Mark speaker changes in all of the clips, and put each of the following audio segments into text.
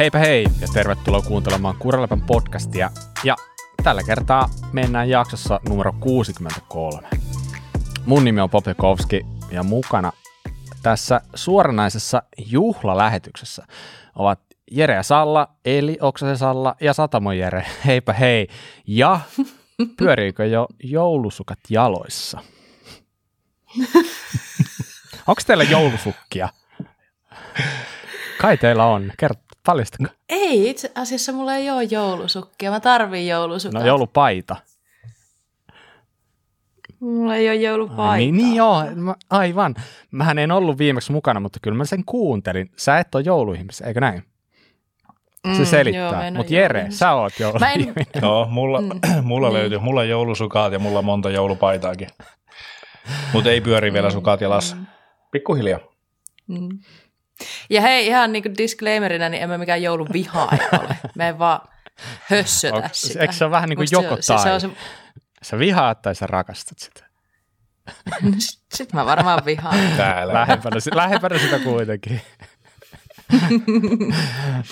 Speaker 1: Heipä hei ja tervetuloa kuuntelemaan Kuraläpän podcastia. Ja tällä kertaa mennään jaksossa numero 63. Mun nimi on Popjakovski ja mukana tässä suoranaisessa juhlalähetyksessä ovat Jere ja Salla, eli Oksasen Salla ja Satamo Jere. Heipä hei. Ja pyöriikö jo joulusukat jaloissa? Onko teillä joulusukkia? Kai teillä on. Kerro, paljastako?
Speaker 2: Ei, itse asiassa mulla ei ole joulusukkia. Mä tarviin joulusukkia.
Speaker 1: No joulupaita.
Speaker 2: Mulla ei ole joulupaita.
Speaker 1: Niin, niin joo, mä, aivan. Mähän en ollut viimeksi mukana, mutta kyllä mä sen kuuntelin. Sä et ole jouluihmis, eikö näin? Se selittää. Mm, Mutta Jere, sä oot jouluihminen.
Speaker 3: En... Joo, mulla, mm. mulla niin. löytyy. Mulla joulusukaat ja mulla on monta joulupaitaakin. Mutta ei pyöri vielä mm. sukaat jalassa. Pikkuhiljaa.
Speaker 2: Mm. Ja hei, ihan niin kuin disclaimerina, niin emme mikään jouluvihaaja ole. Me ei vaan hössötä Onko, sitä.
Speaker 1: Eikö se ole vähän niin kuin Musta joko se, tai? Se, se, se... Sä vihaat tai sä rakastat sitä?
Speaker 2: Sitten mä varmaan vihaan.
Speaker 1: Täällä. Lähempänä, lähempänä sitä kuitenkin.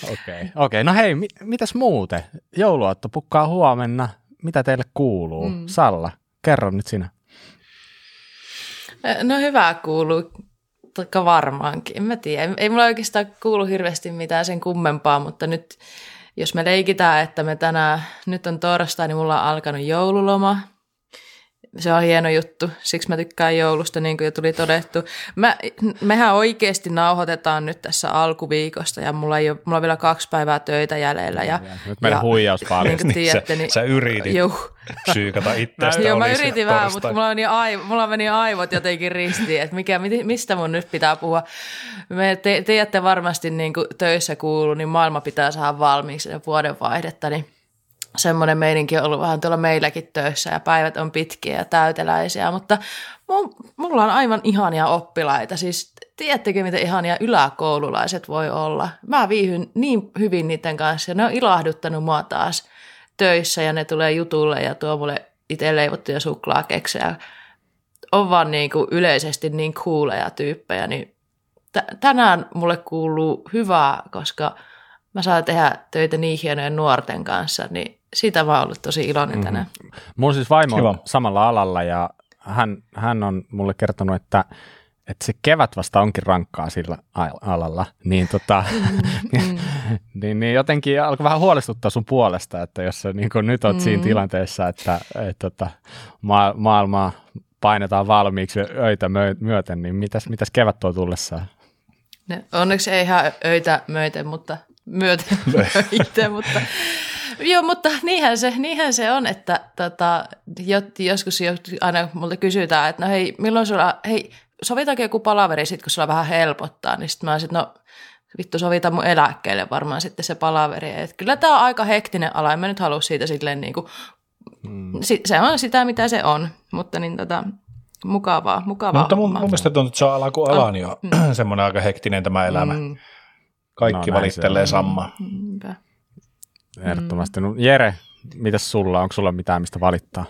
Speaker 1: Okei, okay. okay. no hei, mit, mitäs muuten? Jouluaatto pukkaa huomenna. Mitä teille kuuluu? Mm. Salla, kerro nyt sinä.
Speaker 2: No hyvää kuuluu. Totta varmaankin, en mä tiedä. Ei mulla oikeastaan kuulu hirveästi mitään sen kummempaa, mutta nyt jos me leikitään, että me tänään, nyt on torstai, niin mulla on alkanut joululoma. Se on hieno juttu, siksi mä tykkään joulusta, niin kuin jo tuli todettu. Mä, mehän oikeasti nauhoitetaan nyt tässä alkuviikosta ja mulla, ei ole, mulla on vielä kaksi päivää töitä jäljellä. Ja,
Speaker 1: nyt meidän huijaus paljon.
Speaker 3: Niin, tiedätte, niin, sä, sä yritit juh. syykata itsestä.
Speaker 2: Joo, mä yritin vähän, mutta mulla, meni aivo, mulla meni aivot jotenkin ristiin, että mikä, mistä mun nyt pitää puhua. Me te, tiedätte varmasti niin kuin töissä kuuluu, niin maailma pitää saada valmiiksi vuoden vaihdetta, niin semmoinen meininki on ollut vähän tuolla meilläkin töissä ja päivät on pitkiä ja täyteläisiä, mutta mulla on aivan ihania oppilaita. Siis tiedättekö, miten ihania yläkoululaiset voi olla? Mä viihyn niin hyvin niiden kanssa ja ne on ilahduttanut mua taas töissä ja ne tulee jutulle ja tuo mulle itse leivottuja suklaakeksejä. On vaan niin kuin yleisesti niin cooleja tyyppejä, niin t- tänään mulle kuuluu hyvää, koska mä saan tehdä töitä niin hienojen nuorten kanssa, niin siitä oon ollut tosi iloinen tänään. Mm-hmm.
Speaker 1: Mun siis vaimo on samalla alalla ja hän, hän on mulle kertonut, että, että se kevät vasta onkin rankkaa sillä alalla, niin, tota, mm-hmm. niin, niin jotenkin alkoi vähän huolestuttaa sun puolesta, että jos sä niin nyt oot mm-hmm. siinä tilanteessa, että et, tota, ma- maailmaa painetaan valmiiksi öitä myöten, niin mitäs, mitäs kevät tuo tullessaan?
Speaker 2: No, onneksi ei ihan öitä myöten, mutta myöten, myöten mutta Joo, mutta niinhän se, niinhän se on, että tota, joskus aina multa kysytään, että no hei, milloin sulla, hei, sovitaanko joku palaveri sitten, kun sulla vähän helpottaa, niin sitten mä olisin, no vittu sovita mun eläkkeelle varmaan sitten se palaveri. Et kyllä tämä on aika hektinen ala, en mä nyt halua siitä silleen niin kuin, hmm. se on sitä, mitä se on, mutta niin tota, mukavaa, mukavaa.
Speaker 3: Mutta mun, mun mielestä tuntuu, että se on ala kuin ala, niin on mm. semmoinen aika hektinen tämä elämä. Mm. Kaikki no, valittelee samaa. Mm.
Speaker 1: Ehdottomasti. No, Jere, mitäs sulla? Onko sulla mitään, mistä valittaa?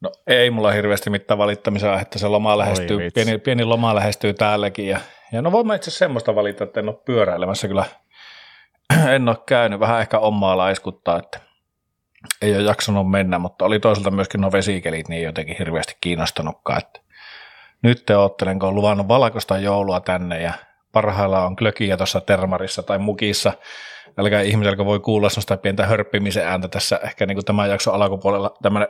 Speaker 3: No ei mulla hirveästi mitään valittamista, että se loma lähestyy, pieni, pieni loma lähestyy täälläkin. Ja, ja no voin mä itse semmoista valita, että en ole pyöräilemässä kyllä. en ole käynyt, vähän ehkä omaa laiskuttaa, että ei ole jaksanut mennä, mutta oli toisaalta myöskin nuo vesikelit niin jotenkin hirveästi kiinnostanutkaan, että nyt te oottelen, kun on luvannut valkoista joulua tänne ja parhaillaan on klökiä tuossa termarissa tai mukissa, älkää ihmisellä voi kuulla sellaista pientä hörppimisen ääntä tässä ehkä niin kuin tämän jakson alkupuolella, tämmöinen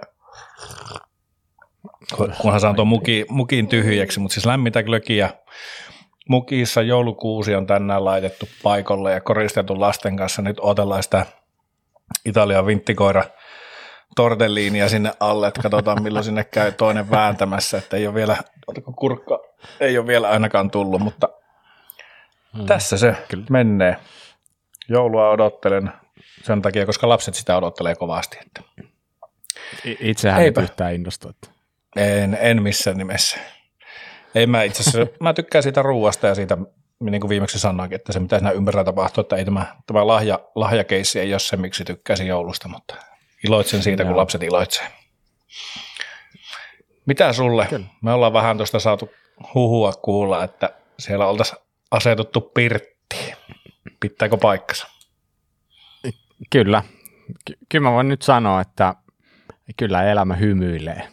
Speaker 3: kunhan saan tuon muki, mukin tyhjäksi, mutta siis lämmintä glökiä. Mukissa joulukuusi on tänään laitettu paikalle ja koristeltu lasten kanssa. Nyt odotellaan sitä Italian vinttikoira tortelliinia sinne alle, että katsotaan milloin sinne käy toinen vääntämässä, että ei ole vielä, kurkka, ei ole vielä ainakaan tullut, mutta hmm. tässä se Kyllä. menee joulua odottelen sen takia, koska lapset sitä odottelee kovasti. Että.
Speaker 1: Itsehän Eipä. ei yhtään innostu.
Speaker 3: En, en missään nimessä. Ei mä itse asiassa, mä tykkään siitä ruuasta ja siitä, niin kuin viimeksi sanoinkin, että se mitä siinä ympärillä tapahtuu, että ei tämä, tämä lahja, lahjakeissi ei ole se, miksi tykkäsin joulusta, mutta iloitsen siitä, Joo. kun lapset iloitsee. Mitä sulle? Kyllä. Me ollaan vähän tuosta saatu huhua kuulla, että siellä oltaisiin asetuttu pirttiin Pitääkö paikkansa?
Speaker 1: Kyllä. Ky- kyllä mä voin nyt sanoa, että kyllä elämä hymyilee.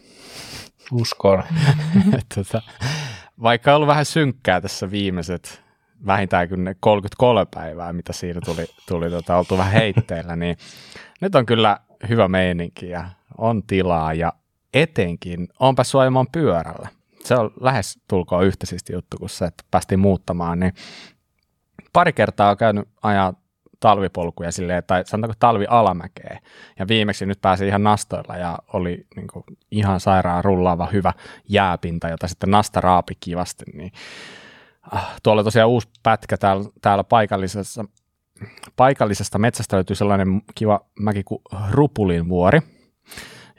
Speaker 3: Uskon.
Speaker 1: tota, vaikka on ollut vähän synkkää tässä viimeiset vähintään kuin ne 33 päivää, mitä siinä tuli, tuli tota, oltu vähän heitteillä, niin nyt on kyllä hyvä meininki ja on tilaa ja etenkin on päässyt ajamaan pyörällä. Se on lähes tulkoon yhtä juttu kuin se, että päästiin muuttamaan, niin pari kertaa on käynyt ajaa talvipolkuja silleen, tai sanotaanko talvi alamäkeä. Ja viimeksi nyt pääsi ihan nastoilla ja oli niin kuin, ihan sairaan rullaava hyvä jääpinta, jota sitten nasta raapi kivasti. Niin, ah, tuolla tosiaan uusi pätkä täällä, täällä paikallisessa, paikallisesta metsästä löytyy sellainen kiva mäki kuin Rupulin vuori,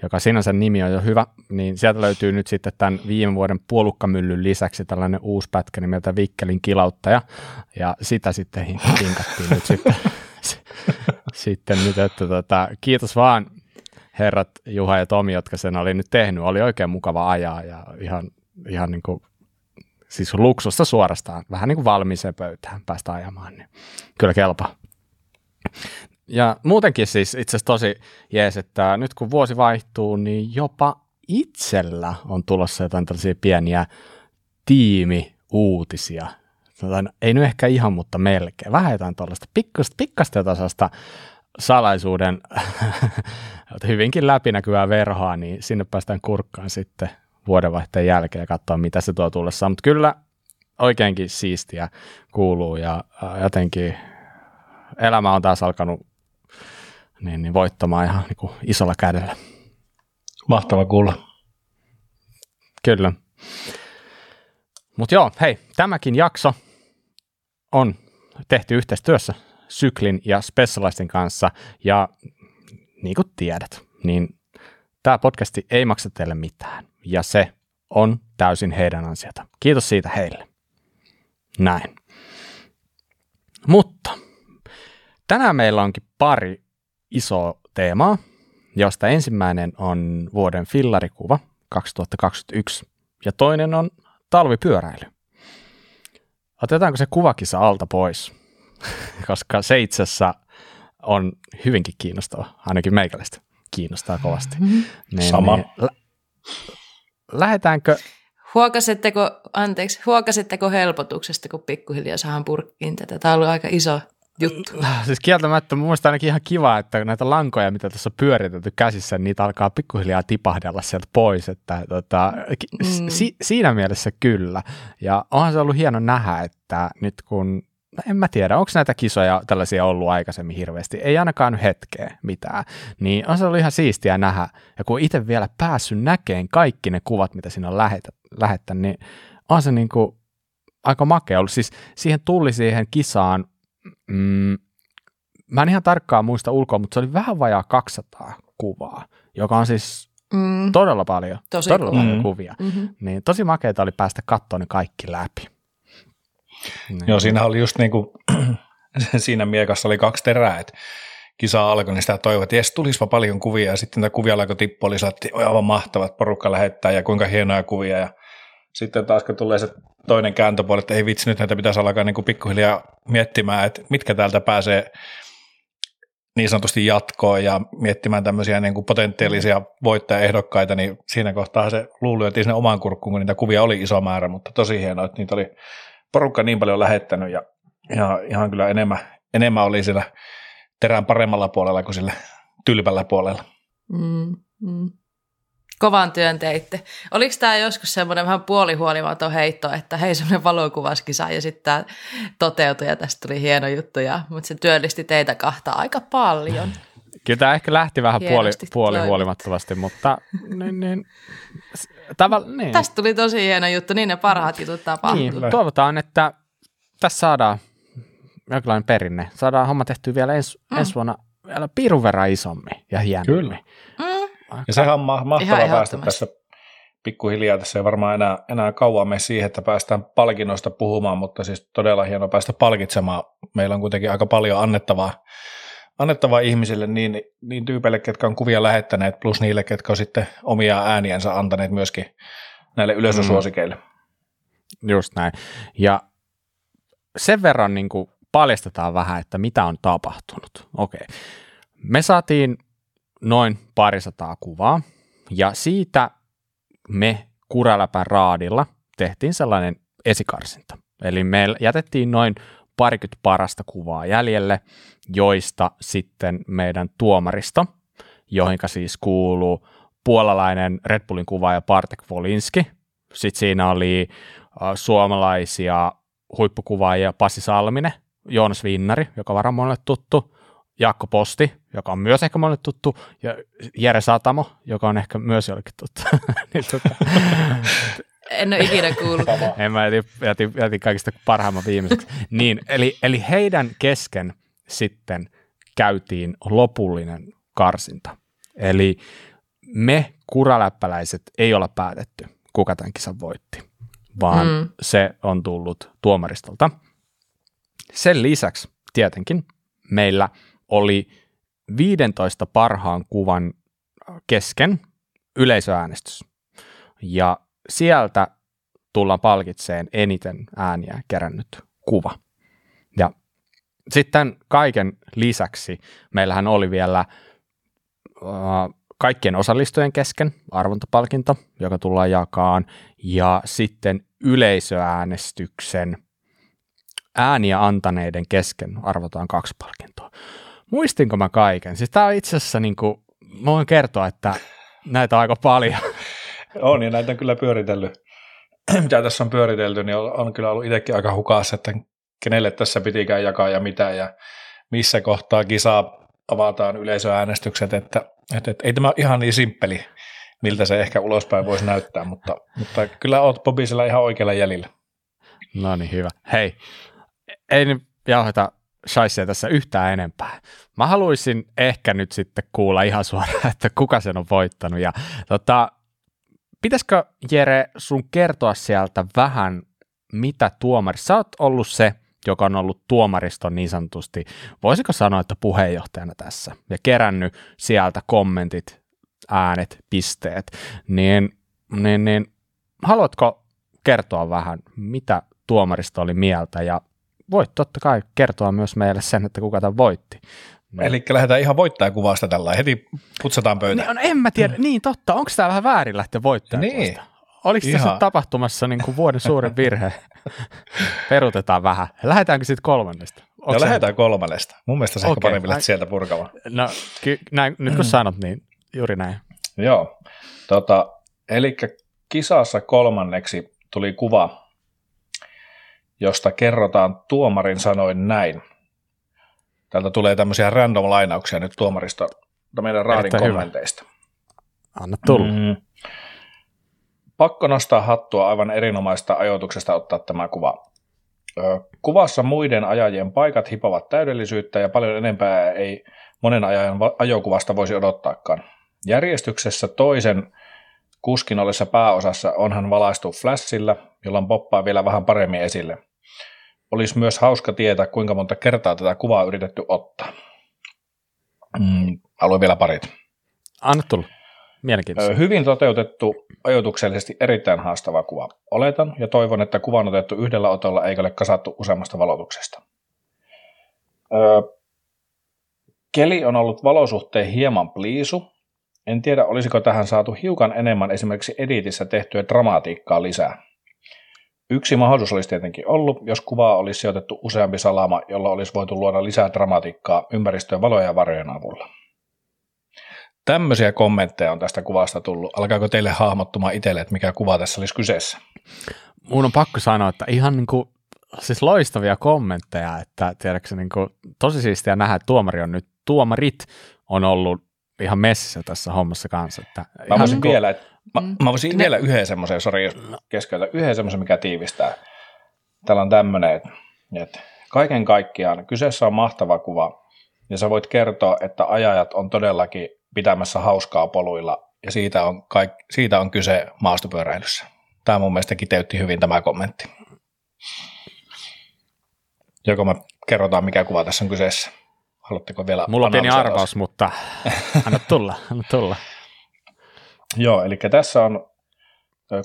Speaker 1: joka sinänsä nimi on jo hyvä, niin sieltä löytyy nyt sitten tämän viime vuoden puolukkamyllyn lisäksi tällainen uusi pätkä nimeltä Vikkelin kilauttaja, ja sitä sitten hinkattiin nyt sitten, sitten nyt, että tota, kiitos vaan herrat Juha ja Tomi, jotka sen oli nyt tehnyt, oli oikein mukava ajaa ja ihan, ihan niin kuin, siis luksusta suorastaan, vähän niin kuin valmiiseen pöytään päästä ajamaan, niin kyllä kelpaa. Ja muutenkin siis itse asiassa tosi jees, että nyt kun vuosi vaihtuu, niin jopa itsellä on tulossa jotain tällaisia pieniä tiimiuutisia. Ei nyt ehkä ihan, mutta melkein. Vähän jotain tuollaista pikkasta, pikkasta tasasta salaisuuden hyvinkin läpinäkyvää verhoa, niin sinne päästään kurkkaan sitten vuodenvaihteen jälkeen ja katsoa, mitä se tuo tullessa. Mutta kyllä oikeinkin siistiä kuuluu ja jotenkin elämä on taas alkanut niin, niin voittamaan ihan niin kuin isolla kädellä.
Speaker 3: Mahtava kuulla.
Speaker 1: Kyllä. Mutta joo, hei, tämäkin jakso on tehty yhteistyössä Syklin ja Specialistin kanssa, ja niin kuin tiedät, niin tämä podcasti ei maksa teille mitään, ja se on täysin heidän ansiota. Kiitos siitä heille. Näin. Mutta tänään meillä onkin pari isoa teemaa, josta ensimmäinen on vuoden fillarikuva 2021 ja toinen on talvipyöräily. Otetaanko se kuvakisa alta pois, koska se itse asiassa on hyvinkin kiinnostava, ainakin meikäläistä kiinnostaa kovasti. Mm-hmm.
Speaker 3: Niin, Sama. Niin, lä-
Speaker 2: lähdetäänkö Huokasitteko, anteeksi, huokasitteko helpotuksesta, kun pikkuhiljaa saahan purkkiin tätä? Tämä on ollut aika iso juttu.
Speaker 1: Siis kieltämättä mun mielestä ainakin ihan kiva, että näitä lankoja, mitä tässä on pyöritetty käsissä, niin niitä alkaa pikkuhiljaa tipahdella sieltä pois. Että, tota, mm. si, siinä mielessä kyllä. Ja onhan se ollut hieno nähdä, että nyt kun no en mä tiedä, onko näitä kisoja tällaisia ollut aikaisemmin hirveästi, ei ainakaan nyt hetkeä mitään, niin on se ollut ihan siistiä nähdä, ja kun itse vielä päässyt näkeen kaikki ne kuvat, mitä siinä on lähettänyt, niin on se niin kuin aika makea ollut. Siis siihen tuli siihen kisaan mm, mä en ihan tarkkaan muista ulkoa, mutta se oli vähän vajaa 200 kuvaa, joka on siis mm. todella paljon, tosi todella paljon mm. kuvia. Mm-hmm. Niin tosi makeita oli päästä katsoa ne kaikki läpi.
Speaker 3: Niin. Joo, siinä oli just niin kuin, siinä miekassa oli kaksi terää, että kisa alkoi, niin sitä toivot, että jes, tulispa paljon kuvia, ja sitten tämä kuvia alkoi tippua, oli että aivan mahtavat, porukka lähettää, ja kuinka hienoja kuvia, ja sitten taas kun tulee se toinen kääntöpuoli, että ei vitsi, nyt näitä pitäisi alkaa niin kuin pikkuhiljaa miettimään, että mitkä täältä pääsee niin sanotusti jatkoon ja miettimään tämmöisiä niin kuin potentiaalisia voittajaehdokkaita, niin siinä kohtaa se luuli, että sinne omaan kurkkuun, kun niitä kuvia oli iso määrä, mutta tosi hienoa, että niitä oli porukka niin paljon lähettänyt ja, ja ihan kyllä enemmän, enemmän oli siellä terän paremmalla puolella kuin sillä tylpällä puolella. Mm,
Speaker 2: mm kovan työn teitte. Oliko tämä joskus semmoinen vähän puolihuolimaton heitto, että hei semmoinen valokuvaskisa ja sitten tämä toteutui ja tästä tuli hieno juttu, ja, mutta se työllisti teitä kahta aika paljon.
Speaker 1: Kyllä tämä ehkä lähti vähän puoli, puolihuolimattomasti, mutta niin, niin,
Speaker 2: taval, niin. Tästä tuli tosi hieno juttu, niin ne parhaat jutut tapahtuu. Niin,
Speaker 1: toivotaan, että tässä saadaan jonkinlainen perinne. Saadaan homma tehtyä vielä ens, mm. ensi vuonna vielä pirun verran isommin ja hienommin. Kyllä.
Speaker 3: Mm. Ja sehän on ma- mahtavaa päästä tässä pikkuhiljaa. Tässä ei varmaan enää, enää kauan mene siihen, että päästään palkinnoista puhumaan, mutta siis todella hienoa päästä palkitsemaan. Meillä on kuitenkin aika paljon annettavaa, annettavaa ihmisille, niin, niin tyypeille, ketkä on kuvia lähettäneet, plus niille, ketkä on sitten omia ääniänsä antaneet myöskin näille yleisösuosikeille.
Speaker 1: Mm. Just näin. Ja sen verran niin kuin paljastetaan vähän, että mitä on tapahtunut. Okei. Me saatiin noin parisataa kuvaa, ja siitä me Kuraläpän raadilla tehtiin sellainen esikarsinta. Eli me jätettiin noin parikymmentä parasta kuvaa jäljelle, joista sitten meidän tuomarista, joihinka siis kuuluu puolalainen Red Bullin kuvaaja Bartek Volinski, sitten siinä oli suomalaisia huippukuvaajia Passi Salminen, Joonas Vinnari, joka varmaan monelle tuttu, Jaakko Posti, joka on myös ehkä monelle tuttu, ja Jere Satamo, joka on ehkä myös jollekin tuttu. niin, tota,
Speaker 2: en ole ikinä kuullut.
Speaker 1: en mä jätin, jätin, jätin kaikista parhaimman viimeiseksi. niin, eli, eli heidän kesken sitten käytiin lopullinen karsinta. Eli me kuraläppäläiset ei olla päätetty, kuka tämän kisan voitti, vaan mm. se on tullut tuomaristolta. Sen lisäksi tietenkin meillä oli 15 parhaan kuvan kesken yleisöäänestys. Ja sieltä tullaan palkitseen eniten ääniä kerännyt kuva. Ja sitten kaiken lisäksi meillähän oli vielä äh, kaikkien osallistujien kesken arvontapalkinto, joka tullaan jakaan, ja sitten yleisöäänestyksen ääniä antaneiden kesken arvotaan kaksi palkintoa. Muistinko mä kaiken? Siis tää on itse asiassa, niin kuin, mä voin kertoa, että näitä on aika paljon.
Speaker 3: On, ja näitä on kyllä pyöritellyt. Mitä tässä on pyöritelty, niin on, on kyllä ollut itsekin aika hukassa, että kenelle tässä pitikään jakaa ja mitä, ja missä kohtaa kisaa avataan yleisöäänestykset, että, että, että ei tämä ihan niin simppeli, miltä se ehkä ulospäin voisi näyttää, mutta, mutta kyllä oot Bobi sillä ihan oikealla jäljellä.
Speaker 1: No niin, hyvä. Hei, ei nyt jauheta shaisia tässä yhtään enempää. Mä haluaisin ehkä nyt sitten kuulla ihan suoraan, että kuka sen on voittanut. Ja tota, pitäisikö Jere sun kertoa sieltä vähän, mitä tuomari, sä oot ollut se, joka on ollut tuomariston niin sanotusti, voisiko sanoa, että puheenjohtajana tässä, ja kerännyt sieltä kommentit, äänet, pisteet, niin, niin, niin haluatko kertoa vähän, mitä tuomaristo oli mieltä, ja voit totta kai kertoa myös meille sen, että kuka tämän voitti.
Speaker 3: No. Eli lähdetään ihan voittajakuvasta tällä heti putsataan pöytä.
Speaker 1: Niin, en mä tiedä, niin totta, onko tämä vähän väärin lähteä voittajakuvasta? Niin. Oliko Ihan. tässä tapahtumassa niin kuin vuoden suurin virhe? Perutetaan vähän. Lähdetäänkö sitten kolmannesta?
Speaker 3: Onko no se... lähdetään kolmannesta. Mun mielestä se okay. ehkä parempi lähteä sieltä purkamaan.
Speaker 1: No ky- näin, nyt kun sanot, niin juuri näin.
Speaker 3: Joo. Tota, eli kisassa kolmanneksi tuli kuva, josta kerrotaan tuomarin sanoin näin. Täältä tulee tämmöisiä random lainauksia nyt tuomarista meidän raadin kommenteista.
Speaker 1: Anna tulla. Mm.
Speaker 3: Pakko nostaa hattua aivan erinomaista ajoituksesta ottaa tämä kuva. Kuvassa muiden ajajien paikat hipovat täydellisyyttä ja paljon enempää ei monen ajan ajokuvasta voisi odottaakaan. Järjestyksessä toisen kuskin ollessa pääosassa onhan valaistu flashilla, jolla poppaa vielä vähän paremmin esille. Olisi myös hauska tietää, kuinka monta kertaa tätä kuvaa on yritetty ottaa. Mm, haluan vielä parit.
Speaker 1: Anna tulla. Mielenkiintoista.
Speaker 3: Hyvin toteutettu, ajoituksellisesti erittäin haastava kuva. Oletan ja toivon, että kuva on otettu yhdellä otolla eikä ole kasattu useammasta valotuksesta. Öö, keli on ollut valosuhteen hieman pliisu. En tiedä, olisiko tähän saatu hiukan enemmän esimerkiksi editissä tehtyä dramatiikkaa lisää. Yksi mahdollisuus olisi tietenkin ollut, jos kuvaa olisi sijoitettu useampi salama, jolla olisi voitu luoda lisää dramatiikkaa ympäristöön valoja ja varjojen avulla. Tämmöisiä kommentteja on tästä kuvasta tullut. Alkaako teille hahmottumaan itselle, että mikä kuva tässä olisi kyseessä?
Speaker 1: Mun on pakko sanoa, että ihan niin kuin, siis loistavia kommentteja, että tiedätkö, niin kuin, tosi siistiä nähdä, että tuomari on nyt, tuomarit on ollut ihan messissä tässä hommassa kanssa. Että
Speaker 3: mä voisin niin kuin, vielä, että, mä, mm. mä voisin ne, vielä yhden semmoisen, sori keskeytä, yhden semmoisen, mikä tiivistää. Täällä on tämmöinen, että, että kaiken kaikkiaan kyseessä on mahtava kuva, ja sä voit kertoa, että ajajat on todellakin pitämässä hauskaa poluilla, ja siitä on, kaik, siitä on kyse maastopyöräilyssä. Tämä mun mielestä kiteytti hyvin tämä kommentti. Joko me kerrotaan, mikä kuva tässä on kyseessä? Haluatteko vielä
Speaker 1: Mulla on pieni arvaus, mutta anna tulla, anna tulla.
Speaker 3: Joo, eli tässä on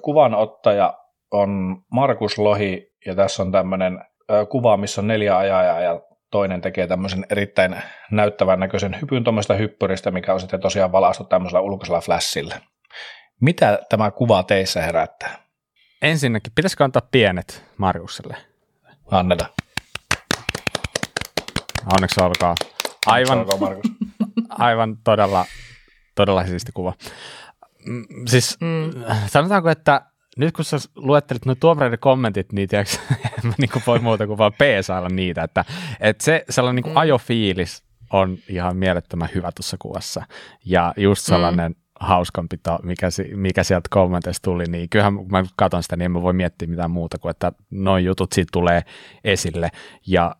Speaker 3: kuvanottaja on Markus Lohi, ja tässä on tämmöinen kuva, missä on neljä ajajaa ja toinen tekee tämmöisen erittäin näyttävän näköisen hypyn tuommoista hyppyristä, mikä on sitten tosiaan valaistu tämmöisellä ulkoisella flashilla. Mitä tämä kuva teissä herättää?
Speaker 1: Ensinnäkin, pitäisikö antaa pienet Marjukselle?
Speaker 3: Anneta.
Speaker 1: Onneksi olkaa. Aivan, aivan todella, todella siisti kuva. Mm, siis mm. sanotaanko, että nyt kun sä luettelit nuo tuomareiden kommentit, niin tiiäks, mä niin kuin voi muuta kuin vaan peesailla niitä, että, että se sellainen niin kuin mm. ajofiilis on ihan mielettömän hyvä tuossa kuvassa. Ja just mm. sellainen mm. hauskanpito, mikä, mikä sieltä kommenteista tuli, niin kyllähän kun mä katson sitä, niin en mä voi miettiä mitään muuta kuin, että noin jutut siitä tulee esille. Ja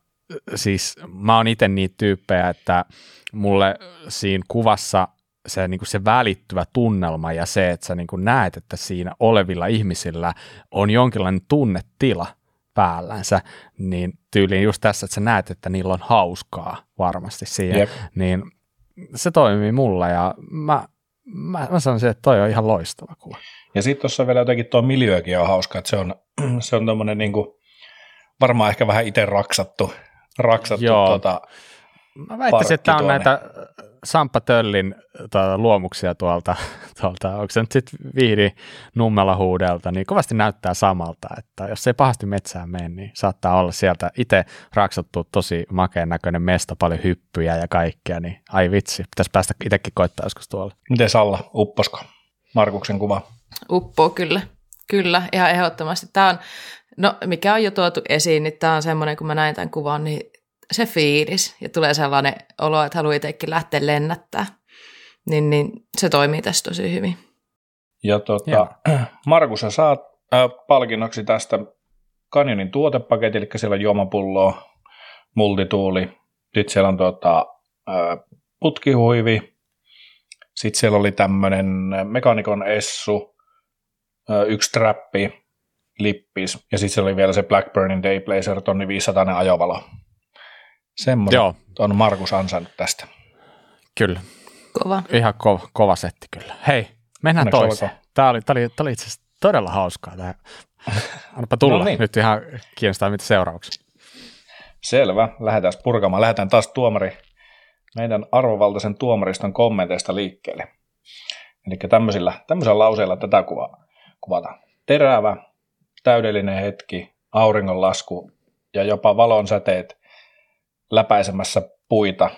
Speaker 1: siis mä oon itse niitä tyyppejä, että mulle siinä kuvassa se, niin kuin se välittyvä tunnelma ja se, että sä niin kuin näet, että siinä olevilla ihmisillä on jonkinlainen tunnetila päällänsä, niin tyyliin just tässä, että sä näet, että niillä on hauskaa varmasti siinä, yep. niin se toimii mulla ja mä, mä, mä sanoisin, että toi on ihan loistava kuva.
Speaker 3: Ja sitten tuossa vielä jotenkin tuo miljöökin on hauska, että se on, se on tommonen niin kuin, varmaan ehkä vähän itse raksattu, raksattu Joo. Tota,
Speaker 1: Mä väittäisin, että tämä on näitä Sampa Töllin tuota, luomuksia tuolta, tuolta, onko se nyt sitten Viihdi Nummela huudelta, niin kovasti näyttää samalta, että jos ei pahasti metsään mene, niin saattaa olla sieltä itse raksattu tosi makeen näköinen mesta, paljon hyppyjä ja kaikkea, niin ai vitsi, pitäisi päästä itsekin koittaa joskus tuolla.
Speaker 3: Miten Salla, upposko Markuksen kuva?
Speaker 2: Uppoo kyllä, kyllä, ihan ehdottomasti. Tämä on, no mikä on jo tuotu esiin, niin tämä on semmoinen, kun mä näin tämän kuvan, niin se fiilis ja tulee sellainen olo, että haluaa itsekin lähteä lennättää, niin, niin se toimii tässä tosi hyvin.
Speaker 3: Ja tota, Markus, sä saat äh, palkinnoksi tästä Canyonin tuotepaketti, eli siellä on juomapulloa, multituuli, sitten siellä on tota, äh, putkihuivi, sitten siellä oli tämmöinen mekanikon essu, äh, yksi trappi, lippis, ja sitten siellä oli vielä se Blackburnin Dayblazer, tonni 500 ajovalo. Semmoinen Joo. on Markus ansainnut tästä.
Speaker 1: Kyllä.
Speaker 2: Kova.
Speaker 1: Ihan kova, kova setti kyllä. Hei, mennään Onneksi toiseen. Tämä oli, tämä oli, tämä oli itse asiassa todella hauskaa. Tämä. Annapa tulla. no niin. Nyt ihan kiinnostaa, mitä seuraavaksi.
Speaker 3: Selvä. Lähdetään purkamaan. Lähdetään taas tuomari, meidän arvovaltaisen tuomariston kommenteista liikkeelle. Eli tämmöisillä, tämmöisellä lauseella tätä kuvaa, kuvataan. Terävä, täydellinen hetki, auringonlasku ja jopa valon säteet läpäisemässä puita.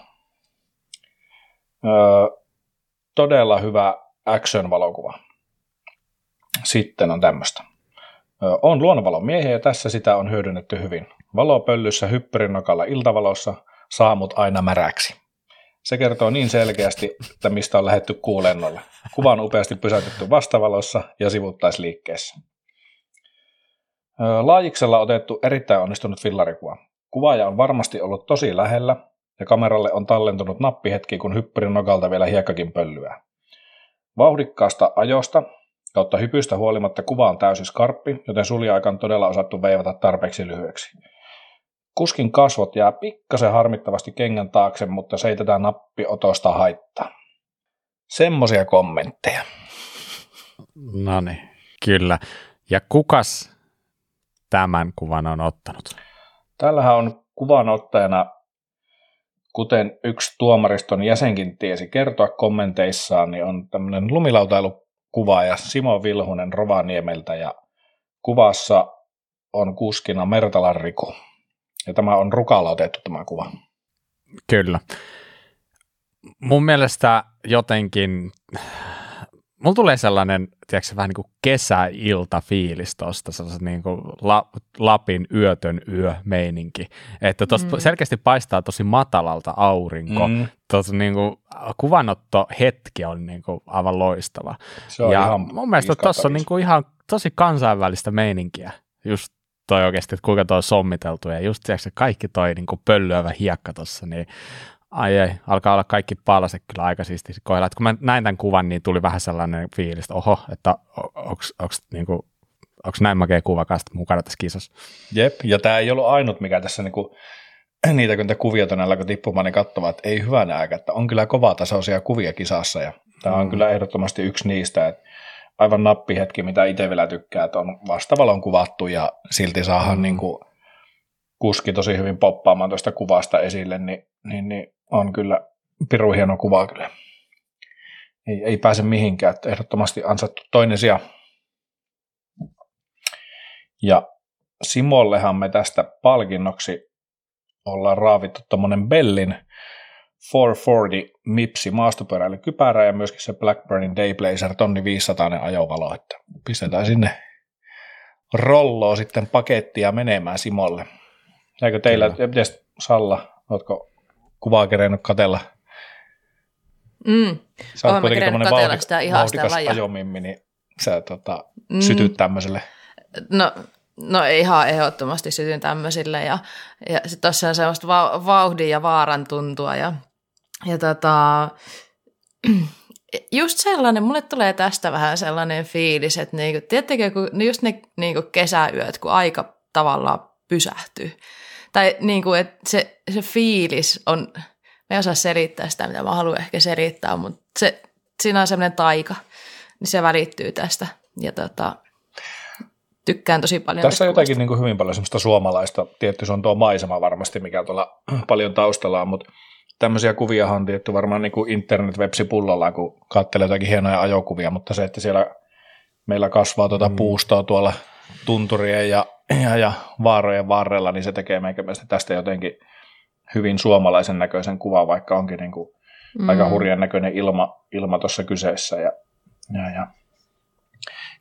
Speaker 3: Öö, todella hyvä action-valokuva. Sitten on tämmöistä. Öö, on luonnonvalon miehiä ja tässä sitä on hyödynnetty hyvin. Valopöllyssä hyppyrinokalla iltavalossa saamut aina märäksi. Se kertoo niin selkeästi, että mistä on lähetty kuulennolle. Kuva on upeasti pysäytetty vastavalossa ja sivuttaisliikkeessä. Laajiksella otettu erittäin onnistunut fillarikuva. Kuvaaja on varmasti ollut tosi lähellä, ja kameralle on tallentunut nappihetki, kun hyppyrin nokalta vielä hiekkakin pöllyää. Vauhdikkaasta ajosta kautta hypystä huolimatta kuva on täysin skarppi, joten sulja on todella osattu veivata tarpeeksi lyhyeksi. Kuskin kasvot jää pikkasen harmittavasti kengän taakse, mutta se ei tätä nappiotosta haittaa. Semmoisia kommentteja.
Speaker 1: No niin, kyllä. Ja kukas tämän kuvan on ottanut?
Speaker 3: Täällähän on kuvanottajana, kuten yksi tuomariston jäsenkin tiesi kertoa kommenteissaan, niin on tämmöinen lumilautailukuvaaja Simo Vilhunen Rovaniemeltä ja kuvassa on kuskina Mertalan Riku. Ja tämä on rukalla otettu tämä kuva.
Speaker 1: Kyllä. Mun mielestä jotenkin mulla tulee sellainen, tiedätkö, vähän niin kuin kesäilta fiilis tuosta, sellaisen niin kuin la, Lapin yötön yö meininki, että tuosta mm. selkeästi paistaa tosi matalalta aurinko, mm. tuossa niin kuin kuvanotto hetki on niin kuin aivan loistava. Se on ja ihan mun mielestä tuossa on niin kuin ihan tosi kansainvälistä meininkiä, just toi oikeasti, että kuinka toi on sommiteltu ja just tiedätkö, kaikki toi niin kuin pöllöävä hiekka tuossa, niin ai ei, alkaa olla kaikki palaset kyllä aika siisti kohdalla. Että kun mä näin tämän kuvan, niin tuli vähän sellainen fiilis, että oho, että onko niinku, näin makea kuva kanssa mukana tässä kisassa.
Speaker 3: Jep, ja tämä ei ollut ainut, mikä tässä niinku, niitä kun te kuvia tuonne alkoi tippumaan, niin katsomaan, että ei hyvänä aika, että on kyllä kovatasoisia kuvia kisassa, ja tämä on mm. kyllä ehdottomasti yksi niistä, että aivan nappihetki, mitä itse vielä tykkää, että on vastavalon kuvattu, ja silti saadaan mm. niinku, kuski tosi hyvin poppaamaan tuosta kuvasta esille, niin, niin, niin on kyllä piru hieno kuva kyllä. Ei, ei pääse mihinkään, että ehdottomasti ansattu toinen sija. Ja Simollehan me tästä palkinnoksi ollaan raavittu tuommoinen Bellin 440 Mipsi maastopyöräilykypärä ja myöskin se Blackburnin Dayblazer tonni 500 ajovalo, että pistetään sinne rolloa sitten pakettia menemään Simolle. Eikö teillä, miten Salla, oletko kuvaa kerennyt katella?
Speaker 2: Mm. Sä oot kuitenkin tämmöinen sitä vauhdikas
Speaker 3: ja... ajomimmi, niin sä tota, mm. sytyt tämmöiselle.
Speaker 2: No, no ihan ehdottomasti sytyn tämmöisille ja, ja sitten tuossa on semmoista va- vauhdin ja vaaran tuntua ja, ja tota, just sellainen, mulle tulee tästä vähän sellainen fiilis, että niinku, tiedättekö, kun just ne niinku kesäyöt, kun aika tavallaan pysähtyy. Tai niinku, että se, se fiilis on, mä en osaa selittää sitä, mitä mä haluan ehkä selittää, mutta se, siinä on sellainen taika, niin se välittyy tästä. Ja tota, tykkään tosi paljon.
Speaker 3: Tässä on jotakin niin kuin hyvin paljon semmoista suomalaista, tietty se on tuo maisema varmasti, mikä tuolla paljon taustalla on, mutta tämmöisiä kuvia on tietty varmaan niin kuin internet-websi pullollaan, kun katselee jotakin hienoja ajokuvia, mutta se, että siellä meillä kasvaa tuota mm. puustoa tuolla tunturien ja, ja, ja vaarojen varrella, niin se tekee meikä mielestä tästä jotenkin hyvin suomalaisen näköisen kuvan, vaikka onkin niin kuin mm. aika hurjan näköinen ilma, ilma tuossa kyseessä ja, ja, ja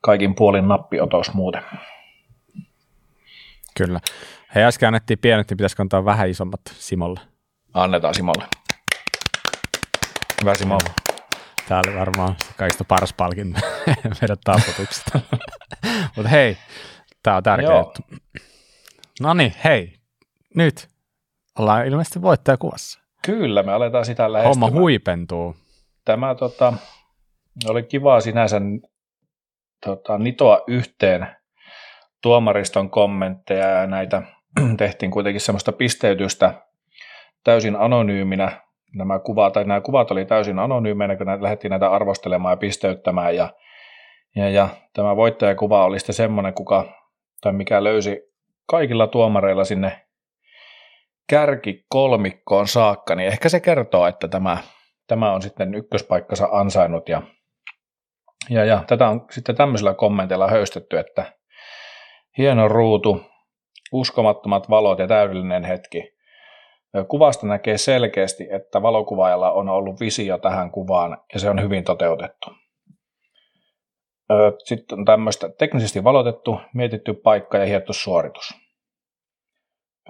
Speaker 3: kaikin puolin nappiotos muuten.
Speaker 1: Kyllä. Hei, äsken annettiin pienet, niin pitäisikö antaa vähän isommat Simolle?
Speaker 3: Annetaan Simolle. Hyvä Simo.
Speaker 1: Tämä oli varmaan kaikista paras palkinto meidän taputuksesta. Mutta hei, tämä on tärkeä Joo. juttu. No niin, hei, nyt ollaan ilmeisesti voittajakuvassa.
Speaker 3: Kyllä, me aletaan sitä lähestymään.
Speaker 1: Homma huipentuu.
Speaker 3: Tämä tota, oli kivaa sinänsä tota, nitoa yhteen tuomariston kommentteja ja näitä tehtiin kuitenkin semmoista pisteytystä täysin anonyyminä. Nämä kuvat, tai nämä kuvat oli täysin anonyymeinä, kun näitä lähdettiin näitä arvostelemaan ja pisteyttämään. Ja, ja, ja tämä voittajakuva oli sitten semmoinen, kuka, tai mikä löysi kaikilla tuomareilla sinne kärki kolmikkoon saakka, niin ehkä se kertoo, että tämä, tämä on sitten ykköspaikkansa ansainnut ja ja, ja tätä on sitten tämmöisillä kommenteilla höystetty, että hieno ruutu, uskomattomat valot ja täydellinen hetki. Kuvasta näkee selkeästi, että valokuvaajalla on ollut visio tähän kuvaan ja se on hyvin toteutettu. Sitten on tämmöistä teknisesti valotettu, mietitty paikka ja hiettu suoritus.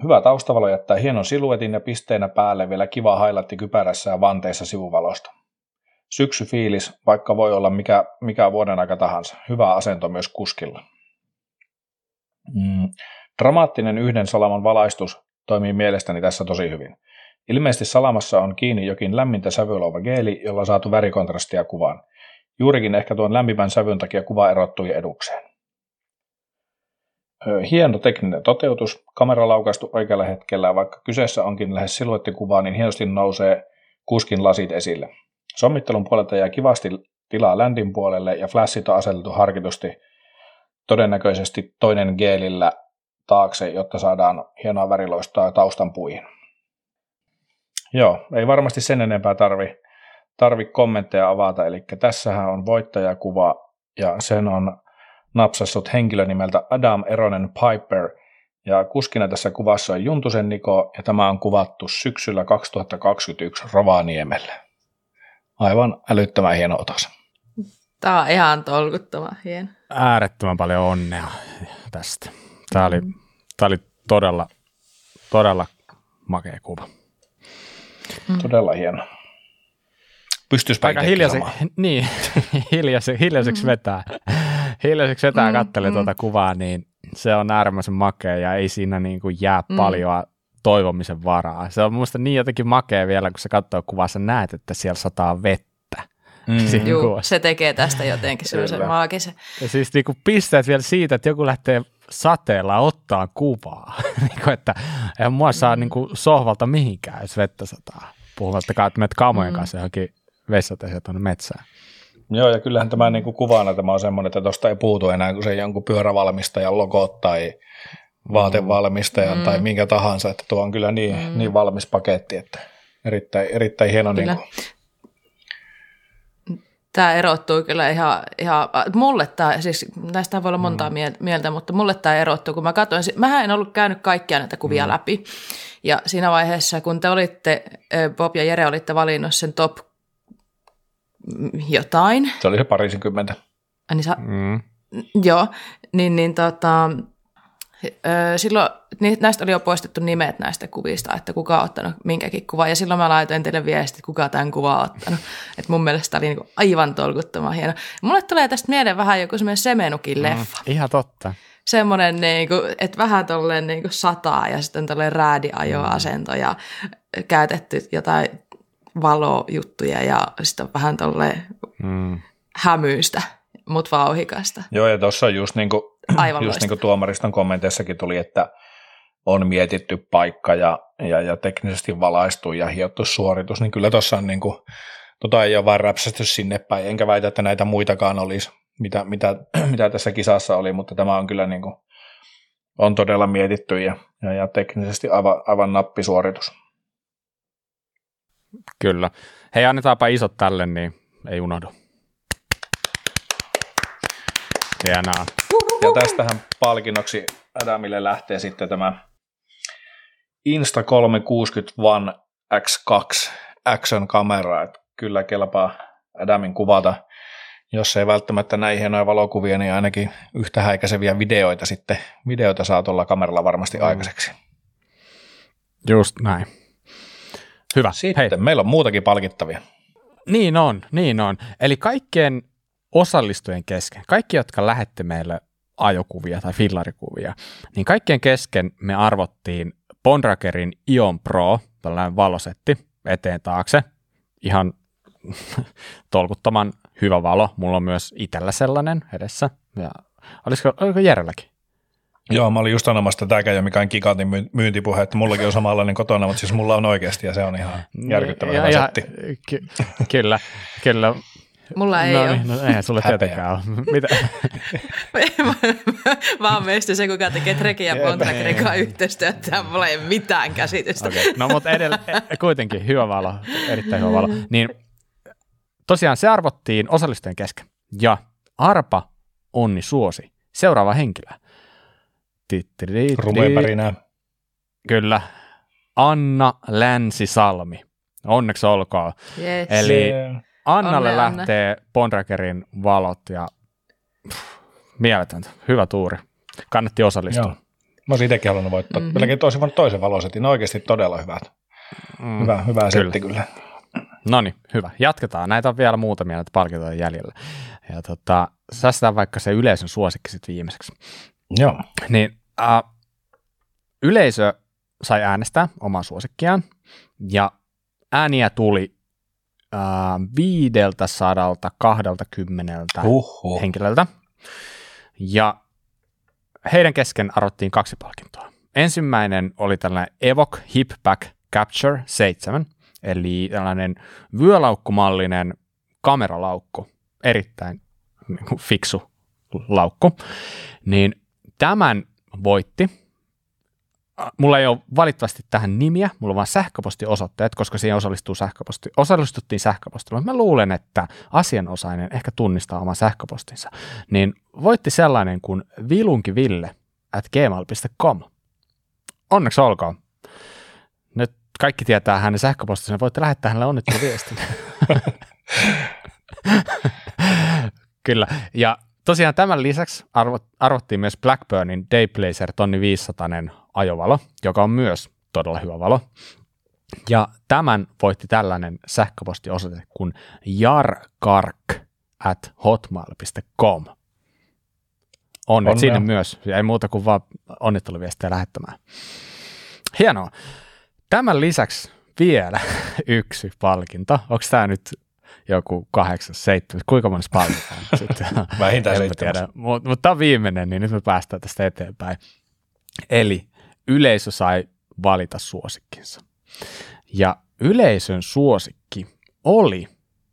Speaker 3: Hyvä taustavalo jättää hienon siluetin ja pisteenä päälle vielä kiva hailatti kypärässä ja vanteissa sivuvalosta. Syksyfiilis, vaikka voi olla mikä, mikä vuoden aika tahansa. Hyvä asento myös kuskilla. Mm. Dramaattinen yhden salaman valaistus toimii mielestäni tässä tosi hyvin. Ilmeisesti salamassa on kiinni jokin lämmintä sävylouva geeli, jolla on saatu värikontrastia kuvaan. Juurikin ehkä tuon lämpimän sävyn takia kuva erottui edukseen. Hieno tekninen toteutus, kamera laukaistu oikealla hetkellä, vaikka kyseessä onkin lähes siluettikuva, niin hienosti nousee kuskin lasit esille. Sommittelun puolelta jää kivasti tilaa ländin puolelle ja flashit on aseteltu harkitusti todennäköisesti toinen geelillä taakse, jotta saadaan hienoa väriloistaa taustan puihin. Joo, ei varmasti sen enempää tarvi, tarvi kommentteja avata, eli tässähän on voittajakuva ja sen on napsassut henkilö nimeltä Adam Eronen Piper, ja kuskina tässä kuvassa on Juntusen Niko, ja tämä on kuvattu syksyllä 2021 Rovaniemelle. Aivan älyttömän hieno otos.
Speaker 2: Tämä on ihan tolkuttoman hieno.
Speaker 1: Äärettömän paljon onnea tästä. Tämä oli, tämä oli todella, todella makea kuva.
Speaker 3: Mm. Todella hieno. Pystyisi Aika
Speaker 1: hiljaise, niin, hiljaise, hiljaiseksi mm. vetää. Hiljaiseksi vetää mm, kattelee mm. tuota kuvaa, niin se on äärimmäisen makea ja ei siinä niin kuin jää mm. paljon toivomisen varaa. Se on minusta niin jotenkin makea vielä, kun sä katsoo kuvaa, sä näet, että siellä sataa vettä.
Speaker 2: Mm. Juu, se tekee tästä jotenkin sellaisen maagisen.
Speaker 1: Ja siis niin kuin pisteet vielä siitä, että joku lähtee sateella ottaa kuvaa. niin kuin, että eihän mua saa mm. niin kuin sohvalta mihinkään, jos vettä sataa. Puhumattakaan, että menet kamojen mm. kanssa johonkin vessateeseen tuonne metsään.
Speaker 3: Joo, ja kyllähän tämä niin kuin kuvana tämä on semmoinen, että tuosta ei puutu enää kuin se jonkun pyörävalmistajan logo tai vaatevalmistajan mm. tai minkä tahansa, että tuo on kyllä niin, mm. niin valmis paketti, että erittäin, erittäin hieno. Kyllä. Niin kuin.
Speaker 2: Tämä erottuu kyllä ihan, ihan mulle tämä, siis näistä voi olla montaa mm. mieltä, mutta mulle tämä erottuu, kun mä katsoin, mä en ollut käynyt kaikkia näitä kuvia mm. läpi, ja siinä vaiheessa, kun te olitte, Bob ja Jere olitte valinnut sen top jotain.
Speaker 3: Se oli se parisenkymmentä.
Speaker 2: Niin sa- mm. Joo, niin, niin tota, silloin näistä oli jo poistettu nimet näistä kuvista, että kuka on ottanut minkäkin kuva. Ja silloin mä laitoin teille viesti, kuka tämän kuva on ottanut. että mun mielestä tämä oli niin aivan tolkuttoman hieno. Mulle tulee tästä mieleen vähän joku semmoinen Semenukin mm, leffa.
Speaker 1: Mm, ihan totta.
Speaker 2: Semmoinen, niin kuin, että vähän tolleen niin kuin sataa ja sitten tolleen räädiajoasento ja käytetty jotain valojuttuja ja sitten vähän tolleen mm. hämyistä, mutta vauhikasta.
Speaker 3: Joo, ja tuossa on just niin kuin Aivan Just niin kuin tuomariston kommenteissakin tuli, että on mietitty paikka ja, ja, ja teknisesti valaistu ja hiottu suoritus, niin kyllä tuossa on niin kuin, tota ei ole vain räpsästy sinne päin, enkä väitä, että näitä muitakaan olisi, mitä, mitä, mitä tässä kisassa oli, mutta tämä on kyllä niin kuin, on todella mietitty ja, ja, ja teknisesti aivan, aivan nappisuoritus.
Speaker 1: Kyllä. Hei, annetaanpa isot tälle, niin ei unohdu. Hienoa.
Speaker 3: Ja tästähän palkinnoksi Adamille lähtee sitten tämä Insta360 One X2 Action kamera, että kyllä kelpaa Adamin kuvata, jos ei välttämättä näin hienoja valokuvia, niin ainakin yhtä häikäiseviä videoita sitten, videoita saa tuolla kameralla varmasti mm. aikaiseksi.
Speaker 1: Just näin. Hyvä.
Speaker 3: Sitten Hei. meillä on muutakin palkittavia.
Speaker 1: Niin on, niin on. Eli kaikkien osallistujien kesken, kaikki, jotka lähette meille ajokuvia tai fillarikuvia, niin kaikkien kesken me arvottiin Bondrakerin Ion Pro, tällainen valosetti eteen taakse, ihan tolkuttoman hyvä valo. Mulla on myös itsellä sellainen edessä. Ja olisiko, oliko Jerelläkin?
Speaker 3: Joo, mä olin just sanomassa, että tämäkään ei ole mikään gigantin myyntipuhe, että mullakin on samanlainen kotona, mutta siis mulla on oikeasti ja se on ihan järkyttävä ja, hyvä setti.
Speaker 1: Ky- kyllä, kyllä.
Speaker 2: Mulla ei no, ole. Niin,
Speaker 1: no eihän sulle tietenkään ole. Mitä?
Speaker 2: mä oon meistä se, kuka tekee Trekin ja Bontrakerin kanssa yhteistyötä. Mulla ei ole mitään käsitystä. Okay.
Speaker 1: No mutta edellä, e, kuitenkin hyvä valo, erittäin hyvä valo. Niin tosiaan se arvottiin osallistujien kesken. Ja Arpa Onni Suosi, seuraava henkilö.
Speaker 3: Rumepärinä.
Speaker 1: Kyllä. Anna Länsi-Salmi. Onneksi olkoon.
Speaker 2: Yes.
Speaker 1: Eli yeah Annalle Onne, lähtee Anne. Bondrakerin valot ja pff, mieletöntä. Hyvä tuuri. Kannatti osallistua. Joo.
Speaker 3: Mä olisin itsekin halunnut voittaa. Mm-hmm. Melkein toisin toisen valosetin. Oikeasti todella hyvät. Mm, hyvä, hyvä kyllä. setti kyllä.
Speaker 1: No niin, hyvä. Jatketaan. Näitä on vielä muutamia näitä palkintoja jäljellä. Ja tota, säästetään vaikka se yleisön suosikki sitten viimeiseksi.
Speaker 3: Joo.
Speaker 1: Niin äh, yleisö sai äänestää omaa suosikkiaan ja ääniä tuli viideltä sadalta kahdelta kymmeneltä Uhuh. henkilöltä. Ja heidän kesken arvottiin kaksi palkintoa. Ensimmäinen oli tällainen Evoc Hip Back Capture 7, eli tällainen vyölaukkumallinen kameralaukku, erittäin niin fiksu laukku. Niin tämän voitti mulla ei ole valitettavasti tähän nimiä, mulla on vain sähköpostiosoitteet, koska siihen osallistuu sähköposti, osallistuttiin sähköpostilla. Mä luulen, että asianosainen ehkä tunnistaa oman sähköpostinsa. Niin voitti sellainen kuin vilunkiville at gmail.com. Onneksi olkoon. Nyt kaikki tietää hänen sähköpostinsa, voitte lähettää hänelle onnitteluviestin. Kyllä, ja tosiaan tämän lisäksi arvottiin myös Blackburnin Dayblazer tonni 500 ajovalo, joka on myös todella hyvä valo. Ja tämän voitti tällainen sähköpostiosoite kuin jarkark at hotmail.com. Onnet Onnea. sinne myös. Ei muuta kuin vaan onnitteluviestejä lähettämään. Hienoa. Tämän lisäksi vielä yksi palkinto. Onko tämä nyt joku kahdeksan, seitsemän, kuinka monessa palkitaan sitten?
Speaker 3: Vähintään seitsemän.
Speaker 1: Mutta mut tämä on viimeinen, niin nyt me päästään tästä eteenpäin. Eli yleisö sai valita suosikkinsa. Ja yleisön suosikki oli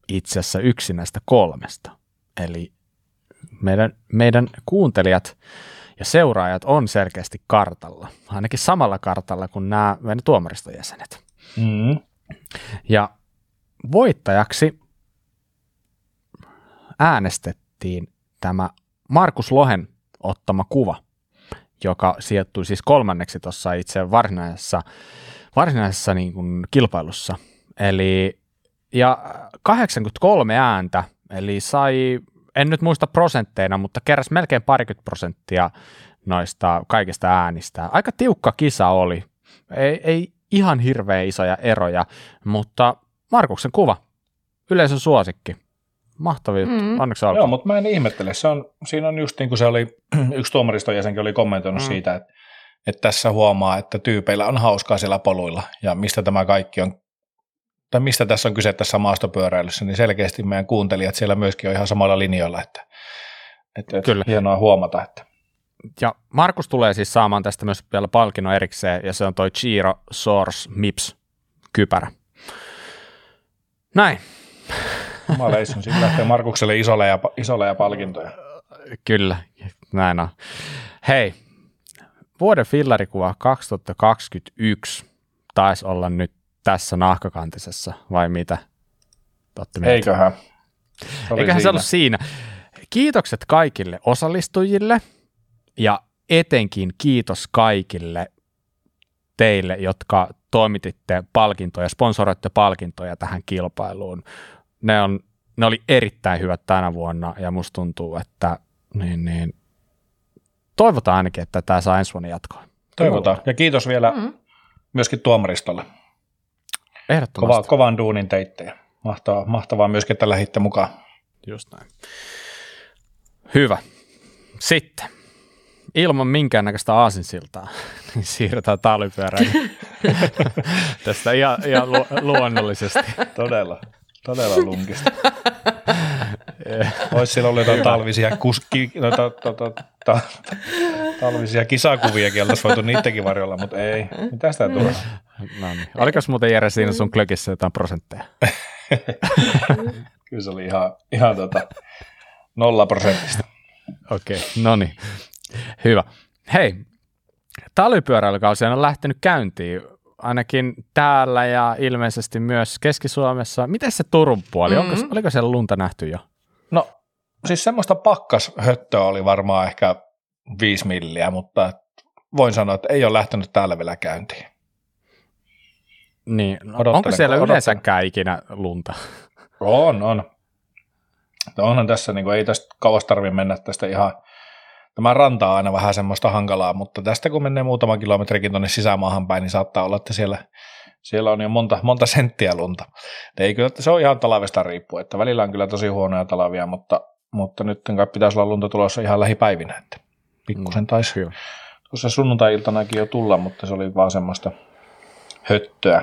Speaker 1: itse asiassa yksi näistä kolmesta. Eli meidän, meidän kuuntelijat ja seuraajat on selkeästi kartalla, ainakin samalla kartalla kuin nämä meidän tuomaristojäsenet. Mm. Ja voittajaksi äänestettiin tämä Markus Lohen ottama kuva, joka sijoittui siis kolmanneksi tuossa itse varsinaisessa, varsinaisessa niin kuin kilpailussa. Eli, ja 83 ääntä, eli sai, en nyt muista prosentteina, mutta keräsi melkein parikymmentä prosenttia noista kaikista äänistä. Aika tiukka kisa oli. Ei, ei ihan hirveän isoja eroja, mutta Markuksen kuva, yleisön suosikki. Mahtavia, mm. onneksi alkaa.
Speaker 3: Joo, mutta mä en ihmettele. Se on, siinä on just niin kuin se oli, yksi tuomariston jäsenkin oli kommentoinut mm. siitä, että, että tässä huomaa, että tyypeillä on hauskaa siellä poluilla ja mistä tämä kaikki on, tai mistä tässä on kyse tässä maastopyöräilyssä, niin selkeästi meidän kuuntelijat siellä myöskin on ihan samalla linjoilla, että, että, että Kyllä. hienoa huomata, että
Speaker 1: ja Markus tulee siis saamaan tästä myös vielä palkinnon erikseen, ja se on toi Giro Source Mips kypärä. Näin.
Speaker 3: Jumalaisun, sitten lähtee Markukselle isolle ja, isolle ja palkintoja.
Speaker 1: Kyllä, näin on. Hei, vuoden fillarikuva 2021 taisi olla nyt tässä nahkakantisessa, vai mitä?
Speaker 3: Eiköhän.
Speaker 1: Se Eiköhän siinä. se ollut siinä. Kiitokset kaikille osallistujille ja etenkin kiitos kaikille teille, jotka toimititte palkintoja, sponsoroitte palkintoja tähän kilpailuun. Ne, on, ne oli erittäin hyvät tänä vuonna ja musta tuntuu, että niin, niin, toivotaan ainakin, että tämä saa ensi vuonna jatkoa.
Speaker 3: Toivotaan. Ja kiitos vielä mm-hmm. myöskin tuomaristolle.
Speaker 1: Ehdottomasti.
Speaker 3: Kova, kovan duunin teitte. Mahtavaa, mahtavaa myöskin, että lähditte mukaan.
Speaker 1: Just näin. Hyvä. Sitten ilman minkäännäköistä aasinsiltaa, niin siirrytään talvipyörään tästä ihan, ihan lu- luonnollisesti.
Speaker 3: Todella, todella lunkista. Olisi siellä ollut jotain talvisia, kuski, noita, to, to, to, talvisia kisakuviakin, oltaisiin voitu niidenkin varjolla, mutta ei. Mitä sitä tulee?
Speaker 1: No niin. Oliko muuten Jere siinä sun klökissä jotain prosentteja?
Speaker 3: Kyllä se oli ihan, ihan tota, nolla prosentista.
Speaker 1: Okei, okay, no niin. Hyvä. Hei, talvipyöräilykausi on lähtenyt käyntiin ainakin täällä ja ilmeisesti myös Keski-Suomessa. Miten se Turun puoli, mm-hmm. Onko, oliko siellä lunta nähty jo?
Speaker 3: No siis semmoista pakkashöttöä oli varmaan ehkä viisi milliä, mutta voin sanoa, että ei ole lähtenyt täällä vielä käyntiin.
Speaker 1: Niin, no, onko siellä yleensäkään ikinä lunta?
Speaker 3: On, on. Onhan tässä, niin kuin, ei tästä kauas tarvitse mennä tästä ihan Tämä ranta on aina vähän semmoista hankalaa, mutta tästä kun menee muutama kilometrikin tuonne sisämaahan päin, niin saattaa olla, että siellä, siellä on jo monta, monta senttiä lunta. Ei kyllä, että se on ihan talavesta riippuu, että välillä on kyllä tosi huonoja talavia, mutta, mutta nyt kai pitäisi olla lunta tulossa ihan lähipäivinä, että pikkusen mm, taisi mm, tuossa sunnuntai-iltanakin jo tulla, mutta se oli vaan semmoista höttöä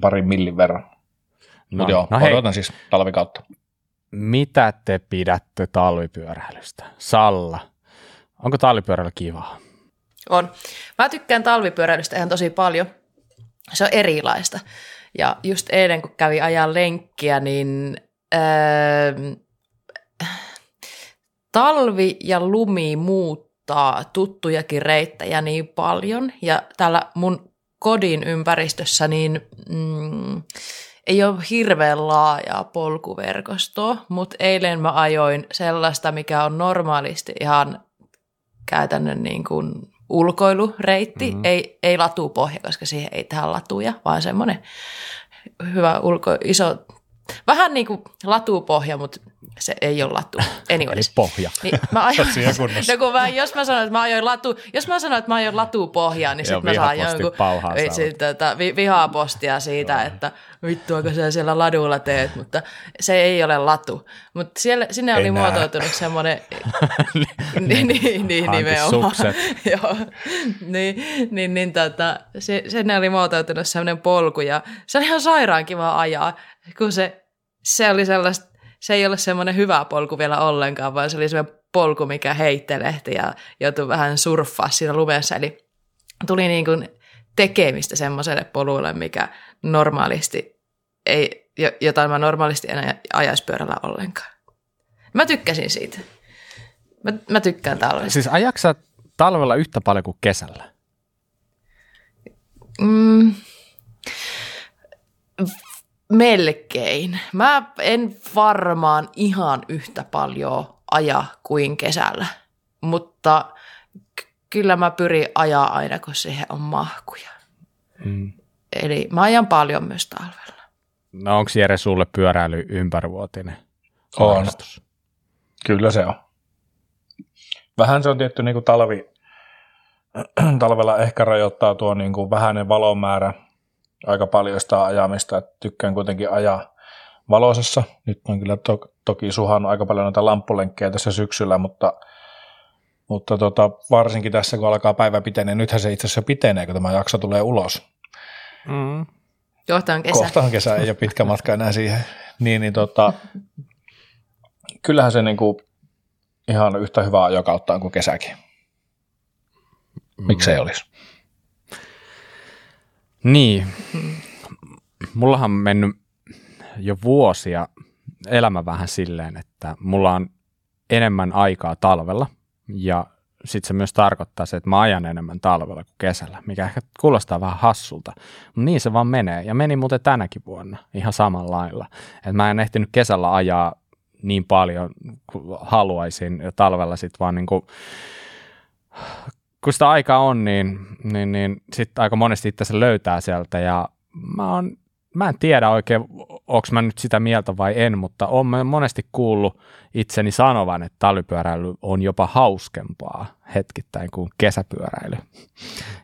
Speaker 3: parin millin verran. No, mutta joo, no odotan hei. siis talvikautta.
Speaker 1: Mitä te pidätte talvipyöräilystä? Salla, Onko talvipyörällä kivaa?
Speaker 2: On. Mä tykkään talvipyöräilystä ihan tosi paljon. Se on erilaista. Ja just eilen, kun kävi ajan lenkkiä, niin öö, talvi ja lumi muuttaa tuttujakin reittejä niin paljon. Ja täällä mun kodin ympäristössä niin mm, ei ole hirveän laajaa polkuverkostoa, mutta eilen mä ajoin sellaista, mikä on normaalisti ihan käytännön niin kuin ulkoilureitti, mm-hmm. ei, ei latupohja, koska siihen ei tehdä latuja, vaan semmoinen hyvä ulko, iso, vähän niin kuin latupohja, mutta se ei ole latu.
Speaker 1: Anyways. Eli pohja.
Speaker 2: Niin mä ajoin, no kun mä, jos mä sanon, että mä ajoin latu, jos mä sanon, että mä ajoin latupohjaa, niin sitten mä saan jonkun vitsi, tätä, vi, vihapostia siitä, että vittuako sä siellä ladulla teet, mutta se ei ole latu. Mutta siellä, sinne oli Enää. muotoutunut semmoinen, niin, niin, niin nimenomaan. Joo, niin, niin, niin tota, se, sinne oli muotoutunut semmoinen polku ja se oli ihan sairaan kiva ajaa, kun se, se oli sellaista se ei ole semmoinen hyvä polku vielä ollenkaan, vaan se oli semmoinen polku, mikä heittelehti ja joutui vähän surffaa siinä lumessa. Eli tuli niin kuin tekemistä semmoiselle polulle, mikä normaalisti ei, jota mä normaalisti en ajaisi pyörällä ollenkaan. Mä tykkäsin siitä. Mä, mä tykkään talvesta.
Speaker 1: Siis ajaksa talvella yhtä paljon kuin kesällä?
Speaker 2: Mm, melkein. Mä en varmaan ihan yhtä paljon aja kuin kesällä, mutta kyllä mä pyrin ajaa aina, kun siihen on mahkuja. Mm. Eli mä ajan paljon myös talvella.
Speaker 1: No onko Jere sulle pyöräily ympärivuotinen
Speaker 3: on. Harrastus? Kyllä se on. Vähän se on tietty niin kuin talvi, talvella ehkä rajoittaa tuo niin kuin vähäinen valomäärä aika paljon sitä ajamista. että tykkään kuitenkin ajaa valoisessa. Nyt on kyllä to- toki suhannut aika paljon noita lamppulenkkejä tässä syksyllä, mutta, mutta tota, varsinkin tässä kun alkaa päivä pitenee, nythän se itse asiassa pitenee, kun tämä jakso tulee ulos.
Speaker 2: Mm. Kohta on kesä.
Speaker 3: Kohta on kesä, ei ole pitkä matka enää siihen. Niin, niin tota, kyllähän se niinku ihan yhtä hyvää ajokautta on kuin kesäkin. Miksei mm. olisi?
Speaker 1: Niin. Mullahan on mennyt jo vuosia elämä vähän silleen, että mulla on enemmän aikaa talvella ja sitten se myös tarkoittaa se, että mä ajan enemmän talvella kuin kesällä, mikä ehkä kuulostaa vähän hassulta, mutta niin se vaan menee. Ja meni muuten tänäkin vuonna ihan samalla lailla. että mä en ehtinyt kesällä ajaa niin paljon kuin haluaisin ja talvella sitten vaan niin kuin, kun sitä aikaa on, niin, niin, niin sitten aika monesti itse se löytää sieltä ja mä oon mä en tiedä oikein, onko mä nyt sitä mieltä vai en, mutta olen monesti kuullut itseni sanovan, että talvipyöräily on jopa hauskempaa hetkittäin kuin kesäpyöräily.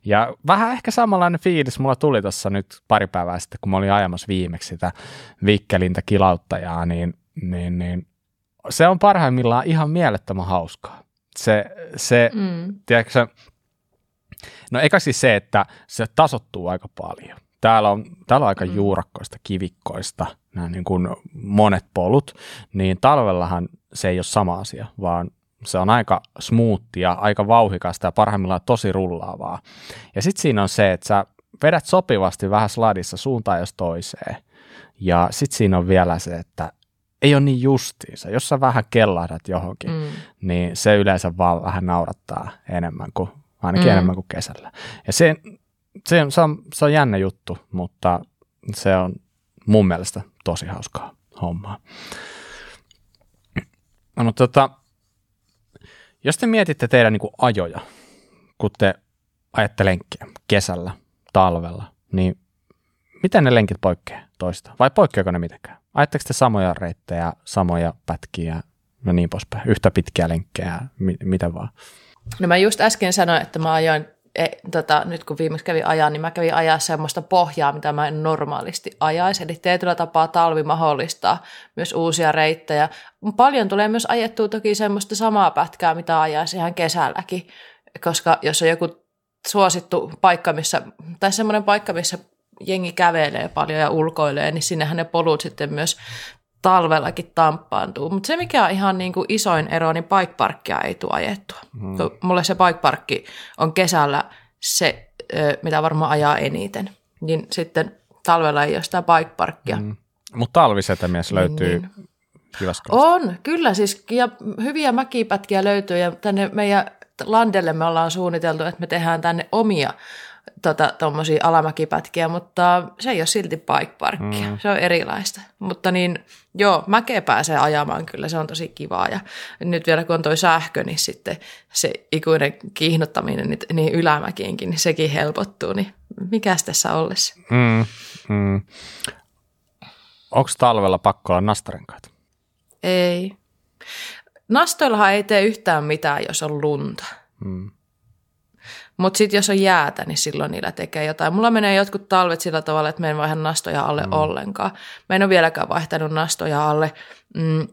Speaker 1: Ja vähän ehkä samanlainen fiilis mulla tuli tuossa nyt pari päivää sitten, kun mä olin ajamassa viimeksi sitä vikkelintä kilauttajaa, niin, niin, niin se on parhaimmillaan ihan mielettömän hauskaa. Se, se mm. tiedätkö, no eikä siis se, että se tasottuu aika paljon täällä on, täällä on aika mm. juurakkoista, kivikkoista nämä niin kuin monet polut, niin talvellahan se ei ole sama asia, vaan se on aika smoothia, aika vauhikasta ja parhaimmillaan tosi rullaavaa. Ja sitten siinä on se, että sä vedät sopivasti vähän sladissa suuntaan jos toiseen. Ja sitten siinä on vielä se, että ei ole niin justiinsa. Jos sä vähän kellahdat johonkin, mm. niin se yleensä vaan vähän naurattaa enemmän kuin, ainakin mm. enemmän kuin kesällä. Ja se, se, on, se, on, se on jännä juttu, mutta se on mun mielestä tosi hauskaa hommaa. No, tota, jos te mietitte teidän niin kuin ajoja, kun te ajatte lenkkiä kesällä, talvella, niin miten ne lenkit poikkeaa toista? Vai poikkeako ne mitenkään? Ajatteko te samoja reittejä, samoja pätkiä, no niin poispäin, yhtä pitkiä lenkkejä, mi- mitä vaan?
Speaker 2: No mä just äsken sanoin, että mä ajoin e, tota, nyt kun viimeksi kävin ajan, niin mä kävin ajaa semmoista pohjaa, mitä mä en normaalisti ajaisi. Eli tietyllä tapaa talvi mahdollistaa myös uusia reittejä. Paljon tulee myös ajettua toki semmoista samaa pätkää, mitä ajaisi ihan kesälläkin, koska jos on joku suosittu paikka, missä, tai semmoinen paikka, missä jengi kävelee paljon ja ulkoilee, niin sinnehän ne polut sitten myös talvellakin tamppaantuu. Mutta se, mikä on ihan niin kuin isoin ero, niin bikeparkkia ei tule ajettua. Hmm. Mulle se bikeparkki on kesällä se, mitä varmaan ajaa eniten. Niin sitten talvella ei ole sitä bikeparkkia. Hmm.
Speaker 1: Mutta talvisetämies löytyy niin, niin.
Speaker 2: On, kyllä siis. Ja hyviä mäkipätkiä löytyy ja tänne meidän landelle me ollaan suunniteltu, että me tehdään tänne omia tuommoisia tota, alamäkipätkiä, mutta se ei ole silti bike parkkia. Mm. Se on erilaista. Mutta niin, joo, mäkeä pääsee ajamaan kyllä, se on tosi kivaa. Ja nyt vielä kun on toi sähkö, niin sitten se ikuinen kiihnottaminen niin, niin ylämäkiinkin, niin sekin helpottuu. Niin mikäs tässä ollessa? Mm, mm.
Speaker 1: Onko talvella pakko olla nastarenkaat?
Speaker 2: Ei. Nastoillahan ei tee yhtään mitään, jos on lunta. Mm. Mutta sitten jos on jäätä, niin silloin niillä tekee jotain. Mulla menee jotkut talvet sillä tavalla, että me en vaihda nastoja alle mm. ollenkaan. Mä en ole vieläkään vaihtanut nastoja alle. Mm,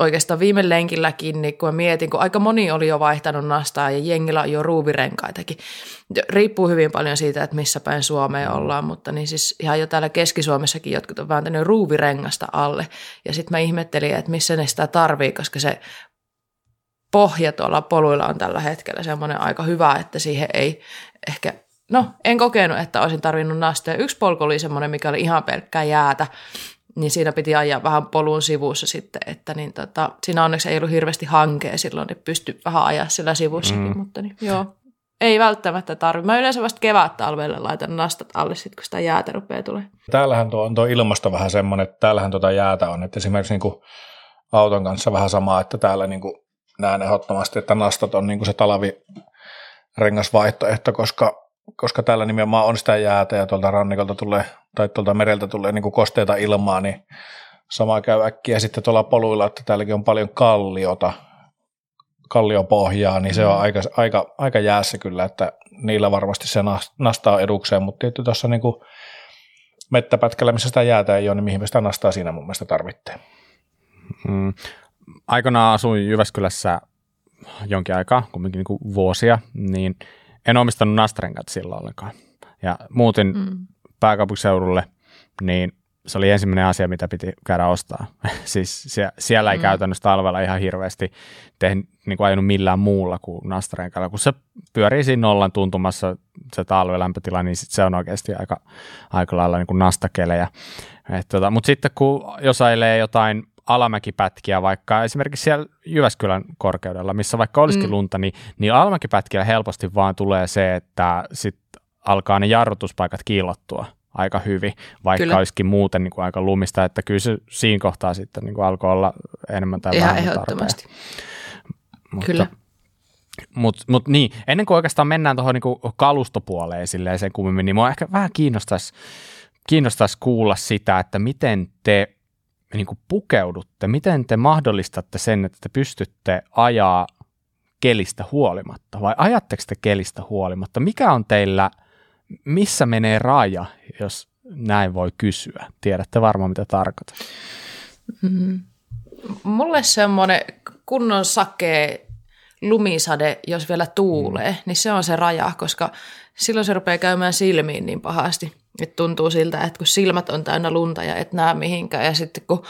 Speaker 2: oikeastaan viime lenkilläkin, niin kun mä mietin, kun aika moni oli jo vaihtanut nastaa ja jengillä on jo ruuvirenkaitakin. Riippuu hyvin paljon siitä, että missä päin Suomea mm. ollaan, mutta niin siis ihan jo täällä Keski-Suomessakin jotkut on vääntänyt ruuvirengasta alle. Ja sitten mä ihmettelin, että missä ne sitä tarvii, koska se pohja tuolla poluilla on tällä hetkellä semmoinen aika hyvä, että siihen ei ehkä, no en kokenut, että olisin tarvinnut nastaa. Yksi polku oli semmoinen, mikä oli ihan pelkkää jäätä, niin siinä piti ajaa vähän polun sivussa sitten, että niin tota, siinä onneksi ei ollut hirveästi hankea silloin, niin pystyi vähän ajaa sillä sivussakin, mm. mutta niin, joo, ei välttämättä tarvitse. Mä yleensä vasta kevät talvella laitan nastat alle, sit, kun sitä jäätä rupeaa tulee.
Speaker 3: Täällähän tuo on tuo ilmasto vähän semmoinen, että täällähän tuota jäätä on, että esimerkiksi niin kuin auton kanssa vähän sama, että täällä niin kuin näen ehdottomasti, että nastat on niin kuin se talvirengasvaihtoehto, koska, koska täällä nimenomaan on sitä jäätä ja tuolta rannikolta tulee, tai tuolta mereltä tulee niin kuin kosteita ilmaa, niin sama käy äkkiä sitten tuolla poluilla, että täälläkin on paljon kalliota, kalliopohjaa, niin se on mm. aika, aika, aika jäässä kyllä, että niillä varmasti se nastaa edukseen, mutta tietysti tuossa niin mettäpätkällä, missä sitä jäätä ei ole, niin mihin sitä nastaa siinä mun mielestä tarvitsee.
Speaker 1: Mm. Aikanaan asuin Jyväskylässä jonkin aikaa, kumminkin niin vuosia, niin en omistanut nastarenkat silloin ollenkaan. Ja muutin mm. pääkaupunkiseudulle, niin se oli ensimmäinen asia, mitä piti käydä ostaa. siis siellä, siellä ei mm. käytännössä talvella ihan hirveästi tehnyt, niin kuin ajanut millään muulla kuin nastarenkalla. Kun se pyörii siinä nollan tuntumassa se talvelämpötila, niin sit se on oikeasti aika, aika lailla niin kuin nastakelejä. tota, Mutta sitten kun jos ailee jotain alamäkipätkiä, vaikka esimerkiksi siellä Jyväskylän korkeudella, missä vaikka olisikin mm. lunta, niin, niin alamäkipätkillä helposti vaan tulee se, että sitten alkaa ne jarrutuspaikat kiillottua aika hyvin, vaikka kyllä. olisikin muuten niin kuin aika lumista, että kyllä se siinä kohtaa sitten niin kuin alkoi olla enemmän tai Ihan vähemmän ehdottomasti.
Speaker 2: Mutta, kyllä.
Speaker 1: Mutta mut niin, ennen kuin oikeastaan mennään tuohon niin kalustopuoleen silleen sen kummemmin, niin mua ehkä vähän kiinnostaisi kiinnostais kuulla sitä, että miten te niin kuin pukeudutte, miten te mahdollistatte sen, että te pystytte ajaa kelistä huolimatta, vai ajatteko te kelistä huolimatta? Mikä on teillä, missä menee raja, jos näin voi kysyä? Tiedätte varmaan, mitä tarkoitan.
Speaker 2: Mm. Mulle semmoinen kunnon sakee lumisade, jos vielä tuulee, mm. niin se on se raja, koska silloin se rupeaa käymään silmiin niin pahasti. Että tuntuu siltä, että kun silmät on täynnä lunta ja et näe mihinkään. Ja sitten kun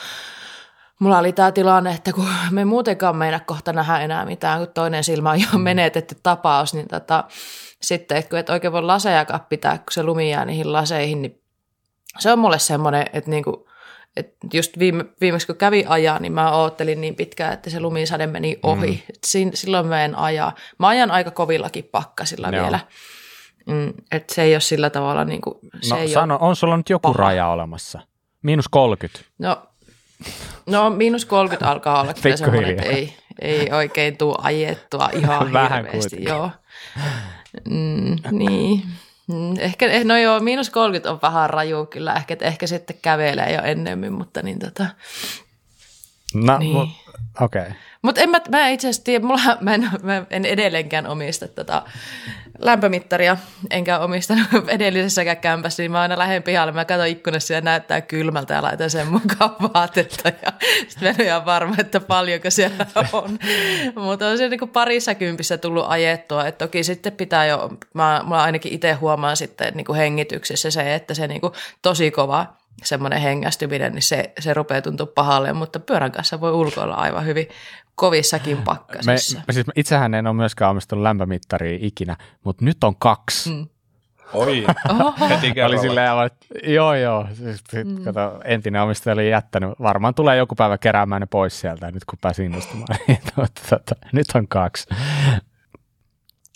Speaker 2: mulla oli tämä tilanne, että kun me muutenkaan meina kohta nähdä enää mitään, kun toinen silmä on jo mm. menetetty tapaus, niin tota, sitten, että kun et oikein voi lasejakaan pitää, kun se lumi jää niihin laseihin, niin se on mulle semmoinen, että niinku, et just viime, viimeksi kun kävi ajaa, niin mä oottelin niin pitkään, että se lumisade meni ohi. Mm. Et silloin mä en ajaa. Mä ajan aika kovillakin pakkasilla Joo. vielä. Mm, että se ei ole sillä tavalla niin kuin, se
Speaker 1: no ei sano, on sulla nyt joku paha. raja olemassa? Miinus 30.
Speaker 2: No, no miinus 30 alkaa olla kyllä semmoinen, että ei, ei oikein tule ajettua ihan Vähän hirveästi. Kuitenkin. Joo. Mm, niin. Mm, ehkä, eh, no joo, miinus 30 on vähän raju kyllä, ehkä, ehkä sitten kävelee jo ennemmin, mutta niin tota.
Speaker 1: No, niin. okei. Okay.
Speaker 2: Mutta en mä, mä itse asiassa tiedä, mulla, mä, en, mä en edelleenkään omista tota lämpömittaria, enkä omistanut edellisessäkään kämpässä, niin mä aina lähden pihalle, mä katson ikkunassa ja näyttää kylmältä ja laitan sen mukaan vaatetta ja sitten mä en ole varma, että paljonko siellä on. Mutta on se niin parissa kympissä tullut ajettua, että toki sitten pitää jo, mä, mä ainakin itse huomaan sitten niin kuin hengityksessä se, että se niin kuin tosi kova semmoinen hengästyminen, niin se, se rupeaa tuntua pahalle, mutta pyörän kanssa voi ulkoilla aivan hyvin kovissakin pakkasissa.
Speaker 1: Me, siis itsehän en ole myöskään omistanut lämpömittaria ikinä, mutta nyt on kaksi. Mm.
Speaker 3: Oi, heti
Speaker 1: Oli silleen, että joo joo, siis, mm. kato, entinen omistaja oli jättänyt, varmaan tulee joku päivä keräämään ne pois sieltä, nyt kun pääsin innostumaan, niin tuota, tuota, nyt on kaksi.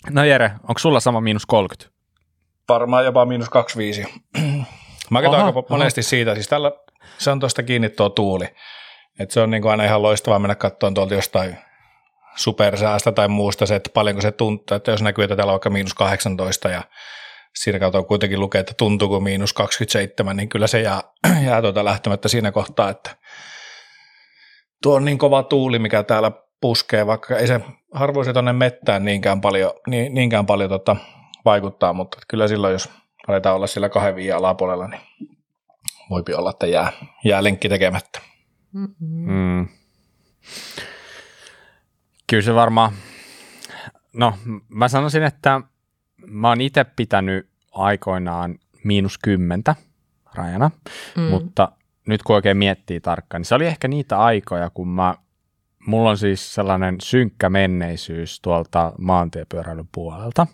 Speaker 1: No Jere, onko sulla sama miinus 30?
Speaker 3: Varmaan jopa miinus 25. Mä katson aika monesti siitä, siis tällä, se on tuosta kiinni tuo tuuli. Et se on niin kuin aina ihan loistavaa mennä katsomaan tuolta jostain supersäästä tai muusta se, että paljonko se tuntuu, että jos näkyy, että täällä on vaikka miinus 18 ja siinä kautta kuitenkin lukee, että tuntuuko miinus 27, niin kyllä se jää, jää tuota lähtemättä siinä kohtaa, että tuo on niin kova tuuli, mikä täällä puskee, vaikka ei se harvoin tuonne mettään niinkään paljon, niin, niinkään paljon tota, vaikuttaa, mutta kyllä silloin, jos aletaan olla siellä kahden viian alapuolella, niin voipi olla, että jää, jää lenkki tekemättä. Mm.
Speaker 1: Kyllä se varmaan, no mä sanoisin, että mä oon itse pitänyt aikoinaan miinus kymmentä rajana, mm. mutta nyt kun oikein miettii tarkkaan, niin se oli ehkä niitä aikoja, kun mä, mulla on siis sellainen synkkä menneisyys tuolta maantiepyöräilyn puolelta,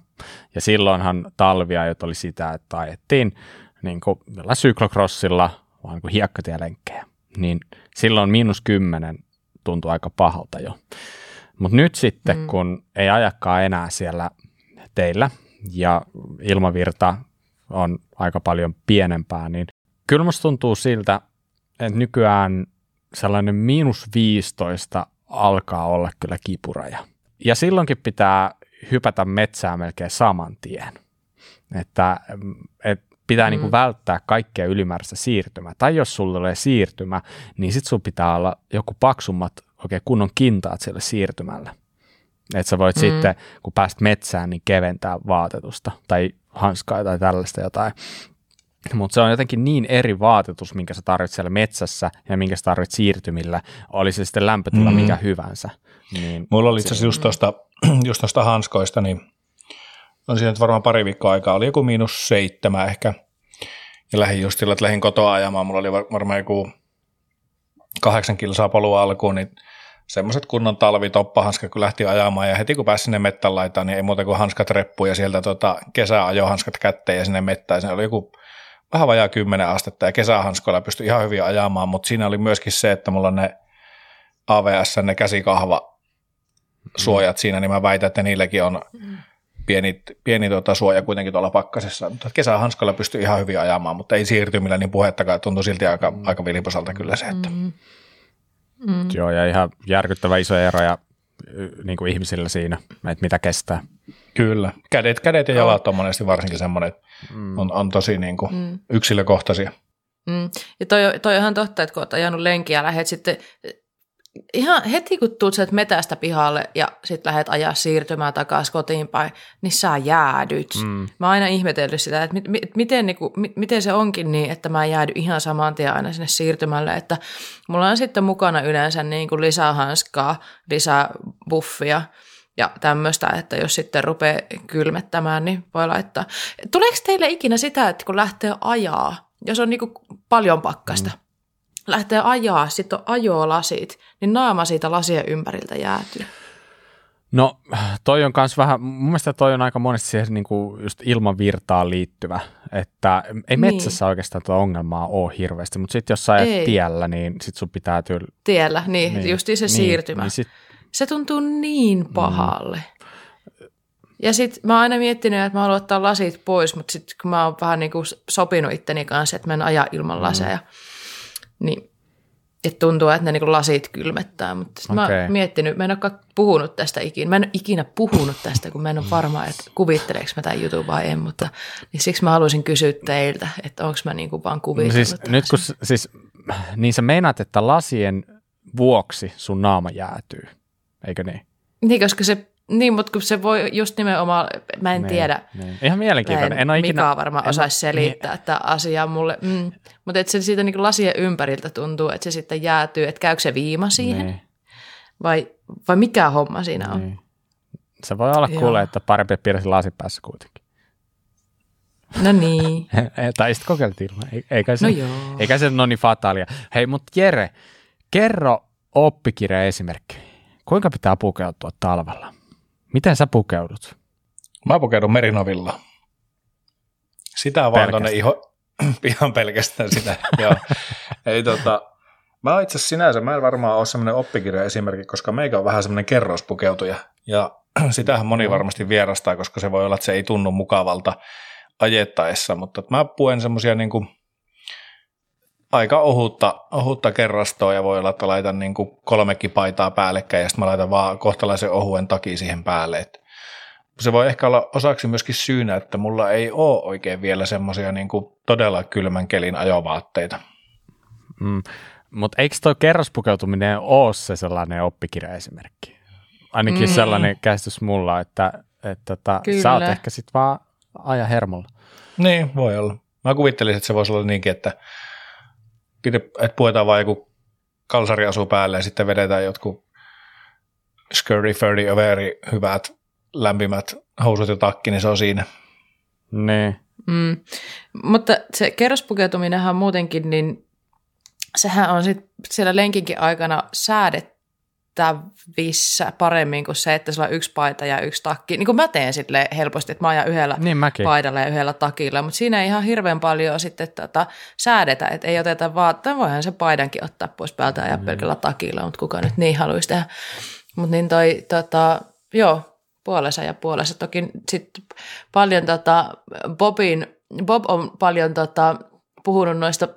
Speaker 1: ja silloinhan talvia, jota oli sitä, että ajettiin niin kuin syklokrossilla vaan kuin hiekkatielenkkejä, niin silloin miinus kymmenen tuntuu aika pahalta jo. Mutta nyt sitten, mm. kun ei ajakaan enää siellä teillä ja ilmavirta on aika paljon pienempää, niin kyllä musta tuntuu siltä, että nykyään sellainen miinus 15 alkaa olla kyllä kipuraja. Ja silloinkin pitää hypätä metsää melkein saman tien. Että, et pitää niinku mm. niinku välttää kaikkea ylimääräistä siirtymää. Tai jos sulla tulee siirtymä, niin sit sun pitää olla joku paksummat oikein kunnon kintaat sille siirtymälle. Että sä voit mm. sitten, kun pääst metsään, niin keventää vaatetusta tai hanskaa tai tällaista jotain. Mutta se on jotenkin niin eri vaatetus, minkä sä tarvitset siellä metsässä ja minkä sä tarvitset siirtymillä, oli se sitten lämpötila mm. mikä hyvänsä.
Speaker 3: Niin Mulla oli itse asiassa just tuosta just tosta hanskoista, niin on siinä nyt varmaan pari viikkoa aikaa, oli joku miinus seitsemän ehkä, ja lähdin just sillä, että lähdin kotoa ajamaan, mulla oli varmaan joku kahdeksan kilsaa polua alkuun, niin semmoiset kunnon talvitoppahanskat, kun lähti ajamaan, ja heti kun pääsi sinne mettän laitaan, niin ei muuta kuin hanskat reppuun, ja sieltä tota, kesäajohanskat kätteen, ja sinne mettään, se oli joku vähän vajaa 10 astetta, ja kesähanskoilla pystyi ihan hyvin ajamaan, mutta siinä oli myöskin se, että mulla on ne AVS, ne käsikahva suojat mm. siinä, niin mä väitän, että niilläkin on mm. pieni, pieni tuota, suoja kuitenkin tuolla pakkasessa. Mutta kesähanskoilla pystyy ihan hyvin ajamaan, mutta ei siirtymillä niin puhettakaan. Tuntui silti aika, mm. aika vilposalta kyllä se. Että. Mm.
Speaker 1: Mm. Joo, ja ihan järkyttävä iso ero ja niin kuin ihmisillä siinä, että mitä kestää.
Speaker 3: Kyllä. Kädet, kädet ja jalat on monesti varsinkin semmoinen, että mm. on, on tosi niin kuin mm. yksilökohtaisia.
Speaker 2: Mm. Ja toi, toi on ihan totta, että kun olet ajanut lenkiä ja lähdet sitten ihan heti kun tulet sieltä metästä pihalle ja sitten lähdet ajaa siirtymään takaisin kotiin päin, niin sä jäädyt. Mm. Mä oon aina ihmetellyt sitä, että mit, mit, miten, niin kuin, mit, miten se onkin niin, että mä jäädy ihan saman tien aina sinne siirtymälle, että mulla on sitten mukana yleensä niin kuin lisää hanskaa, lisää buffia ja tämmöistä, että jos sitten rupeaa kylmettämään, niin voi laittaa. Tuleeko teille ikinä sitä, että kun lähtee ajaa, jos on niin kuin paljon pakkasta, mm lähtee ajaa, sitten on ajolasit, niin naama siitä lasien ympäriltä jäätyy.
Speaker 1: No toi on myös vähän, mun mielestä toi on aika monesti siihen niin kuin just ilman virtaan liittyvä, että ei niin. metsässä oikeastaan tuota ongelmaa ole hirveästi, mutta sitten jos sä ajat tiellä, niin sit sun pitää tyyl...
Speaker 2: Tiellä, niin, niin just se niin, siirtymä. Niin sit... Se tuntuu niin mm. pahalle. Mm. Ja sitten mä oon aina miettinyt, että mä haluan ottaa lasit pois, mutta sitten kun mä oon vähän niin kuin sopinut itteni kanssa, että mä en aja ilman laseja, mm niin että tuntuu, että ne niin lasit kylmettää, mutta okay. mä oon miettinyt, mä en ole puhunut tästä ikinä, mä en ole ikinä puhunut tästä, kun mä en ole varma, että kuvitteleeko mä tämän jutun vai en, mutta niin siksi mä haluaisin kysyä teiltä, että onko mä niin kuin vaan kuvitellut no
Speaker 1: siis, Nyt kun siis, niin sä meinaat, että lasien vuoksi sun naama jäätyy, eikö niin?
Speaker 2: Niin, koska se niin, mutta kun se voi just nimenomaan, mä en niin, tiedä.
Speaker 1: Niin. Ihan mielenkiintoinen. En,
Speaker 2: en ikinä, Mika varmaan osaisi selittää niin. että asiaa mulle. Mm. Mutta että se siitä niin lasien ympäriltä tuntuu, että se sitten jäätyy, että käykö se viima siihen? Niin. Vai, vai mikä homma siinä on? Niin.
Speaker 1: Se voi olla kuule, että parempi piirre lasi päässä kuitenkin.
Speaker 2: No niin.
Speaker 1: tai sitten kokeiltiin. Eikä se, no joo. eikä se ole niin fataalia. Hei, mutta Jere, kerro oppikirja esimerkki. Kuinka pitää pukeutua talvella? Miten sä pukeudut?
Speaker 3: Mä pukeudun merinovilla. Sitä vaan tuonne iho, ihan pelkästään sitä. Joo. Ei, tota, mä itse asiassa sinänsä, mä en varmaan ole semmoinen oppikirja esimerkki, koska meikä on vähän semmoinen kerrospukeutuja. Ja sitähän moni varmasti vierastaa, koska se voi olla, että se ei tunnu mukavalta ajettaessa, mutta mä puen semmoisia niin kuin aika ohutta, ohutta kerrastoa ja voi olla, että laitan niin kuin kolmekin paitaa päällekkäin ja sitten mä laitan vaan kohtalaisen ohuen takia siihen päälle. Et se voi ehkä olla osaksi myöskin syynä, että mulla ei ole oikein vielä semmoisia niin todella kylmän kelin ajovaatteita.
Speaker 1: Mm. Mutta eikö tuo kerrospukeutuminen ole se sellainen oppikirjaesimerkki? Ainakin mm. sellainen käsitys mulla, että, että tota, sä oot ehkä sitten vaan aja hermolla.
Speaker 3: Niin, voi olla. Mä kuvittelisin, että se voisi olla niinkin, että että puetaan vain joku kalsariasu päälle ja sitten vedetään jotkut scurry, furry, overi, hyvät, lämpimät housut ja takki, niin se on siinä.
Speaker 1: Nee.
Speaker 2: Mm. Mutta se kerrospukeutuminenhan muutenkin, niin sehän on sit siellä lenkinkin aikana säädetty käytettävissä paremmin kuin se, että sulla on yksi paita ja yksi takki. Niin kuin mä teen sille helposti, että mä ajan yhdellä
Speaker 1: niin
Speaker 2: paidalla ja yhdellä takilla, mutta siinä ei ihan hirveän paljon sitten tota, säädetä, että ei oteta vaatteita, voihan se paidankin ottaa pois päältä ja mm. pelkällä takilla, mutta kuka nyt niin haluaisi tehdä. Mutta niin toi, tota, joo, puolessa ja puolessa. Toki sitten paljon tota, Bobin, Bob on paljon tota, puhunut noista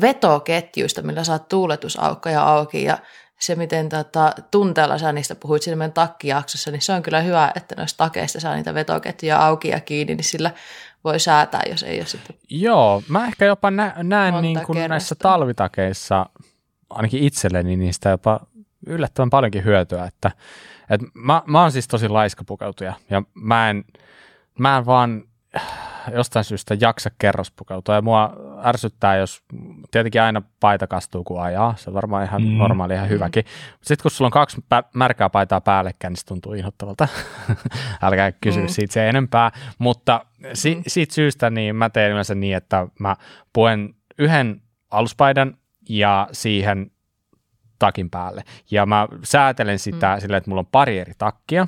Speaker 2: vetoketjuista, millä saat tuuletusaukkoja auki ja se, miten tota, tunteella sä niistä puhuit siinä meidän takkijaksossa, niin se on kyllä hyvä, että noista takeista saa niitä vetoketjuja auki ja kiinni, niin sillä voi säätää, jos ei ole sitten
Speaker 1: Joo, mä ehkä jopa nä- näen niin kuin näissä talvitakeissa, ainakin itselleni niistä jopa yllättävän paljonkin hyötyä, että, että mä, mä oon siis tosi laiskapukeutuja ja mä en, mä en vaan jostain syystä jaksa kerrospukeutua ja mua ärsyttää, jos tietenkin aina paita kastuu kun ajaa, se on varmaan ihan mm. normaali, ihan hyväkin. Sitten kun sulla on kaksi märkää paitaa päällekkäin, niin se tuntuu inhottavalta. Älkää kysy mm. siitä se enempää, mutta si- mm. siitä syystä niin mä teen yleensä niin, että mä puen yhden aluspaidan ja siihen takin päälle. Ja mä säätelen sitä mm. silleen, että mulla on pari eri takkia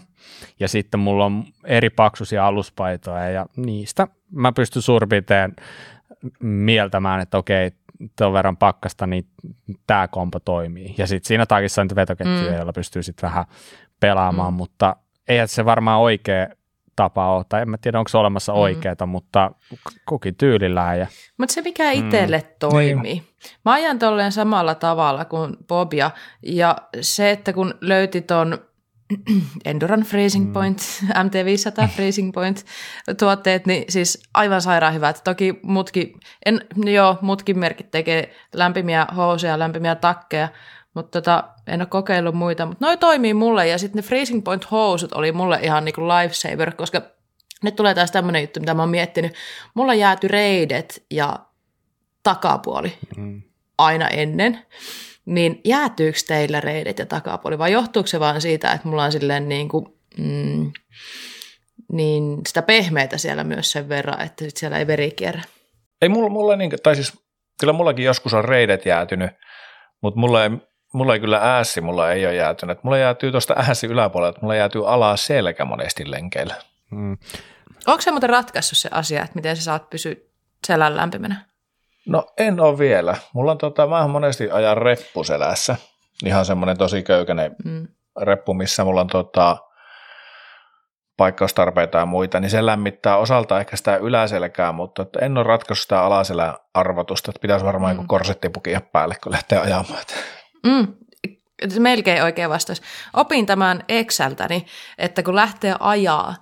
Speaker 1: ja sitten mulla on eri paksuisia aluspaitoja ja niistä mä pystyn suurin piirtein mieltämään, että okei, tuon verran pakkasta, niin tämä kompo toimii. Ja sitten siinä takissa on vetoketjuja, mm. joilla pystyy sitten vähän pelaamaan, mm. mutta eihän se varmaan oikea tapa ole, tai en mä tiedä, onko se olemassa mm. oikeeta, mutta kukin tyylillään. Ja...
Speaker 2: Mutta se, mikä itselle mm. toimii. Niin. Mä ajan tolleen samalla tavalla kuin Bobia, ja se, että kun löyti ton Enduran Freezing mm. Point, mm. MT500 Freezing Point tuotteet, niin siis aivan sairaan hyvät. Toki mutki, en, joo, mutkin merkit tekee lämpimiä housuja, lämpimiä takkeja, mutta tota, en ole kokeillut muita, mutta noi toimii mulle ja sitten ne Freezing Point housut oli mulle ihan niinku lifesaver, koska nyt tulee taas tämmöinen juttu, mitä mä oon miettinyt. Mulla jääty reidet ja takapuoli mm. aina ennen niin jäätyykö teillä reidet ja takapuoli vai johtuuko se vaan siitä, että mulla on silleen niin kuin, mm, niin sitä pehmeitä siellä myös sen verran, että sit siellä ei veri kierrä?
Speaker 3: Ei mulla, mulla niin, tai siis kyllä mullakin joskus on reidet jäätynyt, mutta mulla ei, mulla ei kyllä ääsi, mulla ei ole jäätynyt. Mulla jäätyy tuosta ääsi yläpuolelta, mulla jäätyy alaa selkä monesti lenkeillä. Hmm.
Speaker 2: Onko se muuten ratkaissut se asia, että miten sä saat pysyä selän lämpimänä?
Speaker 3: No en ole vielä. Mulla on tota, mä monesti ajan reppuselässä. Ihan semmoinen tosi köykäinen mm. reppu, missä mulla on tota, paikkaustarpeita ja muita, niin se lämmittää osalta ehkä sitä yläselkää, mutta että en ole ratkaissut sitä alaselän arvotusta, että pitäisi varmaan mm. korsetti pukia päälle, kun lähtee ajamaan.
Speaker 2: Mm. Melkein oikein vastaus. Opin tämän Exceltäni, että kun lähtee ajaa,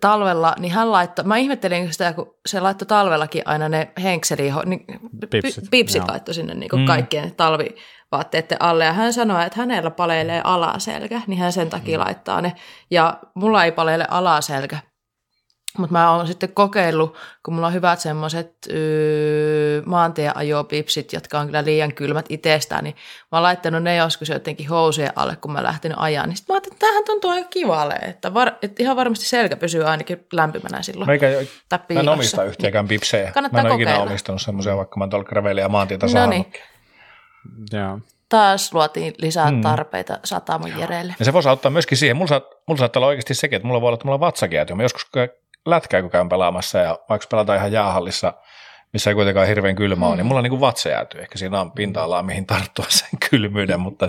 Speaker 2: talvella, niin hän laittoi, mä ihmettelin sitä, kun se laittoi talvellakin aina ne henkseli, niin, pipsit, pipsit laittoi sinne niin mm. kaikkien talvivaatteiden alle, ja hän sanoi, että hänellä paleilee alaselkä, niin hän sen takia mm. laittaa ne, ja mulla ei paleile alaselkä, mutta mä oon sitten kokeillut, kun mulla on hyvät semmoiset öö, maantieajopipsit, jotka on kyllä liian kylmät itsestään, niin mä oon laittanut ne joskus jotenkin housujen alle, kun mä lähtenyt ajaa. Niin sitten mä ajattelin, että tämähän tuntuu aika kivalle, että, var, että ihan varmasti selkä pysyy ainakin lämpimänä silloin.
Speaker 3: Meikä, mä en omista yhtäkään pipsejä.
Speaker 2: Kannattaa
Speaker 3: mä en
Speaker 2: ole ikinä
Speaker 3: omistanut semmoisia, vaikka mä tuolla graveli ja maantietä
Speaker 2: no niin. Joo taas luotiin lisää hmm. tarpeita Satamon Jereelle.
Speaker 3: Ja se voisi auttaa myöskin siihen. Mulla, saat, mulla saattaa olla oikeasti sekin, että mulla voi olla, että mulla on vatsakin, Mä joskus lätkää, kun käyn pelaamassa ja vaikka pelataan ihan jäähallissa, missä ei kuitenkaan hirveän kylmä ole, mm. niin mulla on niin vatsa jääty. Ehkä siinä on pinta-alaa, mihin tarttua sen kylmyyden, mutta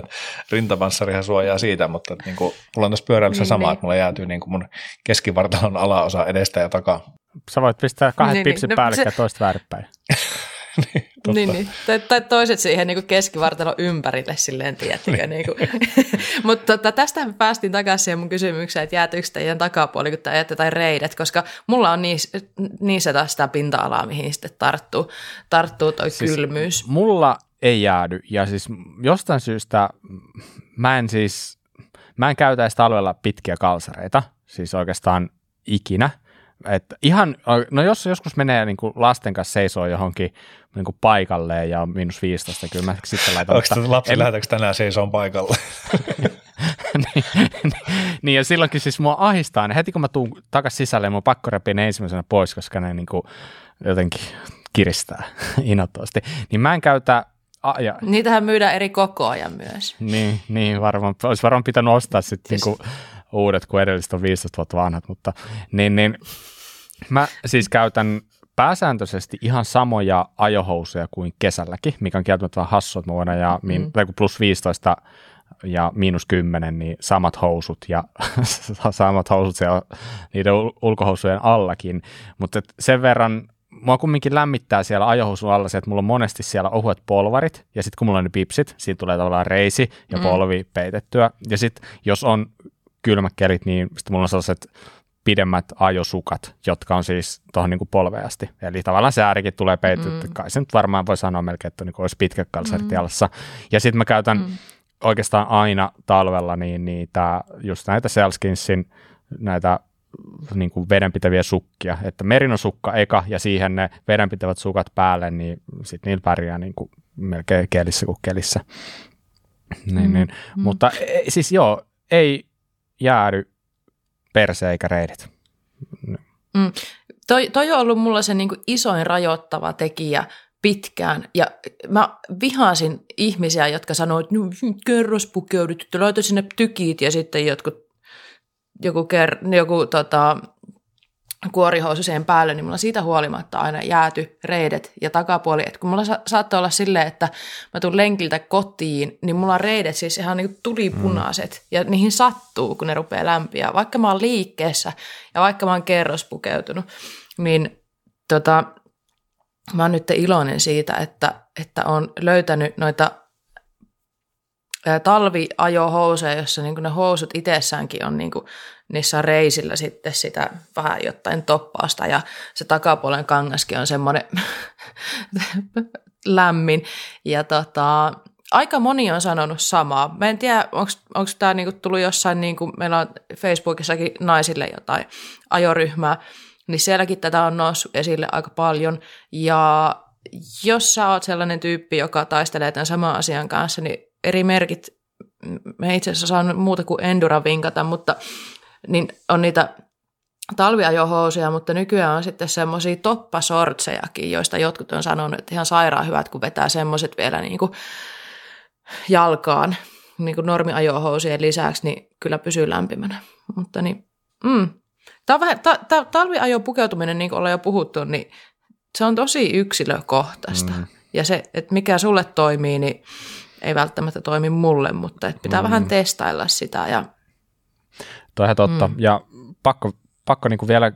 Speaker 3: rintapanssarihan suojaa siitä, mutta että niin kuin, mulla on tässä pyöräilyssä niin, sama, niin. että mulla jäätyy niin kuin mun keskivartalon alaosa edestä ja takaa.
Speaker 1: Sä voit pistää kahdet niin, pipsit niin. päälle no, ja toista väärinpäin.
Speaker 2: niin, niin, niin. Tai, tai toiset siihen niin keskivartalon ympärille silleen, tiedättekö. niin. niin Mutta tota, tästä päästiin takaisin siihen mun kysymykseen, että jäätyykö teidän takapuoli, kun te ajatte tai reidet, koska mulla on niissä, niissä taas sitä pinta-alaa, mihin sitten tarttuu, tarttuu toi siis kylmyys.
Speaker 1: Mulla ei jäädy, ja siis jostain syystä mä en siis, mä en käytä edes talvella pitkiä kalsareita, siis oikeastaan ikinä, että ihan, no jos joskus menee niin kuin lasten kanssa seisoo johonkin niin kuin paikalleen ja on miinus 15, kyllä mä sitten laitan.
Speaker 3: Onko mutta, lapsi en... lähdetäänkö tänään seisoon paikalle?
Speaker 1: niin, niin, niin, ja silloinkin siis mua ahistaa, niin heti kun mä tuun takaisin sisälle, mun pakko repiä ne ensimmäisenä pois, koska ne niin kuin jotenkin kiristää innoittavasti. Niin mä en käytä aja.
Speaker 2: Niitähän myydään eri koko ajan myös.
Speaker 1: Niin, niin varmaan. Olisi varmaan pitänyt ostaa sitten siis... niinku uudet, kun edelliset on 15 vuotta vanhat, mutta niin, niin mä siis käytän pääsääntöisesti ihan samoja ajohousuja kuin kesälläkin, mikä on kieltämättä vähän hassua, että mä voin ajaa mm. plus 15 ja miinus 10, niin samat housut ja samat housut siellä niiden ulkohousujen allakin, mutta sen verran mua kumminkin lämmittää siellä ajohousun alla se, että mulla on monesti siellä ohuet polvarit, ja sitten kun mulla on ne pipsit, siitä tulee tavallaan reisi ja mm. polvi peitettyä, ja sitten jos on kylmät kelit, niin sitten mulla on sellaiset pidemmät ajosukat, jotka on siis tuohon niin polveasti. Eli tavallaan se äärikin tulee peitetty. Mm. Kai se nyt varmaan voi sanoa melkein, että niin olisi pitkät kalsarit mm. Ja sitten mä käytän mm. oikeastaan aina talvella niin niitä, just näitä Selskinsin näitä niin kuin vedenpitäviä sukkia, että merinosukka eka ja siihen ne vedenpitävät sukat päälle, niin sitten niillä pärjää niin kuin melkein kelissä kuin kelissä. Niin, mm, niin. Mm. Mutta e, siis joo, ei jäädy perse eikä reidit.
Speaker 2: Mm. Toi, toi on ollut mulla se niin kuin isoin rajoittava tekijä pitkään. Ja mä vihasin ihmisiä, jotka sanoivat, että no, kerros pukeudut, laita sinne tykit ja sitten jotkut, joku, ker, joku tota, kuorihousu siihen päälle, niin mulla siitä huolimatta aina jääty reidet ja takapuoli. Et kun mulla sa- saattoi olla silleen, että mä tulen lenkiltä kotiin, niin mulla on reidet siis ihan niin tulipunaiset mm. ja niihin sattuu, kun ne rupeaa lämpiä. Vaikka mä oon liikkeessä ja vaikka mä oon kerrospukeutunut, niin tota, mä oon nyt iloinen siitä, että, että on löytänyt noita talviajohousuja, jossa niin ne housut itsessäänkin on niin niissä reisillä sitten sitä vähän jotain toppausta ja se takapuolen kangaskin on semmoinen lämmin. Ja tota, aika moni on sanonut samaa. Mä en tiedä, onko tämä niinku tullut jossain, niinku, meillä on Facebookissakin naisille jotain ajoryhmää, niin sielläkin tätä on noussut esille aika paljon. Ja jos sä oot sellainen tyyppi, joka taistelee tämän saman asian kanssa, niin eri merkit, me itse asiassa saan muuta kuin Endura vinkata, mutta niin on niitä talviajohousuja, mutta nykyään on sitten semmoisia toppasortsejakin, joista jotkut on sanonut, että ihan sairaan hyvät, kun vetää semmoiset vielä niin kuin jalkaan niin kuin normiajohousujen lisäksi, niin kyllä pysyy lämpimänä. Mutta niin, mm. Tämä on vähän, ta, ta, talviajo pukeutuminen, niin kuin ollaan jo puhuttu, niin se on tosi yksilökohtaista. Mm. Ja se, että mikä sulle toimii, niin ei välttämättä toimi mulle, mutta että pitää mm. vähän testailla sitä ja
Speaker 1: ihan totta. Mm. Ja pakko, pakko niin kuin vielä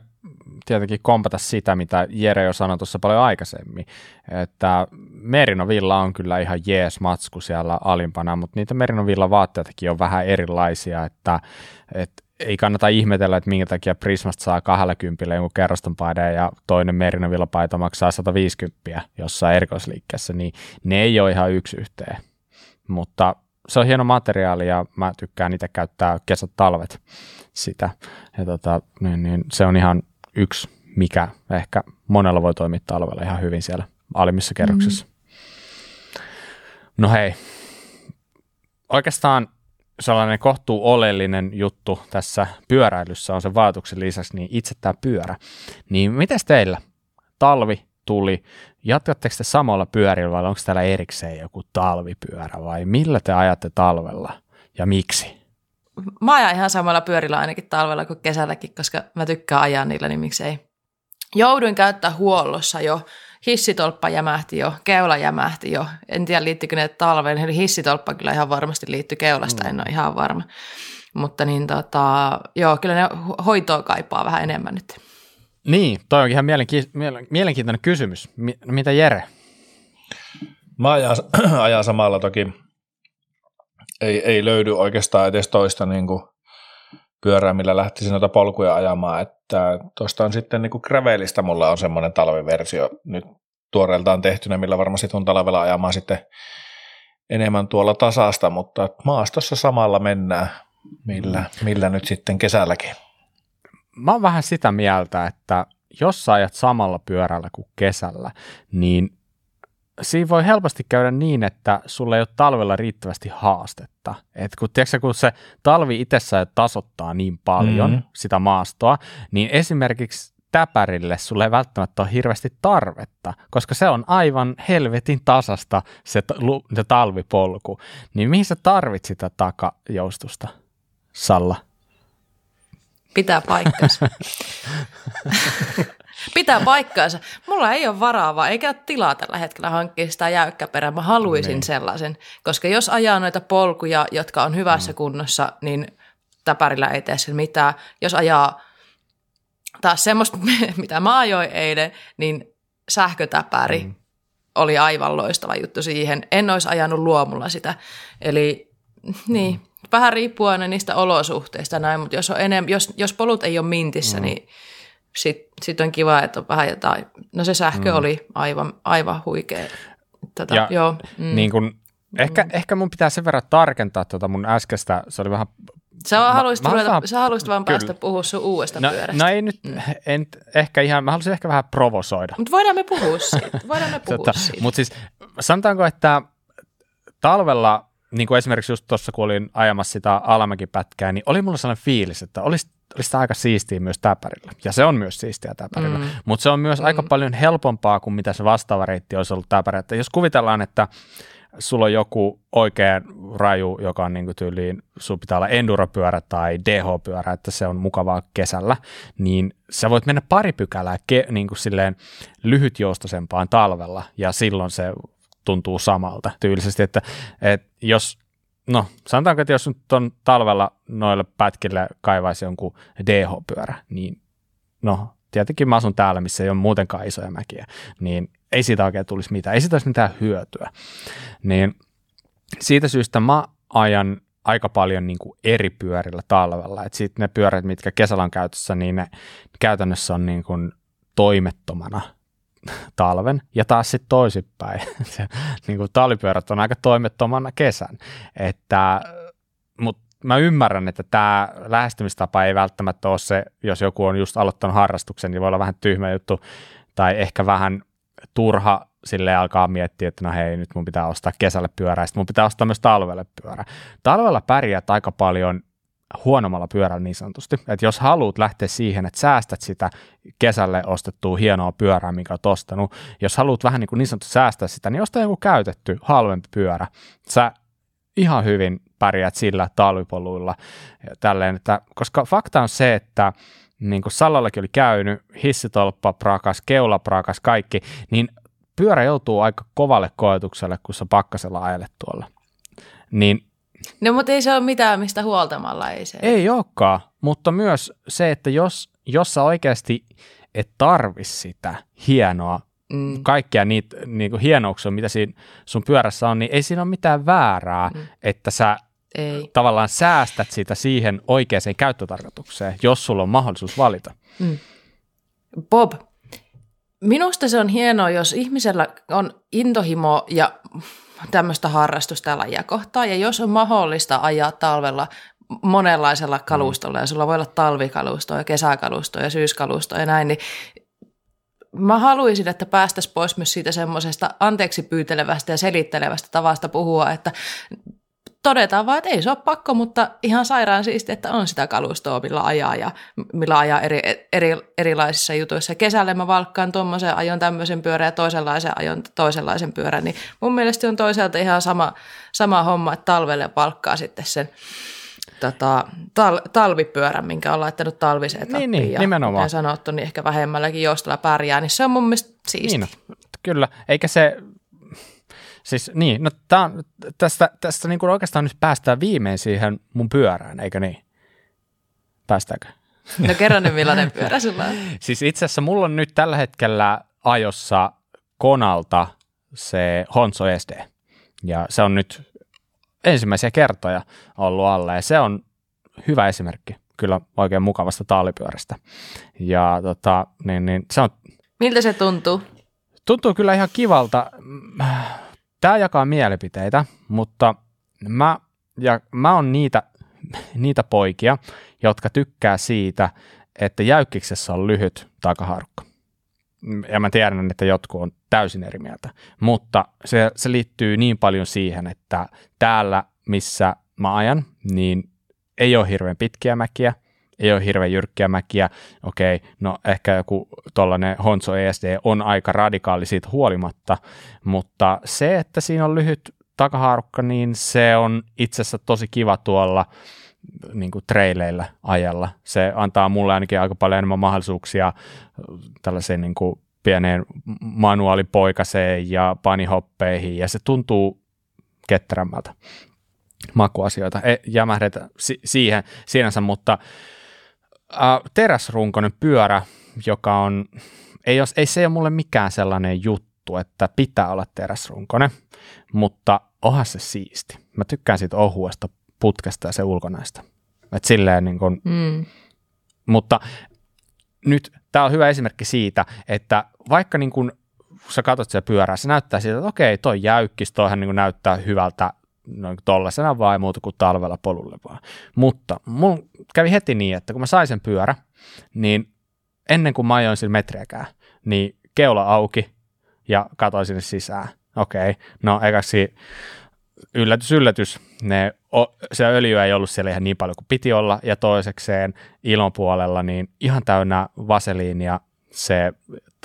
Speaker 1: tietenkin kompata sitä, mitä Jere jo sanoi tuossa paljon aikaisemmin, että Merinovilla on kyllä ihan jees matsku siellä alimpana, mutta niitä Merinovilla vaatteitakin on vähän erilaisia, että, että ei kannata ihmetellä, että minkä takia Prismasta saa 20 jonkun kerrostonpaide ja toinen Merinovilla paita maksaa 150 jossain erikoisliikkeessä, niin ne ei ole ihan yksi yhteen. Mutta se on hieno materiaali ja mä tykkään itse käyttää kesät talvet sitä. Ja tota, niin, niin se on ihan yksi, mikä ehkä monella voi toimia talvella ihan hyvin siellä alimmissa kerroksissa. Mm. No hei, oikeastaan sellainen kohtuu oleellinen juttu tässä pyöräilyssä on sen vaatuksen lisäksi niin itse tämä pyörä. Niin miten teillä talvi tuli. Jatkatteko te samalla pyörillä vai onko täällä erikseen joku talvipyörä vai millä te ajatte talvella ja miksi?
Speaker 2: Mä ajan ihan samalla pyörillä ainakin talvella kuin kesälläkin, koska mä tykkään ajaa niillä, niin miksei. Jouduin käyttää huollossa jo. Hissitolppa jämähti jo, keula jämähti jo. En tiedä liittyykö ne talveen, eli hissitolppa kyllä ihan varmasti liittyy keulasta, mm. en ole ihan varma. Mutta niin tota, joo, kyllä ne hoitoa kaipaa vähän enemmän nyt.
Speaker 1: Niin, toi onkin ihan mielenki- mielenkiintoinen kysymys. No mitä Jere?
Speaker 3: Mä ajan, ajan samalla toki. Ei, ei löydy oikeastaan edes toista niin kuin pyörää, millä lähtisin noita polkuja ajamaan. Että tuosta on sitten niin kuin Gravelista mulla on semmoinen talviversio nyt tuoreeltaan tehtynä, millä varmasti tuon talvella ajamaan sitten enemmän tuolla tasasta, mutta maastossa samalla mennään, millä, millä nyt sitten kesälläkin
Speaker 1: mä oon vähän sitä mieltä, että jos sä ajat samalla pyörällä kuin kesällä, niin siinä voi helposti käydä niin, että sulla ei ole talvella riittävästi haastetta. Et kun, tiedätkö, kun se talvi itsessään tasoittaa niin paljon mm-hmm. sitä maastoa, niin esimerkiksi täpärille sulle ei välttämättä ole hirveästi tarvetta, koska se on aivan helvetin tasasta se, se talvipolku. Niin mihin sä tarvit sitä takajoustusta, Salla?
Speaker 2: Pitää paikkansa. Pitää paikkaansa. Mulla ei ole varaa vaan, eikä ole tilaa tällä hetkellä hankkia sitä jäykkäperää. Mä haluaisin niin. sellaisen, koska jos ajaa noita polkuja, jotka on hyvässä mm. kunnossa, niin täpärillä ei tee sen mitään. Jos ajaa taas semmoista, mitä mä ajoin eilen, niin sähkötäpäri mm. oli aivan loistava juttu siihen. En olisi ajanut luomulla sitä. Eli niin, mm. Vähän riippuu aina niistä olosuhteista näin, mutta jos, on enem, jos, jos polut ei ole mintissä, mm. niin sitten sit on kiva, että on vähän jotain. No se sähkö mm. oli aivan, aivan huikea.
Speaker 1: Tätä, ja joo, mm. niin kun, ehkä, mm. ehkä mun pitää sen verran tarkentaa tuota mun äskeistä, se oli vähän
Speaker 2: Sä haluaisit, mä, ruveta, sä haluaisit vaan kyllä. päästä puhua sun uudesta
Speaker 1: no,
Speaker 2: pyörästä.
Speaker 1: No ei nyt, mm. en, ehkä ihan, mä haluaisin ehkä vähän provosoida.
Speaker 2: Mutta voidaan me puhua siitä. Voidaan me puhua tota, siitä.
Speaker 1: Mutta siis sanotaanko, että talvella, niin kuin esimerkiksi just tuossa, kun olin ajamassa sitä alamäkipätkää, niin oli mulla sellainen fiilis, että olisi olisi aika siistiä myös täpärillä. Ja se on myös siistiä täpärillä. Mm. Mutta se on myös mm. aika paljon helpompaa kuin mitä se vastaava reitti olisi ollut täpärillä. Että jos kuvitellaan, että sulla on joku oikein raju, joka on niin tyyliin, sun pitää olla enduropyörä tai DH-pyörä, että se on mukavaa kesällä, niin sä voit mennä pari pykälää ke, niin kuin silleen lyhytjoustoisempaan talvella, ja silloin se tuntuu samalta tyylisesti, että, että jos no sanotaanko, että jos nyt on talvella noille pätkille kaivaisi jonkun DH-pyörä, niin no tietenkin mä asun täällä, missä ei ole muutenkaan isoja mäkiä, niin ei siitä oikein tulisi mitään, ei siitä olisi mitään hyötyä. Niin siitä syystä mä ajan aika paljon niin kuin eri pyörillä talvella. että sitten ne pyörät, mitkä kesällä on käytössä, niin ne käytännössä on niin kuin toimettomana talven, ja taas sitten toisinpäin. Niin kuin talvipyörät on aika toimettomana kesän. Että, mutta mä ymmärrän, että tämä lähestymistapa ei välttämättä ole se, jos joku on just aloittanut harrastuksen, niin voi olla vähän tyhmä juttu, tai ehkä vähän turha sille alkaa miettiä, että no hei, nyt mun pitää ostaa kesälle pyörä, ja mun pitää ostaa myös talvelle pyörä. Talvella pärjäät aika paljon huonommalla pyörällä niin sanotusti. Että jos haluat lähteä siihen, että säästät sitä kesälle ostettua hienoa pyörää, minkä olet ostanut, jos haluat vähän niin, kuin niin sanotusti säästää sitä, niin osta joku käytetty, halvempi pyörä. Sä ihan hyvin pärjäät sillä talvipoluilla. Tälleen, että, koska fakta on se, että niin kuin Sallallakin oli käynyt, hissitolppa prakas, keula prakas, kaikki, niin pyörä joutuu aika kovalle koetukselle, kun sä pakkasella ajelet tuolla. Niin
Speaker 2: No mutta ei se ole mitään, mistä huoltamalla ei se.
Speaker 1: Ei olekaan, mutta myös se, että jos, jos sä oikeasti et tarvi sitä hienoa, mm. kaikkia niitä niinku hienouksia, mitä siinä sun pyörässä on, niin ei siinä ole mitään väärää, mm. että sä ei. tavallaan säästät sitä siihen oikeaan käyttötarkoitukseen, jos sulla on mahdollisuus valita. Mm.
Speaker 2: Bob, minusta se on hienoa, jos ihmisellä on intohimo ja tämmöistä harrastusta ja lajia kohtaan. Ja jos on mahdollista ajaa talvella monenlaisella kalustolla, ja sulla voi olla talvikalustoa ja kesäkalustoa ja syyskalustoa ja näin, niin mä haluaisin, että päästäisiin pois myös siitä semmoisesta anteeksi pyytelevästä ja selittelevästä tavasta puhua, että todetaan vaan, että ei se ole pakko, mutta ihan sairaan siisti, että on sitä kalustoa, millä ajaa ja millä ajaa eri, eri, erilaisissa jutuissa. Kesällä mä valkkaan tuommoisen ajon tämmöisen pyörän ja toisenlaisen ajon toisenlaisen pyörän, niin mun mielestä on toisaalta ihan sama, sama homma, että talvelle valkkaa sitten sen tota, tal, talvipyörän, minkä on laittanut talviseen
Speaker 1: niin, niin,
Speaker 2: ja
Speaker 1: nimenomaan.
Speaker 2: sanottu, niin ehkä vähemmälläkin joustella pärjää, niin se on mun mielestä siisti. Niin,
Speaker 1: kyllä, eikä se Siis niin, no tää on, tästä, tästä niin kuin oikeastaan nyt päästään viimein siihen mun pyörään, eikö niin? Päästäänkö?
Speaker 2: No kerro nyt, millainen pyörä sulla on.
Speaker 1: siis itse asiassa mulla on nyt tällä hetkellä ajossa Konalta se Honso SD. Ja se on nyt ensimmäisiä kertoja ollut alla ja se on hyvä esimerkki kyllä oikein mukavasta taalipyörästä. Ja tota, niin, niin se on...
Speaker 2: Miltä se tuntuu?
Speaker 1: Tuntuu kyllä ihan kivalta. Tämä jakaa mielipiteitä, mutta mä, ja mä on niitä, niitä poikia, jotka tykkää siitä, että jäykkiksessä on lyhyt takaharukka. Ja mä tiedän, että jotkut on täysin eri mieltä, mutta se, se liittyy niin paljon siihen, että täällä, missä mä ajan, niin ei ole hirveän pitkiä mäkiä, ei ole hirveän jyrkkiä mäkiä, okei, no ehkä joku tuollainen Honso ESD on aika radikaali siitä huolimatta, mutta se, että siinä on lyhyt takahaarukka, niin se on itse asiassa tosi kiva tuolla niin kuin traileillä ajalla. Se antaa mulle ainakin aika paljon enemmän mahdollisuuksia tällaiseen niin kuin pieneen manuaalipoikaseen ja panihoppeihin, ja se tuntuu ketterämmältä makuasioita. Ei jämähdetä si- siihen sinänsä, mutta äh, teräsrunkoinen pyörä, joka on, ei, ole, ei se ole mulle mikään sellainen juttu, että pitää olla teräsrunkoinen, mutta onhan se siisti. Mä tykkään siitä ohuesta putkesta ja se ulkonäöstä. Et silleen niin kun, mm. Mutta nyt tämä on hyvä esimerkki siitä, että vaikka niin kun sä katsot siellä pyörää, se näyttää siltä, että okei, toi jäykkis, toihan niin näyttää hyvältä noin tollasena vai muuta kuin talvella polulle vaan. Mutta mun kävi heti niin, että kun mä sain sen pyörä, niin ennen kuin mä ajoin sillä metriäkään, niin keula auki ja katsoin sinne sisään. Okei, no ekaksi yllätys, yllätys, ne, o, se öljy ei ollut siellä ihan niin paljon kuin piti olla, ja toisekseen ilon puolella niin ihan täynnä vaseliinia se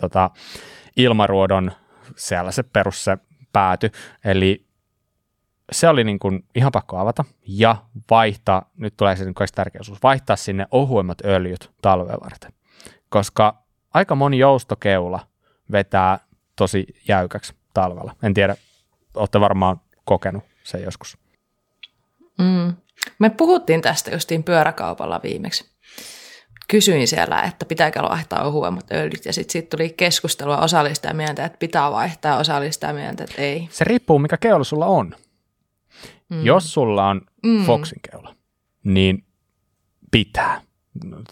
Speaker 1: tota, ilmaruodon siellä se perus se pääty, eli se oli niin kuin ihan pakko avata ja vaihtaa, nyt tulee se niin tärkeä osuus, vaihtaa sinne ohuemmat öljyt talveen varten, koska aika moni joustokeula vetää tosi jäykäksi talvella. En tiedä, olette varmaan kokenut sen joskus.
Speaker 2: Mm. Me puhuttiin tästä justiin pyöräkaupalla viimeksi. Kysyin siellä, että pitääkö vaihtaa ohuemmat öljyt, ja sitten sit tuli keskustelua osallistaa mieltä, että pitää vaihtaa, osallistaa mieltä, että ei.
Speaker 1: Se riippuu, mikä keula sulla on. Mm. Jos sulla on mm. Foxin keula, niin pitää.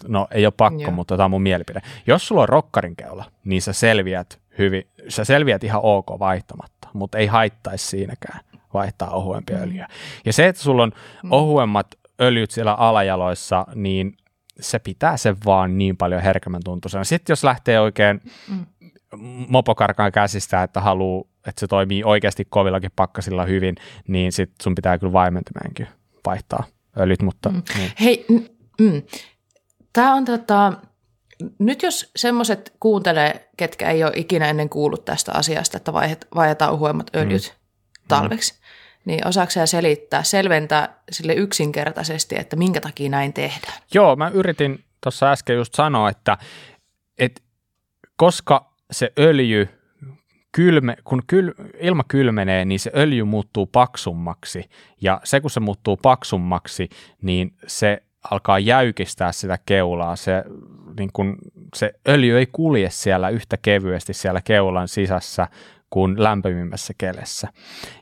Speaker 1: No ei ole pakko, Joo. mutta tämä on mun mielipide. Jos sulla on rokkarin keula, niin sä selviät hyvin, sä selviät ihan ok vaihtamatta, mutta ei haittaisi siinäkään vaihtaa ohuempia mm. öljyä. Ja se, että sulla on mm. ohuemmat öljyt siellä alajaloissa, niin se pitää sen vaan niin paljon herkemmän tuntuisena. Sitten jos lähtee oikein mm. mopokarkaan käsistä, että haluaa, että se toimii oikeasti kovillakin pakkasilla hyvin, niin sitten sun pitää kyllä vaimentimeenkin vaihtaa öljyt. Mutta, mm.
Speaker 2: niin. Hei, mm, tämä on tota, nyt jos semmoiset kuuntelee, ketkä ei ole ikinä ennen kuullut tästä asiasta, että vaihdetaan ohuemmat öljyt mm. talveksi, mm niin osaako selittää, selventää sille yksinkertaisesti, että minkä takia näin tehdään?
Speaker 1: Joo, mä yritin tuossa äsken just sanoa, että, että koska se öljy, kylme, kun kyl, ilma kylmenee, niin se öljy muuttuu paksummaksi ja se kun se muuttuu paksummaksi, niin se alkaa jäykistää sitä keulaa. Se, niin kun, se öljy ei kulje siellä yhtä kevyesti siellä keulan sisässä, kuin lämpimimmässä kelessä.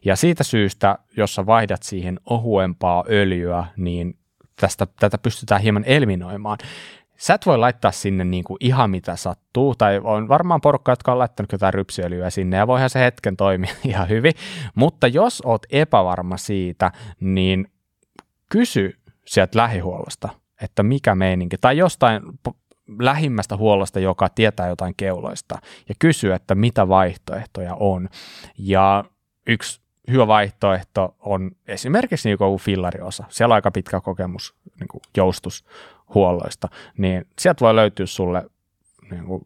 Speaker 1: Ja siitä syystä, jos sä vaihdat siihen ohuempaa öljyä, niin tästä, tätä pystytään hieman eliminoimaan. Sä et voi laittaa sinne niin kuin ihan mitä sattuu, tai on varmaan porukka, jotka on laittanut jotain rypsiöljyä sinne, ja voihan se hetken toimia ihan hyvin, mutta jos oot epävarma siitä, niin kysy sieltä lähihuollosta, että mikä meininki, tai jostain lähimmästä huollosta, joka tietää jotain keuloista ja kysyy, että mitä vaihtoehtoja on. Ja yksi hyvä vaihtoehto on esimerkiksi niin kuin fillariosa. Siellä on aika pitkä kokemus niin kuin joustushuolloista, niin sieltä voi löytyä sulle niin kuin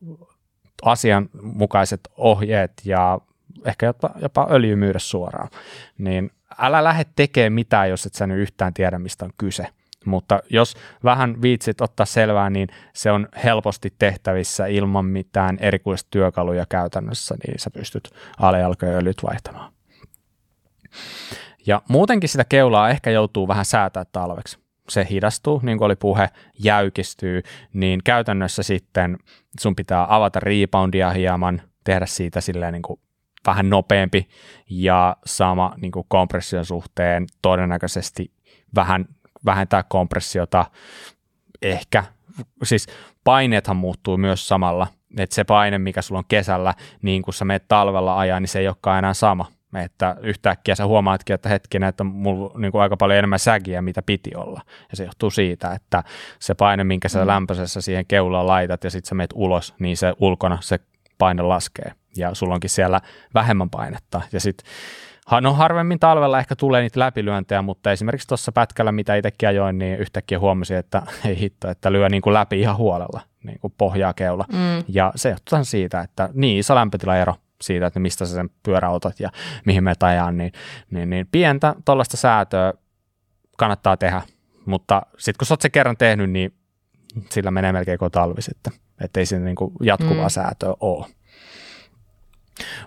Speaker 1: asianmukaiset ohjeet ja ehkä jopa, jopa öljy myydä suoraan. Niin älä lähde tekemään mitään, jos et sä nyt yhtään tiedä, mistä on kyse mutta jos vähän viitsit ottaa selvää, niin se on helposti tehtävissä ilman mitään erikoista työkaluja käytännössä, niin sä pystyt alejalkojen öljyt vaihtamaan. Ja muutenkin sitä keulaa ehkä joutuu vähän säätää talveksi. Se hidastuu, niin kuin oli puhe, jäykistyy, niin käytännössä sitten sun pitää avata reboundia hieman, tehdä siitä silleen niin kuin vähän nopeampi ja sama niin kuin kompression suhteen todennäköisesti vähän vähentää kompressiota, ehkä, siis paineethan muuttuu myös samalla, että se paine, mikä sulla on kesällä, niin kun sä menet talvella ajaa, niin se ei olekaan enää sama, että yhtäkkiä sä huomaatkin, että hetkinen, että mulla on niin kuin aika paljon enemmän sägiä, mitä piti olla. Ja se johtuu siitä, että se paine, minkä sä mm. lämpöisessä siihen keulaan laitat ja sitten sä menet ulos, niin se ulkona se paine laskee. Ja sulla onkin siellä vähemmän painetta. Ja sitten No harvemmin talvella ehkä tulee niitä läpilyöntejä, mutta esimerkiksi tuossa pätkällä, mitä itsekin ajoin, niin yhtäkkiä huomasin, että ei hitto, että lyö niin kuin läpi ihan huolella niin kuin pohjaa keula. Mm. Ja se johtuu siitä, että niin iso lämpötilaero siitä, että mistä sä sen pyöräautot ja mihin me tajaan, niin, niin, niin pientä tuollaista säätöä kannattaa tehdä, mutta sitten kun sä oot se kerran tehnyt, niin sillä menee melkein koko talvi sitten, ettei siinä niin kuin jatkuvaa mm. säätöä ole.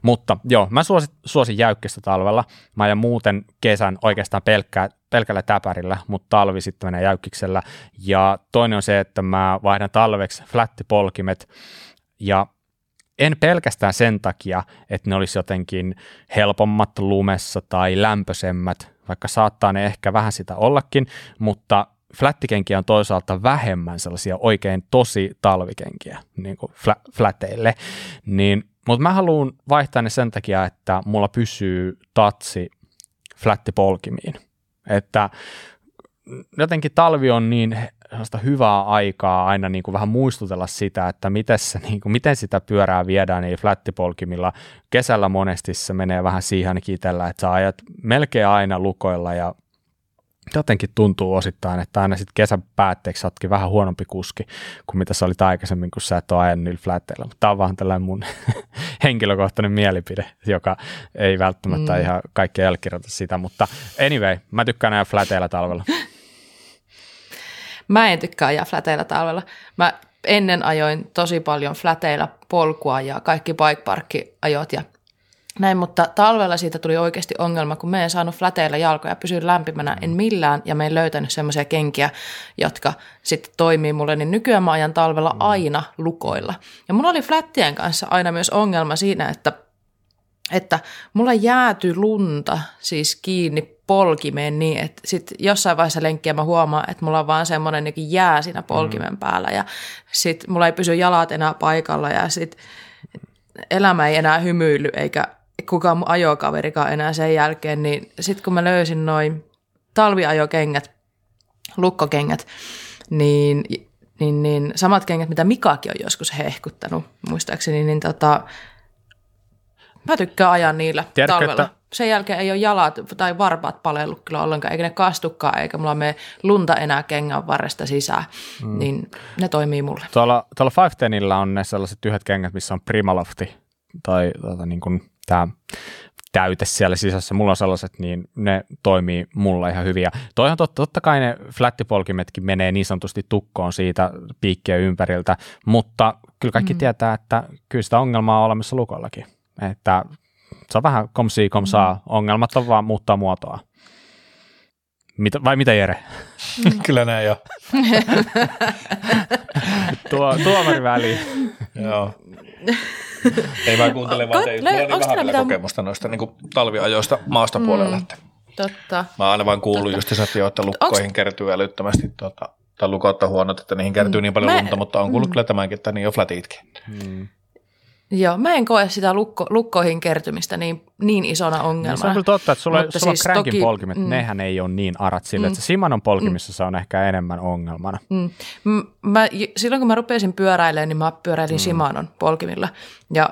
Speaker 1: Mutta joo, mä suosin, suosin jäykkistä talvella. Mä ajan muuten kesän oikeastaan pelkkää, pelkällä täpärillä, mutta talvi sitten menee jäykkiksellä. Ja toinen on se, että mä vaihdan talveksi flattipolkimet ja en pelkästään sen takia, että ne olisi jotenkin helpommat lumessa tai lämpöisemmät, vaikka saattaa ne ehkä vähän sitä ollakin, mutta flättikenkiä on toisaalta vähemmän sellaisia oikein tosi talvikenkiä niin kuin fläteille, niin mutta mä haluan vaihtaa ne sen takia, että mulla pysyy tatsi flättipolkimiin. Että jotenkin talvi on niin hyvää aikaa aina niin kuin vähän muistutella sitä, että miten, se, niin kuin, miten sitä pyörää viedään niin flättipolkimilla. Kesällä monesti se menee vähän siihen itsellä, että sä ajat melkein aina lukoilla ja jotenkin tuntuu osittain, että aina sitten kesän päätteeksi oletkin vähän huonompi kuski kuin mitä sä olit aikaisemmin, kun sä et ole ajanut niillä flätteillä. Mutta tämä on vaan tällainen mun henkilökohtainen mielipide, joka ei välttämättä mm. ihan kaikkea jälkirjoita sitä, mutta anyway, mä tykkään ajaa fläteillä talvella.
Speaker 2: Mä en tykkää ajaa fläteillä talvella. Mä ennen ajoin tosi paljon fläteillä polkua ja kaikki bike ajot ja näin, mutta talvella siitä tuli oikeasti ongelma, kun me en saanut fläteillä jalkoja pysyä lämpimänä, en millään, ja me en löytänyt semmoisia kenkiä, jotka sitten toimii mulle, niin nykyään mä ajan talvella aina lukoilla. Ja mulla oli flättien kanssa aina myös ongelma siinä, että, että mulla jääty lunta siis kiinni polkimeen niin, että sitten jossain vaiheessa lenkkiä mä huomaan, että mulla on vaan semmoinen niin jää siinä polkimen mm. päällä, ja sitten mulla ei pysy jalat enää paikalla, ja sitten elämä ei enää hymyily, eikä kukaan mun ajokaverikaan enää sen jälkeen, niin sitten kun mä löysin noin talviajokengät, lukkokengät, niin, niin, niin samat kengät, mitä Mikakin on joskus hehkuttanut, muistaakseni, niin tota, mä tykkään ajaa niillä Tiedätkö, talvella. Että... Sen jälkeen ei ole jalat tai varpaat palellut kyllä ollenkaan, eikä ne kastukaan, eikä mulla mene lunta enää kengän varresta sisään, mm. niin ne toimii mulle.
Speaker 1: Tuolla, tuolla 510 on ne sellaiset yhdet kengät, missä on Primalofti tai tota, niin kuin tämä täyte siellä sisässä, mulla on sellaiset, niin ne toimii mulla ihan hyvin. Ja toihan totta, totta kai ne flattipolkimetkin menee niin sanotusti tukkoon siitä piikkien ympäriltä, mutta kyllä kaikki mm. tietää, että kyllä sitä ongelmaa on olemassa lukollakin. Että se on vähän komsi komsaa, mm. ongelmat on vaan muuttaa muotoa. Mitä, vai mitä Jere?
Speaker 3: Kyllä näin jo.
Speaker 1: Tuo, tuomari väliin.
Speaker 3: Joo. Ei mä kuuntele vaan teitä. Mulla on vähän mitä... kokemusta noista niin kuin talviajoista maastopuolella. Mm,
Speaker 2: totta.
Speaker 3: Mä aina vaan kuullut just se, että lukkoihin Onks... kertyy älyttömästi tuota, tai lukot on huonot, että niihin kertyy mm. niin paljon mä... lunta, mutta on kuullut mm. kyllä tämänkin, että niin on flatitkin. Mm.
Speaker 2: Joo, mä en koe sitä lukko, lukkoihin kertymistä niin, niin isona ongelmana.
Speaker 1: se on kyllä totta, että sulla, sulla siis on crankin toki, polkimet, mm, nehän ei ole niin arat sille, mm, että Simanon polkimissa mm, se on ehkä enemmän ongelmana.
Speaker 2: Mm, mä, silloin kun mä rupesin pyöräilemään, niin mä pyöräilin mm. Simanon polkimilla ja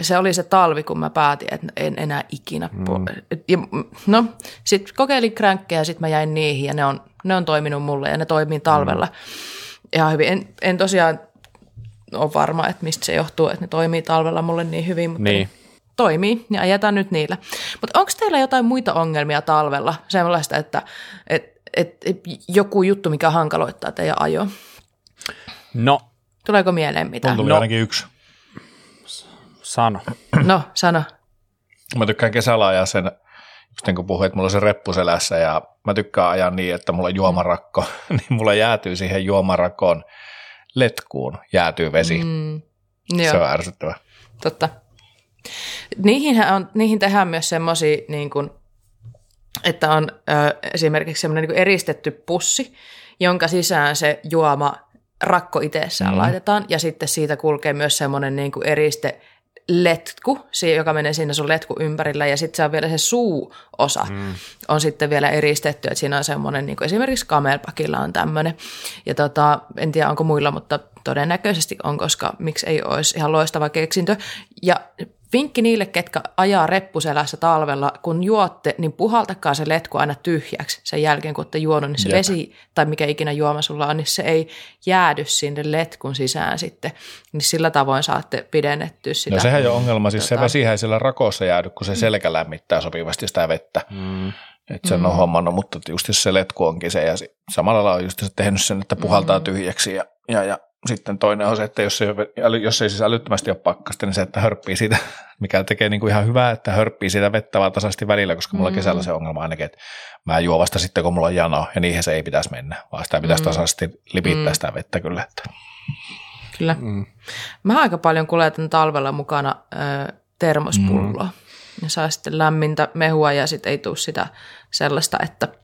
Speaker 2: se oli se talvi, kun mä päätin, että en enää ikinä. Mm. Ja, no, sitten kokeilin kränkkejä ja sitten mä jäin niihin ja ne on, ne on toiminut mulle ja ne toimii talvella mm. ihan hyvin. En, en tosiaan ole varma, että mistä se johtuu, että ne toimii talvella mulle niin hyvin, mutta niin. toimii ja ajetaan nyt niillä. Mutta onko teillä jotain muita ongelmia talvella, sellaista, että et, et, et, joku juttu, mikä hankaloittaa teidän ajo?
Speaker 1: No.
Speaker 2: Tuleeko mieleen mitään?
Speaker 3: tuli
Speaker 2: no.
Speaker 3: ainakin yksi.
Speaker 1: Sano.
Speaker 2: No, sano.
Speaker 3: Mä tykkään kesällä ajaa sen, just niin kuin puhuin, että mulla on se reppu selässä ja mä tykkään ajaa niin, että mulla on juomarakko, niin mulla jäätyy siihen juomarakkoon letkuun jäätyy vesi. Mm, se on ärsyttävä.
Speaker 2: Totta. Niihin, on, niihin tehdään myös semmoisia, niin kuin, että on ö, esimerkiksi semmoinen niin eristetty pussi, jonka sisään se juoma rakko itsessään mm. laitetaan, ja sitten siitä kulkee myös semmoinen niin kuin eriste letku, joka menee siinä sun letku ympärillä, ja sitten se on vielä se suuosa mm. on sitten vielä eristetty, että siinä on semmoinen, niin esimerkiksi Camelbackilla on tämmöinen, ja tota, en tiedä onko muilla, mutta todennäköisesti on, koska miksi ei olisi ihan loistava keksintö, ja Vinkki niille, ketkä ajaa reppuselässä talvella, kun juotte, niin puhaltakaa se letku aina tyhjäksi sen jälkeen, kun olette juonut, niin se Jep. vesi tai mikä ikinä juoma sulla on, niin se ei jäädy sinne letkun sisään sitten. Niin sillä tavoin saatte pidennettyä sitä.
Speaker 3: No sehän ei ole ongelma, siis tota... se vesi ei siellä rakossa jäädy, kun se selkä lämmittää sopivasti sitä vettä. Mm. Että sen mm. on hommannut, mutta just se letku onkin se ja samalla lailla on just se tehnyt sen, että puhaltaa mm. tyhjäksi ja, ja, ja sitten toinen on se, että jos ei, jos ei siis älyttömästi ole pakkasta, niin se, että hörppii siitä, mikä tekee niin kuin ihan hyvää, että hörppii siitä vettä vaan tasaisesti välillä, koska mulla mm. kesällä se ongelma ainakin, että mä juo vasta sitten, kun mulla on jano, ja niihin se ei pitäisi mennä, vaan sitä pitäisi mm. tasaisesti lipittää mm. sitä vettä kyllä. Että.
Speaker 2: Kyllä. Mm. Mä aika paljon kuljetan talvella mukana ö, termospulloa. Mm. Ja saa sitten lämmintä mehua ja sitten ei tule sitä sellaista, että –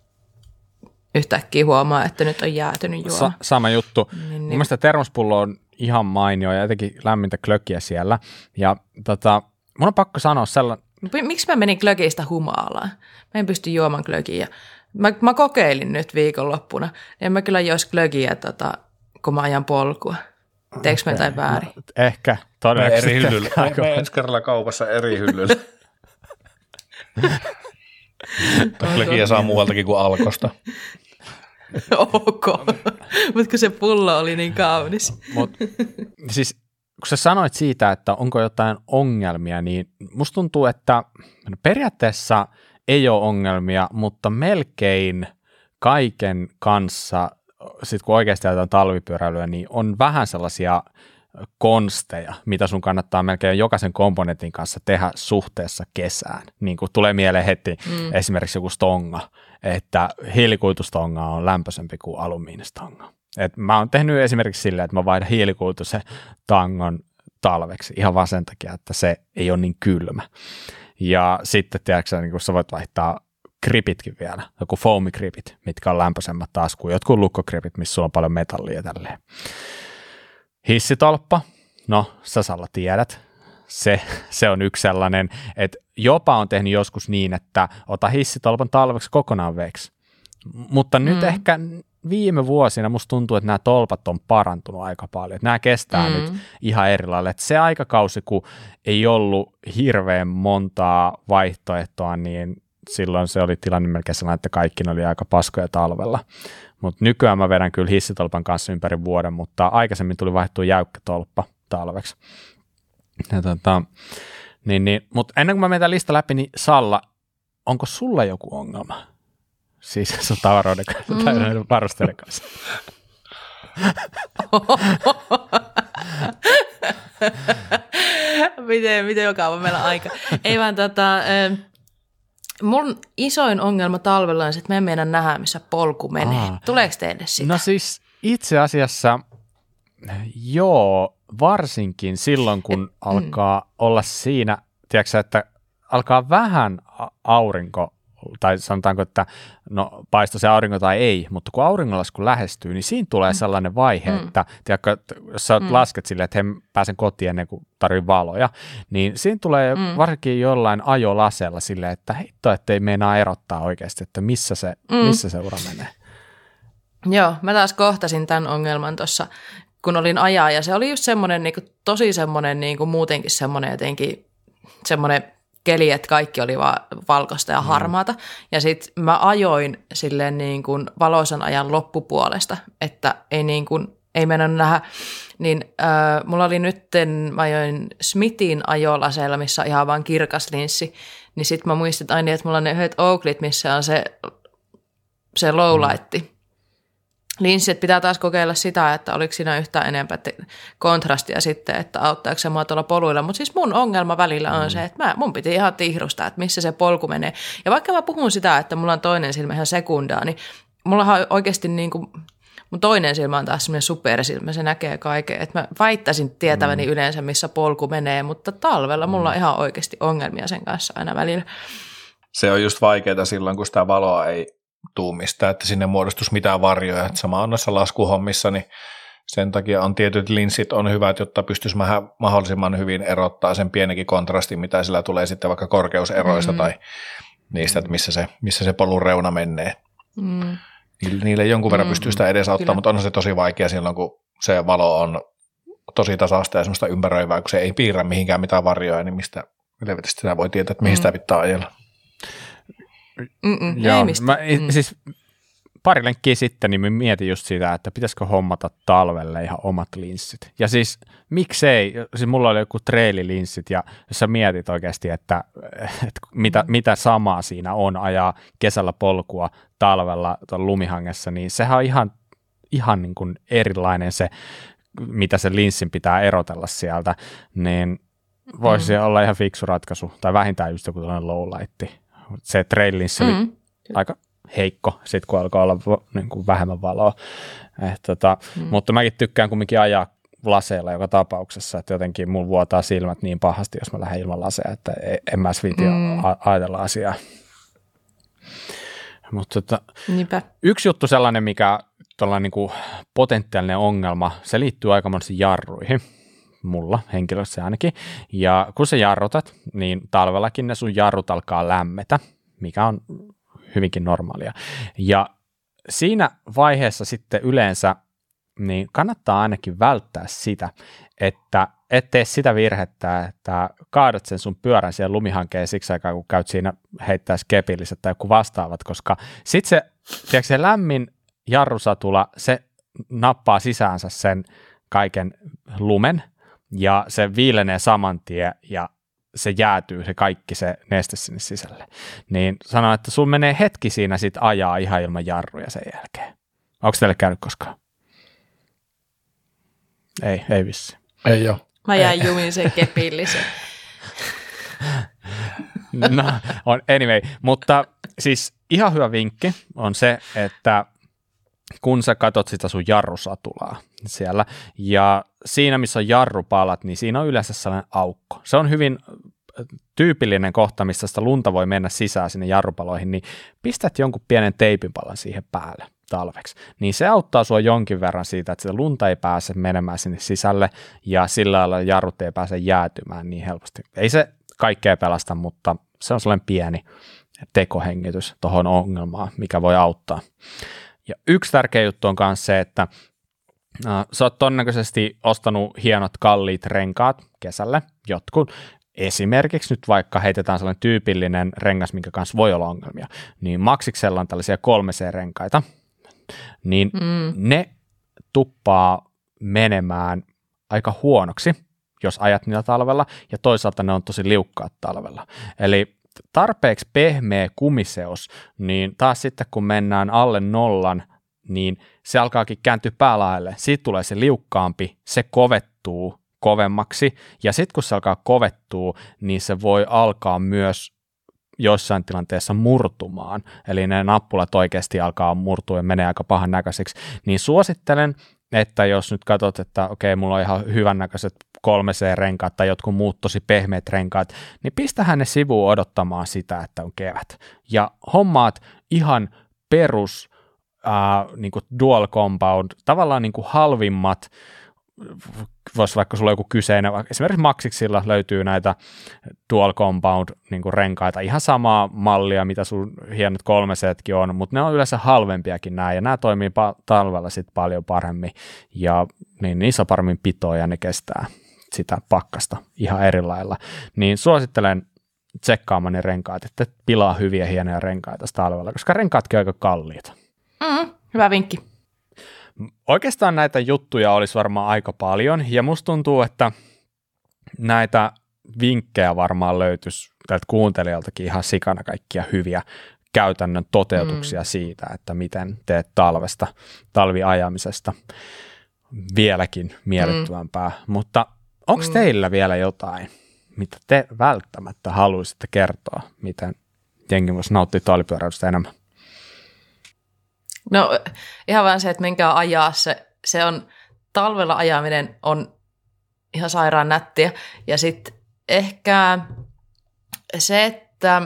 Speaker 2: yhtäkkiä huomaa, että nyt on jäätynyt juoma. Sa-
Speaker 1: sama juttu. Niin, niin. Mun mielestä termospullo on ihan mainio ja jotenkin lämmintä klökiä siellä. Ja tota, mun on pakko sanoa sellainen.
Speaker 2: Miksi mä menin klökistä humalaan? Mä en pysty juomaan klökiä. Mä, mä kokeilin nyt viikonloppuna. En mä kyllä jos klökiä, tota, kun mä ajan polkua. Teekö okay. mä jotain väärin? No,
Speaker 1: ehkä, todennäköisesti.
Speaker 3: eri hyllyllä. Me ensi kerralla kaupassa eri hyllyllä. Klökiä saa muualtakin kuin alkosta.
Speaker 2: ok, mutta kun se pullo oli niin kaunis.
Speaker 1: Mut, siis kun sä sanoit siitä, että onko jotain ongelmia, niin musta tuntuu, että periaatteessa ei ole ongelmia, mutta melkein kaiken kanssa, sit kun oikeasti ajetaan talvipyöräilyä, niin on vähän sellaisia konsteja, mitä sun kannattaa melkein jokaisen komponentin kanssa tehdä suhteessa kesään. Niin kuin tulee mieleen heti mm. esimerkiksi joku stonga, että hiilikuitustonga on lämpöisempi kuin alumiinistonga. Et mä oon tehnyt esimerkiksi silleen, että mä vaihdan hiilikuitusen tangon talveksi ihan vaan sen takia, että se ei ole niin kylmä. Ja sitten, tiedätkö, niin kun sä voit vaihtaa kripitkin vielä, joku foamikripit, mitkä on lämpöisemmät taas kuin jotkut lukkokripit, missä sulla on paljon metallia tälleen. Hissitolppa, no sä Salla tiedät, se, se on yksi sellainen, että jopa on tehnyt joskus niin, että ota hissitolpan talveksi kokonaan veksi. Mutta mm. nyt ehkä viime vuosina musta tuntuu, että nämä tolpat on parantunut aika paljon. Että nämä kestää mm. nyt ihan eri lailla. Että se aikakausi, kun ei ollut hirveän montaa vaihtoehtoa, niin silloin se oli tilanne melkein sellainen, että kaikki oli aika paskoja talvella. Mutta nykyään mä vedän kyllä hissitolpan kanssa ympäri vuoden, mutta aikaisemmin tuli vaihtua jäykkä tolppa talveksi. Ja tota, niin, niin, mutta ennen kuin mä menen lista läpi, niin Salla, onko sulla joku ongelma? Siis sun tavaroiden kanssa mm. tai varusteiden kanssa.
Speaker 2: miten, miten joka on meillä aika. Ei vaan tota, mun isoin ongelma talvella on se, että me en mennä nähdä, missä polku menee. Aa. Tuleeko teille sitä?
Speaker 1: No siis itse asiassa joo, varsinkin silloin, kun Et, mm. alkaa mm. olla siinä, tiedätkö, että alkaa vähän aurinko, tai sanotaanko, että no paisto se aurinko tai ei, mutta kun auringonlasku lähestyy, niin siinä tulee mm. sellainen vaihe, mm. että tiedätkö, jos sä mm. lasket silleen, että he pääsen kotiin ennen kuin tarvii valoja, niin siinä tulee mm. varsinkin jollain ajolasella silleen, että hitto, ettei meinaa erottaa oikeasti, että missä se, mm. missä se ura menee.
Speaker 2: Joo, mä taas kohtasin tämän ongelman tuossa kun olin ajaa ja se oli just semmoinen niin kuin, tosi semmoinen niin kuin muutenkin semmoinen jotenkin semmoinen keli, että kaikki oli vaan valkoista ja mm. harmaata. Mm. Ja sitten mä ajoin silleen niin kuin valoisan ajan loppupuolesta, että ei niin kuin, ei mennä nähdä. Niin äh, mulla oli nytten, mä ajoin Smithin ajolasella, missä on ihan vaan kirkas linssi. Niin sitten mä muistin aina, että mulla on ne yhdet Oaklit, missä on se, se lowlightti. Mm linssit pitää taas kokeilla sitä, että oliko siinä yhtään enempää kontrastia sitten, että auttaako se mua tuolla poluilla. Mutta siis mun ongelma välillä on mm. se, että mä, mun piti ihan tihrustaa, että missä se polku menee. Ja vaikka mä puhun sitä, että mulla on toinen silmä ihan sekundaa, niin mulla on oikeasti niin kuin, mun toinen silmä on taas semmoinen supersilmä, se näkee kaiken. Että mä väittäisin tietäväni mm. yleensä, missä polku menee, mutta talvella mulla on mm. ihan oikeasti ongelmia sen kanssa aina välillä.
Speaker 3: Se on just vaikeaa silloin, kun sitä valoa ei tuumista, että sinne muodostus mitään varjoja. Että sama on noissa laskuhommissa, niin sen takia on tietyt linssit on hyvät, jotta pystyisi mahdollisimman hyvin erottaa sen pienenkin kontrastin, mitä sillä tulee sitten vaikka korkeuseroista mm-hmm. tai niistä, että missä se, missä se polun reuna menee. Mm. Niille jonkun verran mm, pystyy sitä edesauttamaan, mutta on se tosi vaikea silloin, kun se valo on tosi tasaista ja semmoista ympäröivää, kun se ei piirrä mihinkään mitään varjoja, niin mistä, Helvetistä sitä voi tietää, että mihin mm. sitä pitää ajella.
Speaker 2: Mm-mm, Joo, ei mistä. Mä,
Speaker 1: mm. siis pari lenkkiä sitten, niin mietin just sitä, että pitäisikö hommata talvelle ihan omat linssit. Ja siis miksei, siis mulla oli joku treililinssit ja jos sä mietit oikeasti, että, että mitä, mm. mitä samaa siinä on ajaa kesällä polkua talvella lumihangessa, niin sehän on ihan, ihan niin kuin erilainen se, mitä se linssin pitää erotella sieltä, niin voisi mm. olla ihan fiksu ratkaisu, tai vähintään just joku tällainen lowlight. Se trail linssi mm. oli aika heikko, sit kun alkaa olla niin kuin vähemmän valoa. Et, tota, mm. Mutta mäkin tykkään kumminkin ajaa laseilla joka tapauksessa, että jotenkin mun vuotaa silmät niin pahasti, jos mä lähden ilman laseja, että e, en mä viiti mm. ajatella asiaa. Mutta tota, yksi juttu sellainen, mikä niin kuin potentiaalinen ongelma, se liittyy aika monesti jarruihin mulla henkilössä ainakin. Ja kun sä jarrutat, niin talvellakin ne sun jarrut alkaa lämmetä, mikä on hyvinkin normaalia. Ja siinä vaiheessa sitten yleensä niin kannattaa ainakin välttää sitä, että et tee sitä virhettä, että kaadat sen sun pyörän siihen lumihankeen siksi aikaa, kun käyt siinä heittää skepilliset tai joku vastaavat, koska sitten se, tiedätkö, se lämmin jarrusatula, se nappaa sisäänsä sen kaiken lumen ja se viilenee saman tien ja se jäätyy se kaikki se neste sinne sisälle. Niin sanon, että sun menee hetki siinä sit ajaa ihan ilman jarruja sen jälkeen. Onko teille käynyt koskaan? Ei, ei vissi.
Speaker 3: Ei ole.
Speaker 2: Mä jäin jumiin sen kepillisen.
Speaker 1: no, on, anyway, mutta siis ihan hyvä vinkki on se, että kun sä katot sitä sun jarrusatulaa siellä, ja siinä, missä on jarrupalat, niin siinä on yleensä sellainen aukko. Se on hyvin tyypillinen kohta, missä sitä lunta voi mennä sisään sinne jarrupaloihin, niin pistät jonkun pienen teipinpalan siihen päälle talveksi. Niin se auttaa sua jonkin verran siitä, että sitä lunta ei pääse menemään sinne sisälle ja sillä lailla jarrut ei pääse jäätymään niin helposti. Ei se kaikkea pelasta, mutta se on sellainen pieni tekohengitys tuohon ongelmaan, mikä voi auttaa. Ja yksi tärkeä juttu on myös se, että äh, sä oot todennäköisesti ostanut hienot kalliit renkaat kesälle, jotkut, esimerkiksi nyt vaikka heitetään sellainen tyypillinen rengas, minkä kanssa voi olla ongelmia, niin Maxiksella on tällaisia 3C-renkaita, niin mm. ne tuppaa menemään aika huonoksi, jos ajat niillä talvella, ja toisaalta ne on tosi liukkaat talvella. Eli tarpeeksi pehmeä kumiseos, niin taas sitten kun mennään alle nollan, niin se alkaakin kääntyä päälaelle. Siitä tulee se liukkaampi, se kovettuu kovemmaksi, ja sitten kun se alkaa kovettua, niin se voi alkaa myös joissain tilanteissa murtumaan, eli ne nappulat oikeasti alkaa murtua ja menee aika pahan näköiseksi, niin suosittelen, että jos nyt katsot, että okei, mulla on ihan hyvännäköiset 3C-renkaat tai jotkut muut tosi pehmeät renkaat, niin pistähän ne sivuun odottamaan sitä, että on kevät. Ja hommaat ihan perus äh, niin dual compound, tavallaan niin kuin halvimmat voisi vaikka sulla joku kyseinen, esimerkiksi Maxiksilla löytyy näitä dual compound niin renkaita, ihan samaa mallia, mitä sun hienot kolme setkin on, mutta ne on yleensä halvempiakin nämä, ja nämä toimii pa- talvella sitten paljon paremmin, ja niin niissä on paremmin pitoa, ja ne kestää sitä pakkasta ihan eri lailla. Niin suosittelen tsekkaamaan ne renkaat, että pilaa hyviä hienoja renkaita talvella, koska renkaatkin on aika kalliita.
Speaker 2: Mm, hyvä vinkki.
Speaker 1: Oikeastaan näitä juttuja olisi varmaan aika paljon, ja musta tuntuu, että näitä vinkkejä varmaan löytyisi tältä kuuntelijaltakin ihan sikana kaikkia hyviä käytännön toteutuksia mm. siitä, että miten teet talvesta, talviajamisesta vieläkin miellyttävämpää. Mm. Mutta onko mm. teillä vielä jotain, mitä te välttämättä haluaisitte kertoa, miten jengi voisi nauttia talvipyöräilystä enemmän?
Speaker 2: No ihan vaan se, että menkää ajaa se, se on, talvella ajaminen on ihan sairaan nättiä. Ja sitten ehkä se, että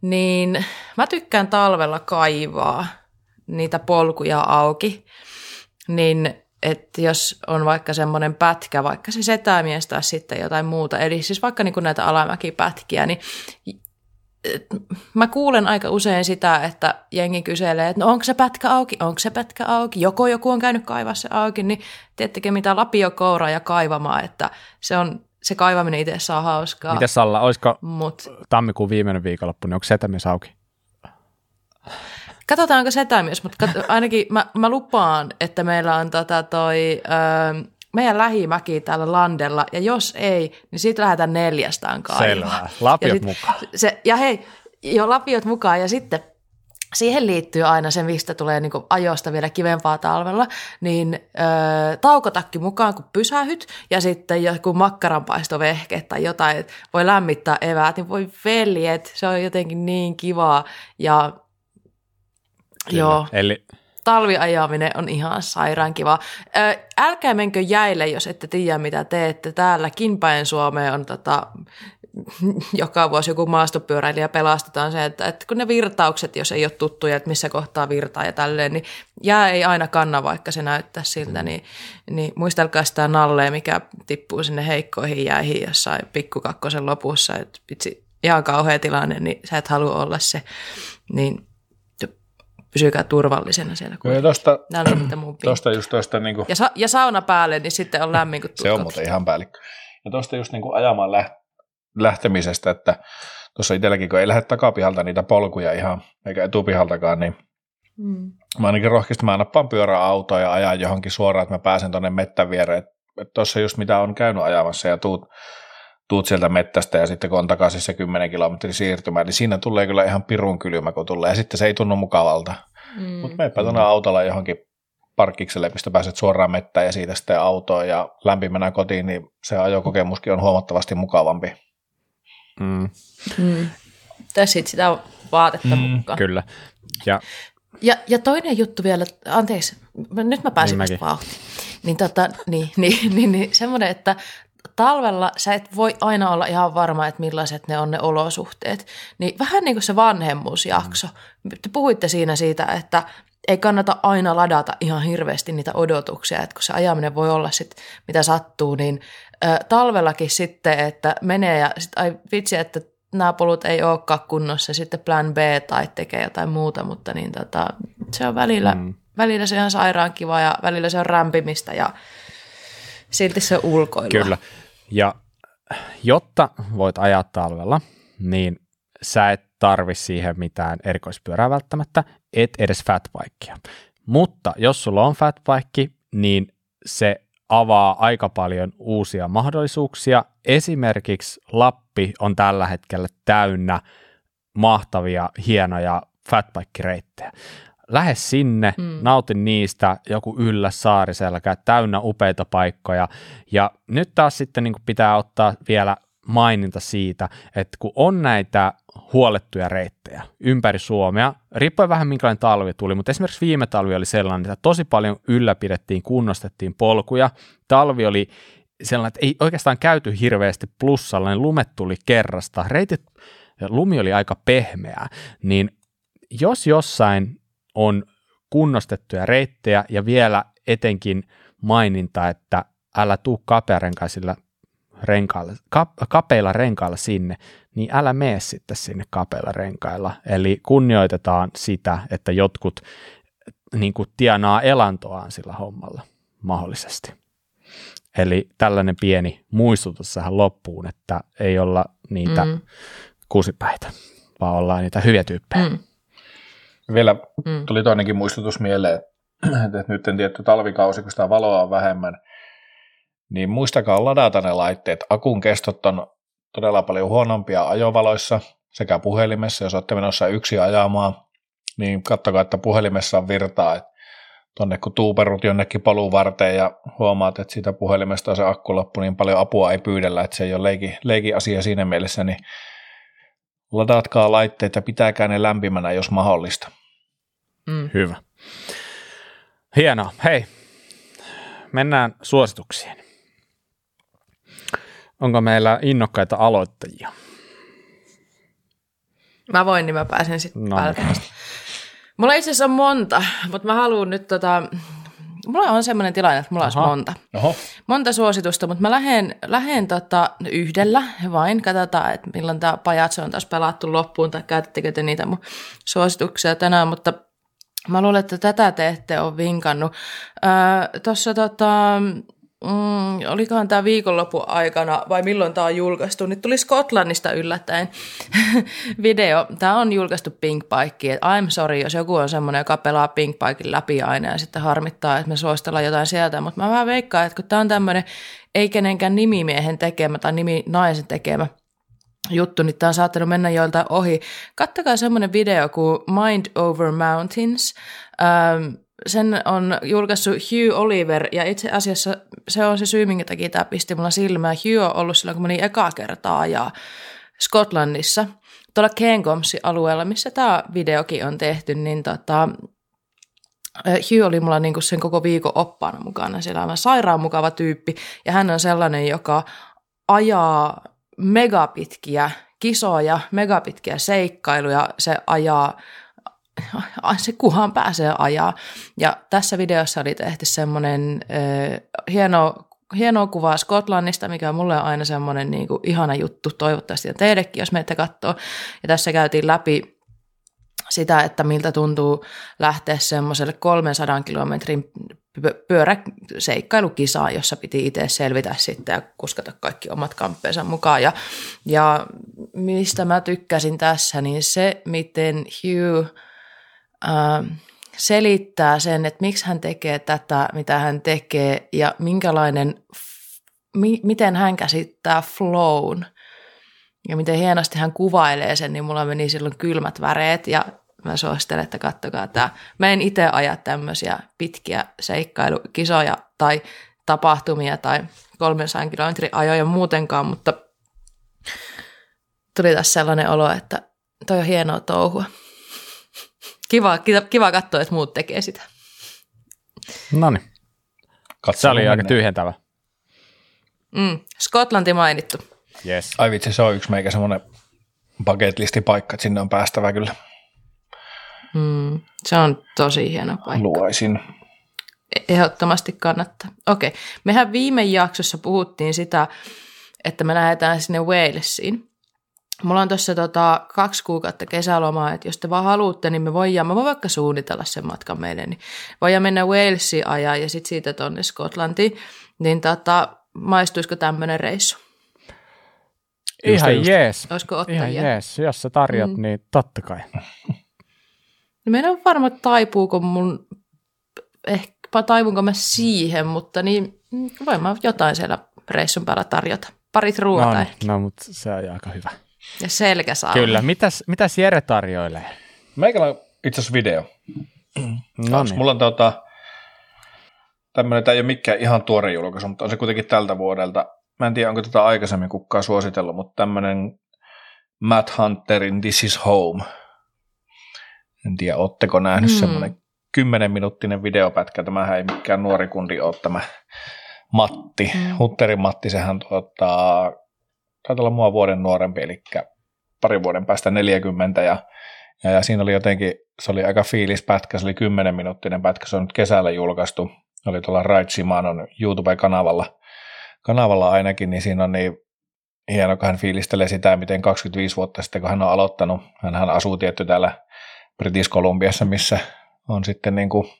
Speaker 2: niin mä tykkään talvella kaivaa niitä polkuja auki, niin että jos on vaikka semmoinen pätkä, vaikka se setämies tai sitten jotain muuta, eli siis vaikka niin näitä alamäkipätkiä, niin mä kuulen aika usein sitä, että jengi kyselee, että no onko se pätkä auki, onko se pätkä auki, joko joku on käynyt kaivaa se auki, niin tiettekö mitä lapio kouraa ja kaivamaan, että se on, se kaivaminen itse saa hauskaa.
Speaker 1: Miten Salla, olisiko Mut. tammikuun viimeinen viikonloppu, niin onko setämies auki?
Speaker 2: Katsotaanko setämies, mutta kat- ainakin mä, mä lupaan, että meillä on tota toi, öö, meidän lähimäki täällä landella, ja jos ei, niin siitä lähdetään neljästään kaivamaan.
Speaker 1: Selvä, lapiot
Speaker 2: ja sit,
Speaker 1: mukaan.
Speaker 2: Se, ja hei, jo lapiot mukaan, ja sitten siihen liittyy aina se, mistä tulee niin ajosta vielä kivempaa talvella, niin ö, taukotakki mukaan, kun pysähyt, ja sitten joku makkaranpaistovehke tai jotain, että voi lämmittää eväät, niin voi veljet, se on jotenkin niin kivaa, ja Kyllä. joo. Eli talviajaminen on ihan sairaan kiva. Älkää menkö jäille, jos ette tiedä, mitä teette. Täälläkin päin Suomeen on tota, joka vuosi joku maastopyöräilijä pelastetaan se, että, että kun ne virtaukset, jos ei ole tuttuja, että missä kohtaa virtaa ja tälleen, niin jää ei aina kanna, vaikka se näyttää siltä, niin, niin muistelkaa sitä nalleen, mikä tippuu sinne heikkoihin jäihin jossain pikkukakkosen lopussa, että vitsi, ihan kauhea tilanne, niin sä et halua olla se, niin pysykää turvallisena siellä.
Speaker 3: Kun tosta, tosta just tosta niin kuin...
Speaker 2: ja, sa- ja sauna päälle, niin sitten on lämmin kuin
Speaker 3: Se on muuten ihan päällikkö. Ja tuosta just niin kuin ajamaan läht- lähtemisestä, että tuossa itselläkin, kun ei lähde takapihalta niitä polkuja ihan, eikä etupihaltakaan, niin mm. mä ainakin rohkeasti mä nappaan pyöräautoa ja ajan johonkin suoraan, että mä pääsen tuonne mettän viereen. Että tuossa just mitä on käynyt ajamassa ja tuut, tuut sieltä mettästä ja sitten kun on takaisin se 10 kilometrin siirtymä, niin siinä tulee kyllä ihan pirun kylmä, kun tulee ja sitten se ei tunnu mukavalta. Mm. Mutta meipä tuonne autolla johonkin parkkikselle, mistä pääset suoraan mettään ja siitä sitten autoon ja lämpimänä kotiin, niin se ajokokemuskin on huomattavasti mukavampi.
Speaker 2: Mm. Mm. Tässä sitä vaatetta mm, mukaan.
Speaker 1: Kyllä. Ja,
Speaker 2: ja, ja toinen juttu vielä, anteeksi, nyt mä pääsin niin vauhtiin. Niin, tota, niin, niin, niin, niin semmoinen, että talvella sä et voi aina olla ihan varma, että millaiset ne on ne olosuhteet. Niin vähän niin kuin se vanhemmuusjakso. Mm. Te puhuitte siinä siitä, että ei kannata aina ladata ihan hirveästi niitä odotuksia, että kun se ajaminen voi olla sit mitä sattuu, niin ö, talvellakin sitten, että menee ja sit, ai vitsi, että nämä polut ei olekaan kunnossa, sitten plan B tai tekee jotain muuta, mutta niin tota, se on välillä, mm. välillä se on sairaan kiva ja välillä se on rämpimistä ja silti se on ulkoilua.
Speaker 1: Kyllä, ja jotta voit ajaa talvella, niin sä et tarvi siihen mitään erikoispyörää välttämättä, et edes fatbikea. Mutta jos sulla on fatbike, niin se avaa aika paljon uusia mahdollisuuksia. Esimerkiksi Lappi on tällä hetkellä täynnä mahtavia, hienoja fatbike-reittejä. Lähde sinne, mm. nautin niistä, joku yllä saariselkä, täynnä upeita paikkoja. Ja nyt taas sitten niin pitää ottaa vielä maininta siitä, että kun on näitä huolettuja reittejä ympäri Suomea, riippuen vähän minkälainen talvi tuli, mutta esimerkiksi viime talvi oli sellainen, että tosi paljon ylläpidettiin, kunnostettiin polkuja. Talvi oli sellainen, että ei oikeastaan käyty hirveästi plussalla, niin lumet tuli kerrasta, reitit, lumi oli aika pehmeää, niin jos jossain on kunnostettuja reittejä ja vielä etenkin maininta, että älä tuu kapearenkaisilla renkailla, kap, kapeilla renkailla sinne, niin älä mene sitten sinne kapeilla renkailla. Eli kunnioitetaan sitä, että jotkut niin kuin tienaa elantoaan sillä hommalla mahdollisesti. Eli tällainen pieni muistutus tähän loppuun, että ei olla niitä mm. kusipäitä, vaan ollaan niitä hyviä tyyppejä. Mm.
Speaker 3: Vielä mm. tuli toinenkin muistutus mieleen, että nyt en tietty talvikausi, kun sitä valoa on vähemmän, niin muistakaa ladata ne laitteet. Akun kestot on todella paljon huonompia ajovaloissa sekä puhelimessa, jos olette menossa yksi ajamaan, niin katsokaa, että puhelimessa on virtaa, että tonne kun tuuperut jonnekin paluun varteen ja huomaat, että siitä puhelimesta on se akku loppu, niin paljon apua ei pyydellä, että se ei ole leiki, leiki asia siinä mielessä, niin ladatkaa laitteet ja pitääkää ne lämpimänä, jos mahdollista.
Speaker 1: Mm. Hyvä. Hienoa. Hei, mennään suosituksiin. Onko meillä innokkaita aloittajia?
Speaker 2: Mä voin, niin mä pääsen sitten no. Mulla itse asiassa on monta, mutta mä haluan nyt tota, mulla on semmoinen tilanne, että mulla Aha. olisi monta. Oho. Monta suositusta, mutta mä lähden, lähden tota yhdellä vain. Katsotaan, että milloin tämä pajatso on taas pelattu loppuun tai käytettekö te niitä mun suosituksia tänään, mutta Mä luulen, että tätä te ette ole vinkannut. Öö, Tuossa tota, mm, olikohan tämä viikonlopun aikana vai milloin tämä on julkaistu, niin tuli Skotlannista yllättäen video. Tämä on julkaistu Pink Pike, I'm sorry, jos joku on semmoinen, joka pelaa Pink Pikein läpi aina ja sitten harmittaa, että me suostellaan jotain sieltä, mutta mä vähän veikkaan, että kun tämä on tämmöinen ei kenenkään nimimiehen tekemä tai nimi naisen tekemä juttu, niin tämä on saattanut mennä joilta ohi. Kattakaa semmoinen video kuin Mind Over Mountains. Ähm, sen on julkaissut Hugh Oliver, ja itse asiassa se on se syy, minkä takia tämä pisti mulla silmää. Hugh on ollut silloin, kun meni ekaa kertaa ja Skotlannissa, tuolla Cairngormsin alueella, missä tämä videokin on tehty, niin tota, Hugh oli mulla niinku sen koko viikon oppaana mukana. Siellä on sairaan mukava tyyppi, ja hän on sellainen, joka ajaa megapitkiä kisoja, megapitkiä seikkailuja, se ajaa se kuhan pääsee ajaa. Ja tässä videossa oli tehty semmoinen äh, hieno, hieno kuva Skotlannista, mikä on mulle aina semmoinen niin kuin, ihana juttu, toivottavasti ja teidäkin, jos meitä katsoo. Ja tässä käytiin läpi sitä, että miltä tuntuu lähteä semmoiselle 300 kilometrin pyöräseikkailukisaan, jossa piti itse selvitä sitten ja kuskata kaikki omat kamppeensa mukaan. Ja, ja mistä mä tykkäsin tässä, niin se, miten Hugh selittää sen, että miksi hän tekee tätä, mitä hän tekee ja minkälainen, mi, miten hän käsittää flown ja miten hienosti hän kuvailee sen, niin mulla meni silloin kylmät väreet ja mä suosittelen, että kattokaa tämä. Mä en itse aja tämmöisiä pitkiä seikkailukisoja tai tapahtumia tai 300 kilometrin ajoja muutenkaan, mutta tuli tässä sellainen olo, että toi on hienoa touhua. Kiva, kiva, kiva katsoa, että muut tekee sitä.
Speaker 1: No niin. Se oli aika tyhjentävä.
Speaker 2: Mm, Skotlanti mainittu.
Speaker 1: Yes.
Speaker 3: Ai vitsi, se on yksi meikä semmoinen bucket paikka, että sinne on päästävä kyllä.
Speaker 2: Mm, se on tosi hieno paikka.
Speaker 3: Luoisin.
Speaker 2: Ehdottomasti kannattaa. Okei, mehän viime jaksossa puhuttiin sitä, että me lähdetään sinne Walesiin. Mulla on tuossa tota kaksi kuukautta kesälomaa, että jos te vaan haluatte, niin me voidaan, mä voin vaikka suunnitella sen matkan meille, niin voidaan mennä Walesiin ajaa ja sitten siitä tonne Skotlantiin. Niin tota, maistuisiko tämmöinen reissu?
Speaker 1: Ihan just, jees.
Speaker 2: Olisiko ottajia?
Speaker 1: Ihan jees. Jos sä tarjot, mm. niin totta kai.
Speaker 2: No meidän on varma, taipuuko mun, ehkä taivunko mä siihen, mutta niin voin mä jotain siellä reissun päällä tarjota. Parit ruoata
Speaker 1: no,
Speaker 2: ehkä.
Speaker 1: No, mutta se on aika hyvä.
Speaker 2: Ja selkä saa.
Speaker 1: Kyllä. Mitäs, mitäs Jere tarjoilee?
Speaker 3: Meikällä on itse asiassa video.
Speaker 1: No niin.
Speaker 3: Mulla on tota, tämmöinen, tämä ei ole mikään ihan tuore julkaisu, mutta on se kuitenkin tältä vuodelta. Mä en tiedä, onko tätä aikaisemmin kukaan suositellut, mutta tämmöinen Matt Hunterin This is Home. En tiedä, ootteko nähnyt mm. semmoinen kymmenen minuuttinen videopätkä. Tämähän ei mikään nuori kundi ole tämä Matti. Mm. Hunterin Matti, sehän tuottaa taitaa olla mua vuoden nuorempi, eli parin vuoden päästä 40, ja, ja, ja siinä oli jotenkin, se oli aika fiilispätkä, se oli 10 minuuttinen pätkä, se on nyt kesällä julkaistu, oli tuolla Right Shimanon YouTube-kanavalla, kanavalla ainakin, niin siinä on niin hieno, kun hän fiilistelee sitä, miten 25 vuotta sitten, kun hän on aloittanut, hän asuu tietty täällä British Columbiassa, missä on sitten niin kuin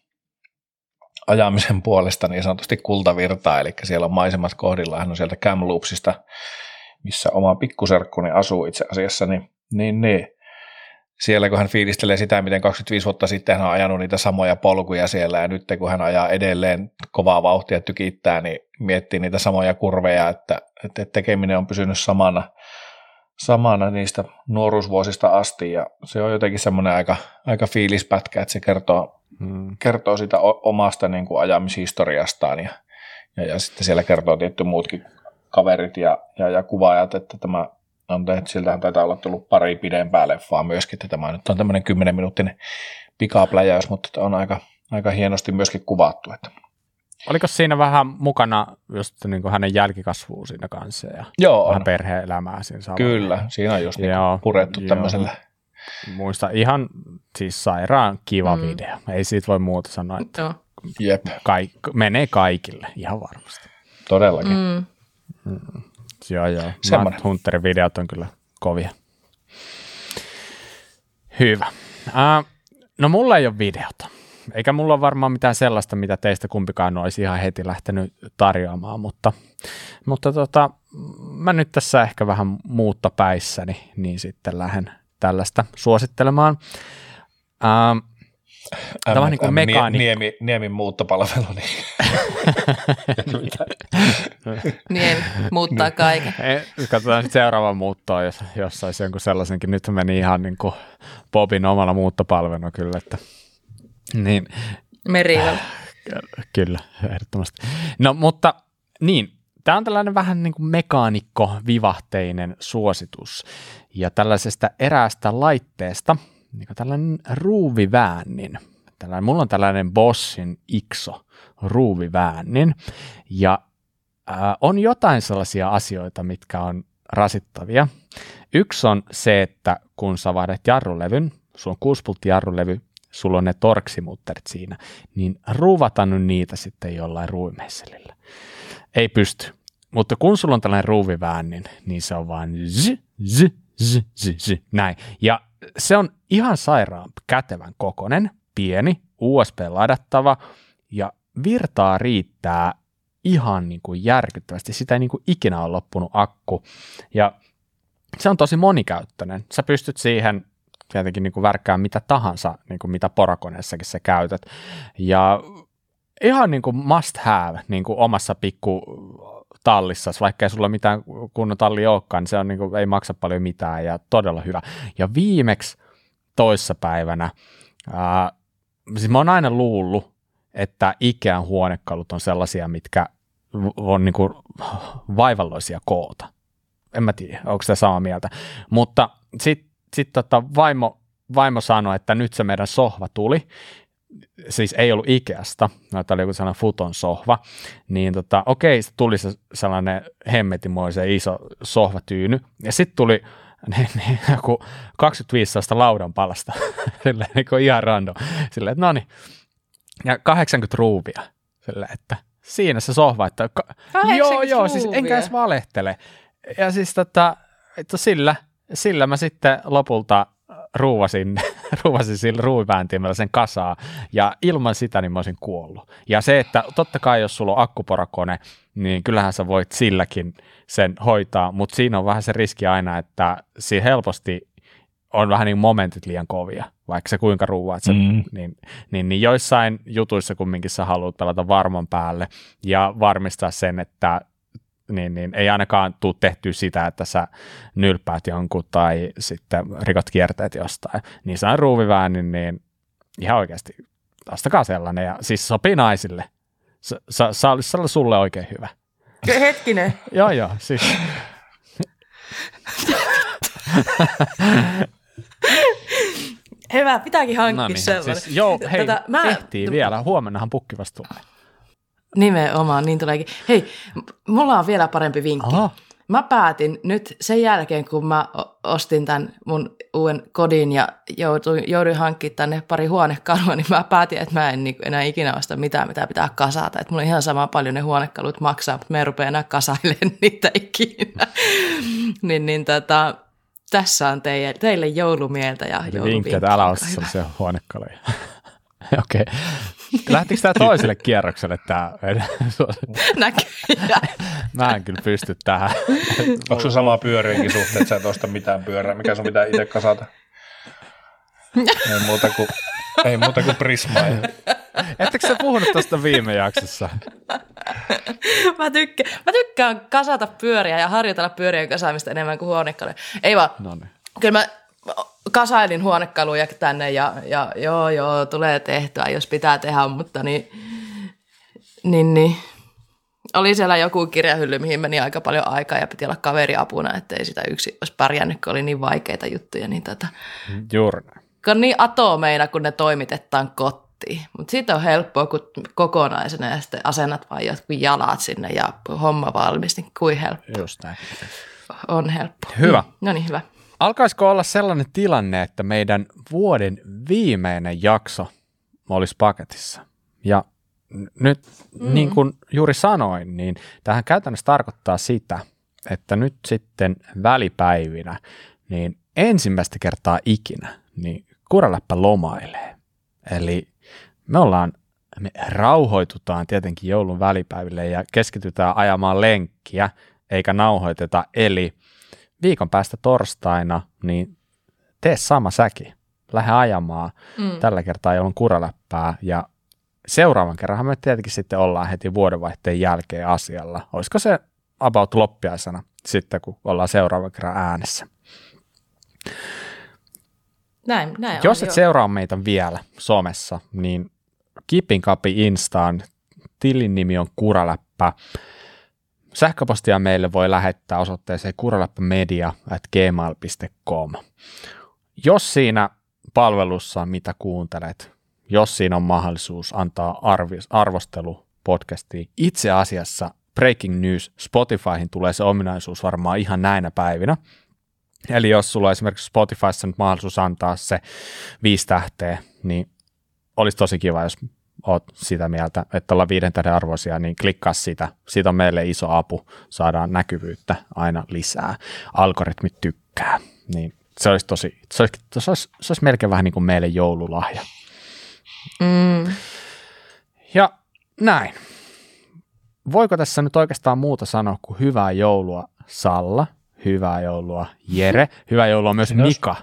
Speaker 3: ajamisen puolesta niin sanotusti kultavirtaa, eli siellä on maisemat kohdilla, hän on sieltä Kamloopsista missä oma pikkuserkkuni asuu itse asiassa, niin, niin, niin siellä kun hän fiilistelee sitä, miten 25 vuotta sitten hän on ajanut niitä samoja polkuja siellä ja nyt kun hän ajaa edelleen kovaa vauhtia tykittää, niin miettii niitä samoja kurveja, että, että tekeminen on pysynyt samana, samana niistä nuoruusvuosista asti ja se on jotenkin semmoinen aika, aika fiilispätkä, että se kertoo, hmm. kertoo sitä omasta niin kuin ajamishistoriastaan ja, ja, ja sitten siellä kertoo tietty muutkin kaverit ja, ja, ja kuvaajat, että tämä on tehty, siltähän taitaa olla tullut pari pidempää leffaa myöskin, että tämä nyt on tämmöinen 10 minuuttinen pikapläjäys, mutta on aika, aika hienosti myöskin kuvattu. Että.
Speaker 1: Oliko siinä vähän mukana just niin kuin hänen jälkikasvuun siinä kanssa ja
Speaker 3: Joo,
Speaker 1: vähän on. perhe-elämää siinä samalla?
Speaker 3: Kyllä, siinä on just niin joo, purettu joo. tämmöisellä.
Speaker 1: Muista ihan siis sairaan kiva mm. video. Ei siitä voi muuta sanoa, että
Speaker 3: Jep.
Speaker 1: Kaik, menee kaikille ihan varmasti.
Speaker 3: Todellakin. Mm.
Speaker 1: Mm. Joo, joo. Semmoinen. Matt Hunterin videot on kyllä kovia. Hyvä. Uh, no mulla ei ole videota. eikä mulla ole varmaan mitään sellaista, mitä teistä kumpikaan olisi ihan heti lähtenyt tarjoamaan, mutta, mutta tota, mä nyt tässä ehkä vähän muutta päissäni, niin sitten lähden tällaista suosittelemaan. Ähm,
Speaker 3: Tämä on niin kuin mekaani. Niemi, Niemin muuttopalvelu. Niin.
Speaker 2: Niemi muuttaa kaiken.
Speaker 1: Katsotaan sitten seuraava muuttoa, jos, jos saisi jonkun sellaisenkin. Nyt meni ihan niin kuin Bobin omalla muuttopalveluna kyllä. Että, niin,
Speaker 2: Merivä.
Speaker 1: Kyllä, ehdottomasti. No mutta niin, tämä on tällainen vähän niin kuin mekaanikko-vivahteinen suositus. Ja tällaisesta eräästä laitteesta – niin tällainen ruuviväännin. Tällainen, mulla on tällainen Bossin Ixo ruuviväännin ja ää, on jotain sellaisia asioita, mitkä on rasittavia. Yksi on se, että kun sä vaihdat jarrulevyn, sulla on kuuspultti jarrulevy, sulla on ne torksimutterit siinä, niin ruuvata nyt niitä sitten jollain ruuvimeisselillä. Ei pysty. Mutta kun sulla on tällainen ruuviväännin, niin se on vaan zi, zi, zi, zi, zi, näin. Ja se on ihan sairaan kätevän kokonen, pieni, USB-ladattava ja virtaa riittää ihan niin kuin järkyttävästi. Sitä ei niin kuin ikinä ole loppunut akku ja se on tosi monikäyttöinen. Sä pystyt siihen tietenkin niin kuin värkkään mitä tahansa, niin kuin mitä porakoneessakin sä käytät. Ja ihan niin kuin must have niin kuin omassa pikku tallissa, vaikka ei sulla mitään kunnon talli olekaan, niin se on niin kuin, ei maksa paljon mitään ja todella hyvä. Ja viimeksi toissapäivänä, ää, siis mä oon aina luullut, että Ikean huonekalut on sellaisia, mitkä on niin kuin vaivalloisia koota. En mä tiedä, onko se samaa mieltä. Mutta sitten sit tota vaimo, vaimo sanoi, että nyt se meidän sohva tuli, siis ei ollut Ikeasta, no, tämä oli joku sellainen futon sohva, niin tota, okei, okay, tuli se sellainen hemmetimoisen iso sohvatyyny, ja sitten tuli niin, niin, joku 25 sellaista laudan palasta, silleen niin kuin ihan random, silleen, että no niin, ja 80 ruuvia, silleen, että siinä se sohva, että ka- joo, joo, siis enkä edes valehtele, ja siis tota, että sillä, sillä mä sitten lopulta ruuvasin, ruuvasin sillä ruuvivääntimellä sen kasaa, ja ilman sitä niin mä olisin kuollut. Ja se, että totta kai jos sulla on akkuporakone, niin kyllähän sä voit silläkin sen hoitaa, mutta siinä on vähän se riski aina, että siinä helposti on vähän niin momentit liian kovia, vaikka se kuinka ruuvaat sen, mm. niin, niin, niin joissain jutuissa kumminkin sä haluat pelata varman päälle ja varmistaa sen, että niin, niin ei ainakaan tule tehty sitä, että sä nylpäät jonkun tai sitten rikot kierteet jostain. Niin se on ruuviväänin, niin ihan oikeasti ostakaa sellainen ja siis sopii naisille. Se, se, se olisi sulle oikein hyvä.
Speaker 2: Hetkinen.
Speaker 1: joo, joo, siis.
Speaker 2: Hyvä, pitääkin hankkia no niin, sellainen.
Speaker 1: Siis, joo, hei, Tätä, mä... ehtii vielä. Huomennahan pukki vasta tulee.
Speaker 2: Nimenomaan, niin tuleekin. Hei, mulla on vielä parempi vinkki. Aha. Mä päätin nyt sen jälkeen, kun mä ostin tämän mun uuden kodin ja jouduin, jouduin hankkimaan tänne pari huonekalua, niin mä päätin, että mä en niin enää ikinä osta mitään, mitä pitää kasata. Että mulla on ihan sama paljon ne huonekalut maksaa, mutta mä en rupea enää kasailemaan niitä ikinä. niin, niin tota, tässä on teille, teille joulumieltä ja jouluvinkkiä. Vinkkejä,
Speaker 1: että älä osta sellaisia huonekaluja. Okei. Okay. Lähtikö tämä toiselle kierrokselle tämä?
Speaker 2: Näköjään.
Speaker 1: Mä en kyllä pysty tähän.
Speaker 3: Onko se sama pyöriinkin suhteen, että sä et osta mitään pyörää? Mikä sun pitää itse kasata? Ei muuta kuin, ei muuta kuin prismaa.
Speaker 1: Ettekö sä puhunut tuosta viime jaksossa?
Speaker 2: mä, tykkään, mä tykkään kasata pyöriä ja harjoitella pyörien kasaamista enemmän kuin huonekaluja. Ei vaan. Noniin. Kyllä mä kasailin huonekaluja tänne ja, ja joo, joo, tulee tehtyä, jos pitää tehdä, mutta niin, niin, niin oli siellä joku kirjahylly, mihin meni aika paljon aikaa ja piti olla kaveri apuna, ettei sitä yksi olisi pärjännyt, kun oli niin vaikeita juttuja. Niin tota,
Speaker 1: Juuri
Speaker 2: Kun niin atomeina, kun ne toimitetaan kotiin. Mutta siitä on helppoa, kun kokonaisena ja sitten asennat vain jotkut jalat sinne ja homma valmis, niin kuin helppo.
Speaker 1: Just näin.
Speaker 2: On helppo.
Speaker 1: Hyvä.
Speaker 2: No niin, hyvä.
Speaker 1: Alkaisiko olla sellainen tilanne, että meidän vuoden viimeinen jakso olisi paketissa? Ja nyt, mm. niin kuin juuri sanoin, niin tähän käytännössä tarkoittaa sitä, että nyt sitten välipäivinä, niin ensimmäistä kertaa ikinä, niin kuraläppä lomailee. Eli me ollaan, me rauhoitutaan tietenkin joulun välipäiville ja keskitytään ajamaan lenkkiä, eikä nauhoiteta. Eli viikon päästä torstaina, niin tee sama säki. Lähde ajamaan. Mm. Tällä kertaa ei ollut kuraläppää ja seuraavan kerran me tietenkin sitten ollaan heti vuodenvaihteen jälkeen asialla. Olisiko se about loppiaisena sitten, kun ollaan seuraavan kerran äänessä.
Speaker 2: Näin, näin
Speaker 1: Jos on, et jo. seuraa meitä vielä somessa, niin Keeping Cupi Instaan tilin nimi on Kuraläppä. Sähköpostia meille voi lähettää osoitteeseen kuraläppämedia at gmail.com. Jos siinä palvelussa, mitä kuuntelet, jos siinä on mahdollisuus antaa arvostelu podcastiin, itse asiassa Breaking News Spotifyhin tulee se ominaisuus varmaan ihan näinä päivinä. Eli jos sulla on esimerkiksi Spotifyssa nyt mahdollisuus antaa se viisi tähteä, niin olisi tosi kiva, jos oot sitä mieltä, että ollaan viiden tähden arvoisia, niin klikkaa sitä. Siitä on meille iso apu, saadaan näkyvyyttä aina lisää. Algoritmit tykkää, niin se olisi tosi, se olisi, se olisi, se olisi melkein vähän niin kuin meille joululahja. Mm. Ja näin. Voiko tässä nyt oikeastaan muuta sanoa kuin hyvää joulua Salla, hyvää joulua Jere, hyvää joulua myös Mika.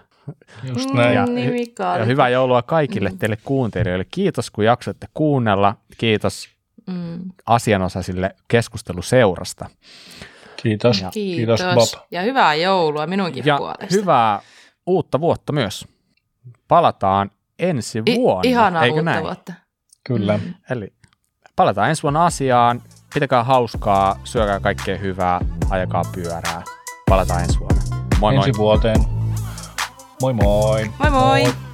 Speaker 2: Just näin. Ja, niin,
Speaker 1: Mika ja hyvää joulua kaikille mm. teille kuuntelijoille. Kiitos kun jaksoitte kuunnella. Kiitos mm. asianosaisille keskusteluseurasta.
Speaker 3: Kiitos.
Speaker 2: Ja, Kiitos. Kiitos Bob. Ja hyvää joulua minunkin ja puolesta.
Speaker 1: hyvää uutta vuotta myös. Palataan ensi vuonna.
Speaker 2: I, ihanaa eikö uutta näin? vuotta.
Speaker 3: Kyllä. Mm.
Speaker 1: Eli palataan ensi vuonna asiaan. Pitäkää hauskaa, syökää kaikkea hyvää, ajakaa pyörää. Palataan ensi vuonna.
Speaker 3: Moi ensi moi. vuoteen. Moi moi.
Speaker 2: Moi moi. moi.